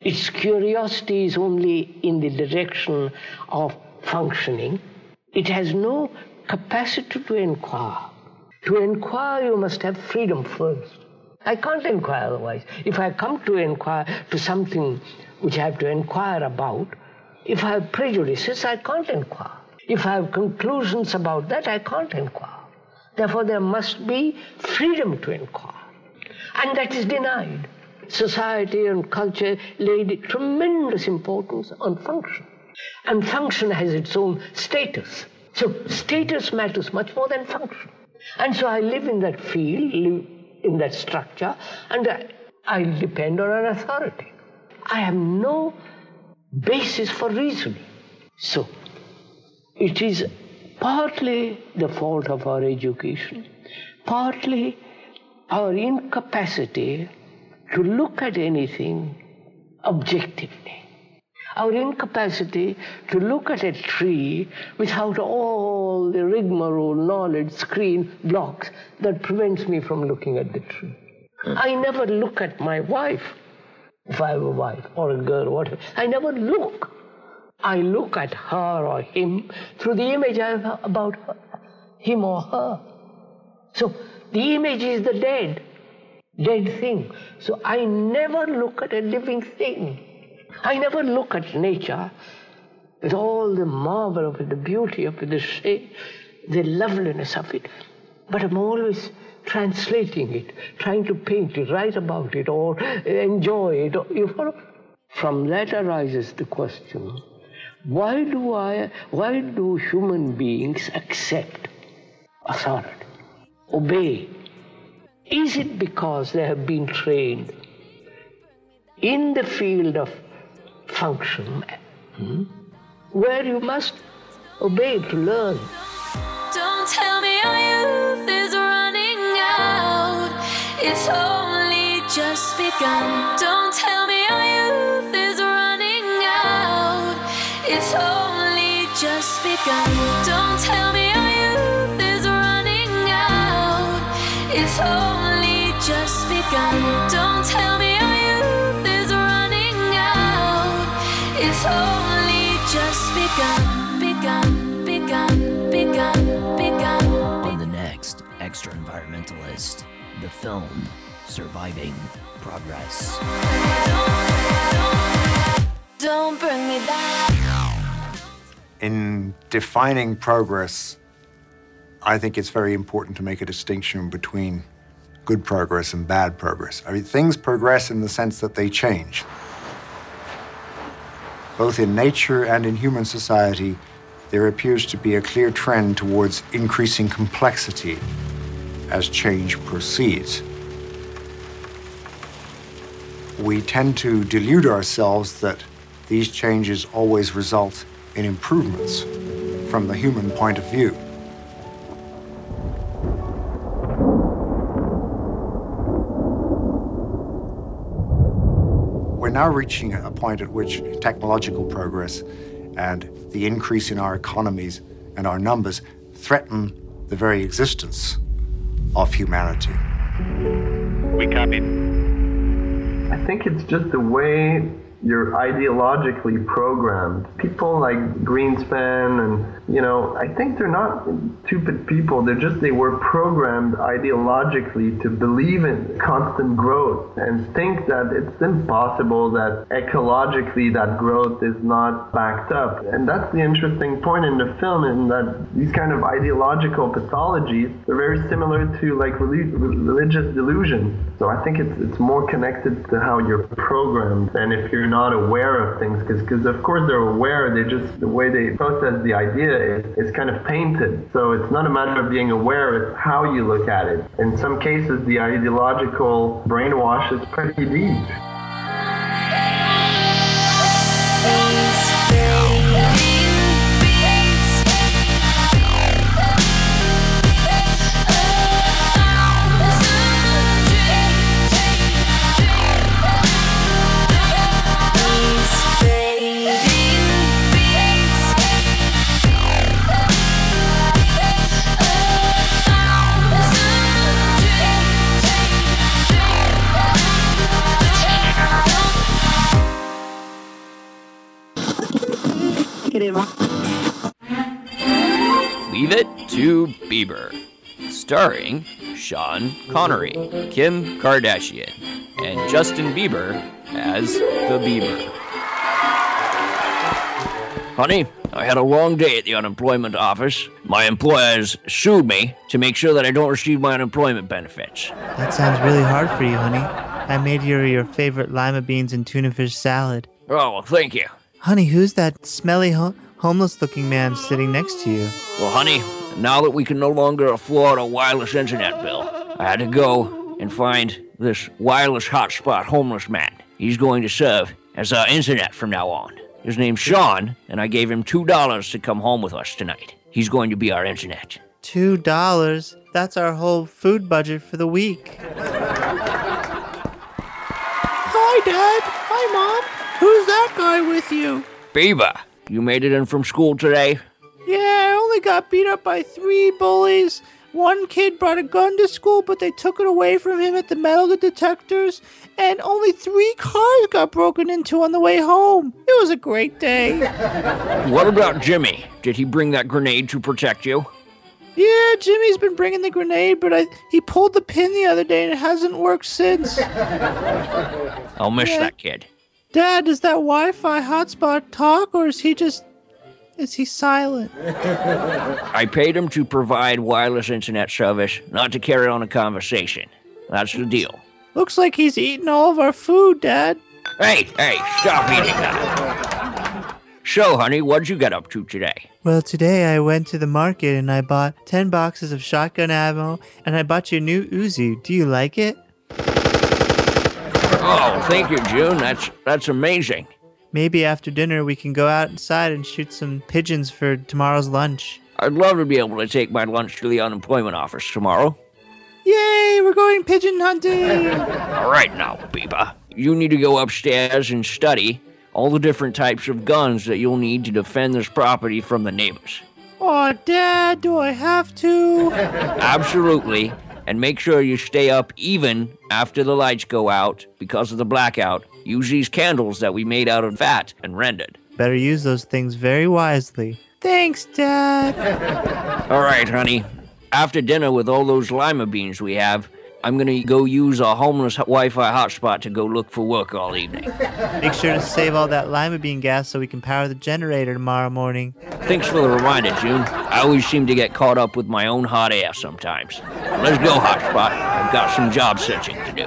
Its curiosity is only in the direction of functioning. It has no capacity to inquire. To inquire, you must have freedom first. I can't inquire otherwise. If I come to inquire to something which I have to inquire about, if I have prejudices, I can't inquire. If I have conclusions about that, I can't inquire. Therefore, there must be freedom to inquire. And that is denied. Society and culture laid tremendous importance on function. And function has its own status. So status matters much more than function. And so I live in that field, live in that structure, and I, I depend on an authority. I have no basis for reasoning. So it is partly the fault of our education, partly our incapacity to look at anything objectively. Our incapacity to look at a tree without all the rigmarole, knowledge, screen, blocks that prevents me from looking at the tree. Hmm. I never look at my wife, if I have a wife or a girl, whatever. I never look. I look at her or him through the image I have about her, him or her. So the image is the dead, dead thing. So I never look at a living thing. I never look at nature with all the marvel of it, the beauty of it, the shape, the loveliness of it. But I'm always translating it, trying to paint it, write about it, or enjoy it. You follow? From that arises the question why do I why do human beings accept authority? Obey? Is it because they have been trained in the field of function hmm, where you must obey to learn? Don't tell me our youth is running out. It's only just begun. Don't tell me our youth is running out. It's only just begun. Don't tell me our youth is running out. It's only just begun, begun, begun, begun, begun. On the next Extraenvironmentalist, the film Surviving Progress. Don't bring me back. In defining progress, I think it's very important to make a distinction between good progress and bad progress. I mean, things progress in the sense that they change. Both in nature and in human society, there appears to be a clear trend towards increasing complexity as change proceeds. We tend to delude ourselves that these changes always result in improvements from the human point of view. We're now reaching a point at which technological progress and the increase in our economies and our numbers threaten the very existence of humanity. We copy. I think it's just the way you're ideologically programmed. People like Greenspan and you know, I think they're not stupid people. They're just they were programmed ideologically to believe in constant growth and think that it's impossible that ecologically that growth is not backed up. And that's the interesting point in the film in that these kind of ideological pathologies are very similar to like religious delusion. So I think it's it's more connected to how you're programmed than if you're not aware of things because of course they're aware they just the way they process the idea is, is kind of painted so it's not a matter of being aware it's how you look at it. In some cases the ideological brainwash is pretty deep to Bieber, starring Sean Connery, Kim Kardashian, and Justin Bieber as the Bieber. Honey, I had a long day at the unemployment office. My employers sued me to make sure that I don't receive my unemployment benefits. That sounds really hard for you, honey. I made you your favorite lima beans and tuna fish salad. Oh, well, thank you. Honey, who's that smelly ho- homeless looking man sitting next to you? Well, honey, now that we can no longer afford a wireless internet bill, I had to go and find this wireless hotspot homeless man. He's going to serve as our internet from now on. His name's Sean, and I gave him $2 to come home with us tonight. He's going to be our internet. Two dollars? That's our whole food budget for the week. Hi, Dad. Hi, Mom. Who's that guy with you? Bieber, you made it in from school today? Yeah, I only got beat up by three bullies. One kid brought a gun to school, but they took it away from him at the metal detectors. And only three cars got broken into on the way home. It was a great day. What about Jimmy? Did he bring that grenade to protect you? Yeah, Jimmy's been bringing the grenade, but I, he pulled the pin the other day and it hasn't worked since. I'll miss Yeah. that kid. Dad, does that Wi Fi hotspot talk or is he just. Is he silent? I paid him to provide wireless internet service, not to carry on a conversation. That's the deal. Looks like he's eating all of our food, Dad. Hey, hey, stop eating that. So, honey, what'd you get up to today? Well, today I went to the market and I bought 10 boxes of shotgun ammo and I bought you a new Uzi. Do you like it? Oh, thank you, June. That's that's amazing. Maybe after dinner we can go outside and shoot some pigeons for tomorrow's lunch. I'd love to be able to take my lunch to the unemployment office tomorrow. Yay, we're going pigeon hunting! All right now, Bieber. You need to go upstairs and study all the different types of guns that you'll need to defend this property from the neighbors. oh, Dad, do I have to? Absolutely. And make sure you stay up even after the lights go out because of the blackout. Use these candles that we made out of fat and rendered. Better use those things very wisely. Thanks, Dad. All right, honey. After dinner with all those lima beans we have, I'm gonna go use a homeless Wi-Fi hotspot to go look for work all evening. Make sure to save all that lima bean gas so we can power the generator tomorrow morning. Thanks for the reminder, June. I always seem to get caught up with my own hot air sometimes. Let's go, hotspot. I've got some job searching to do.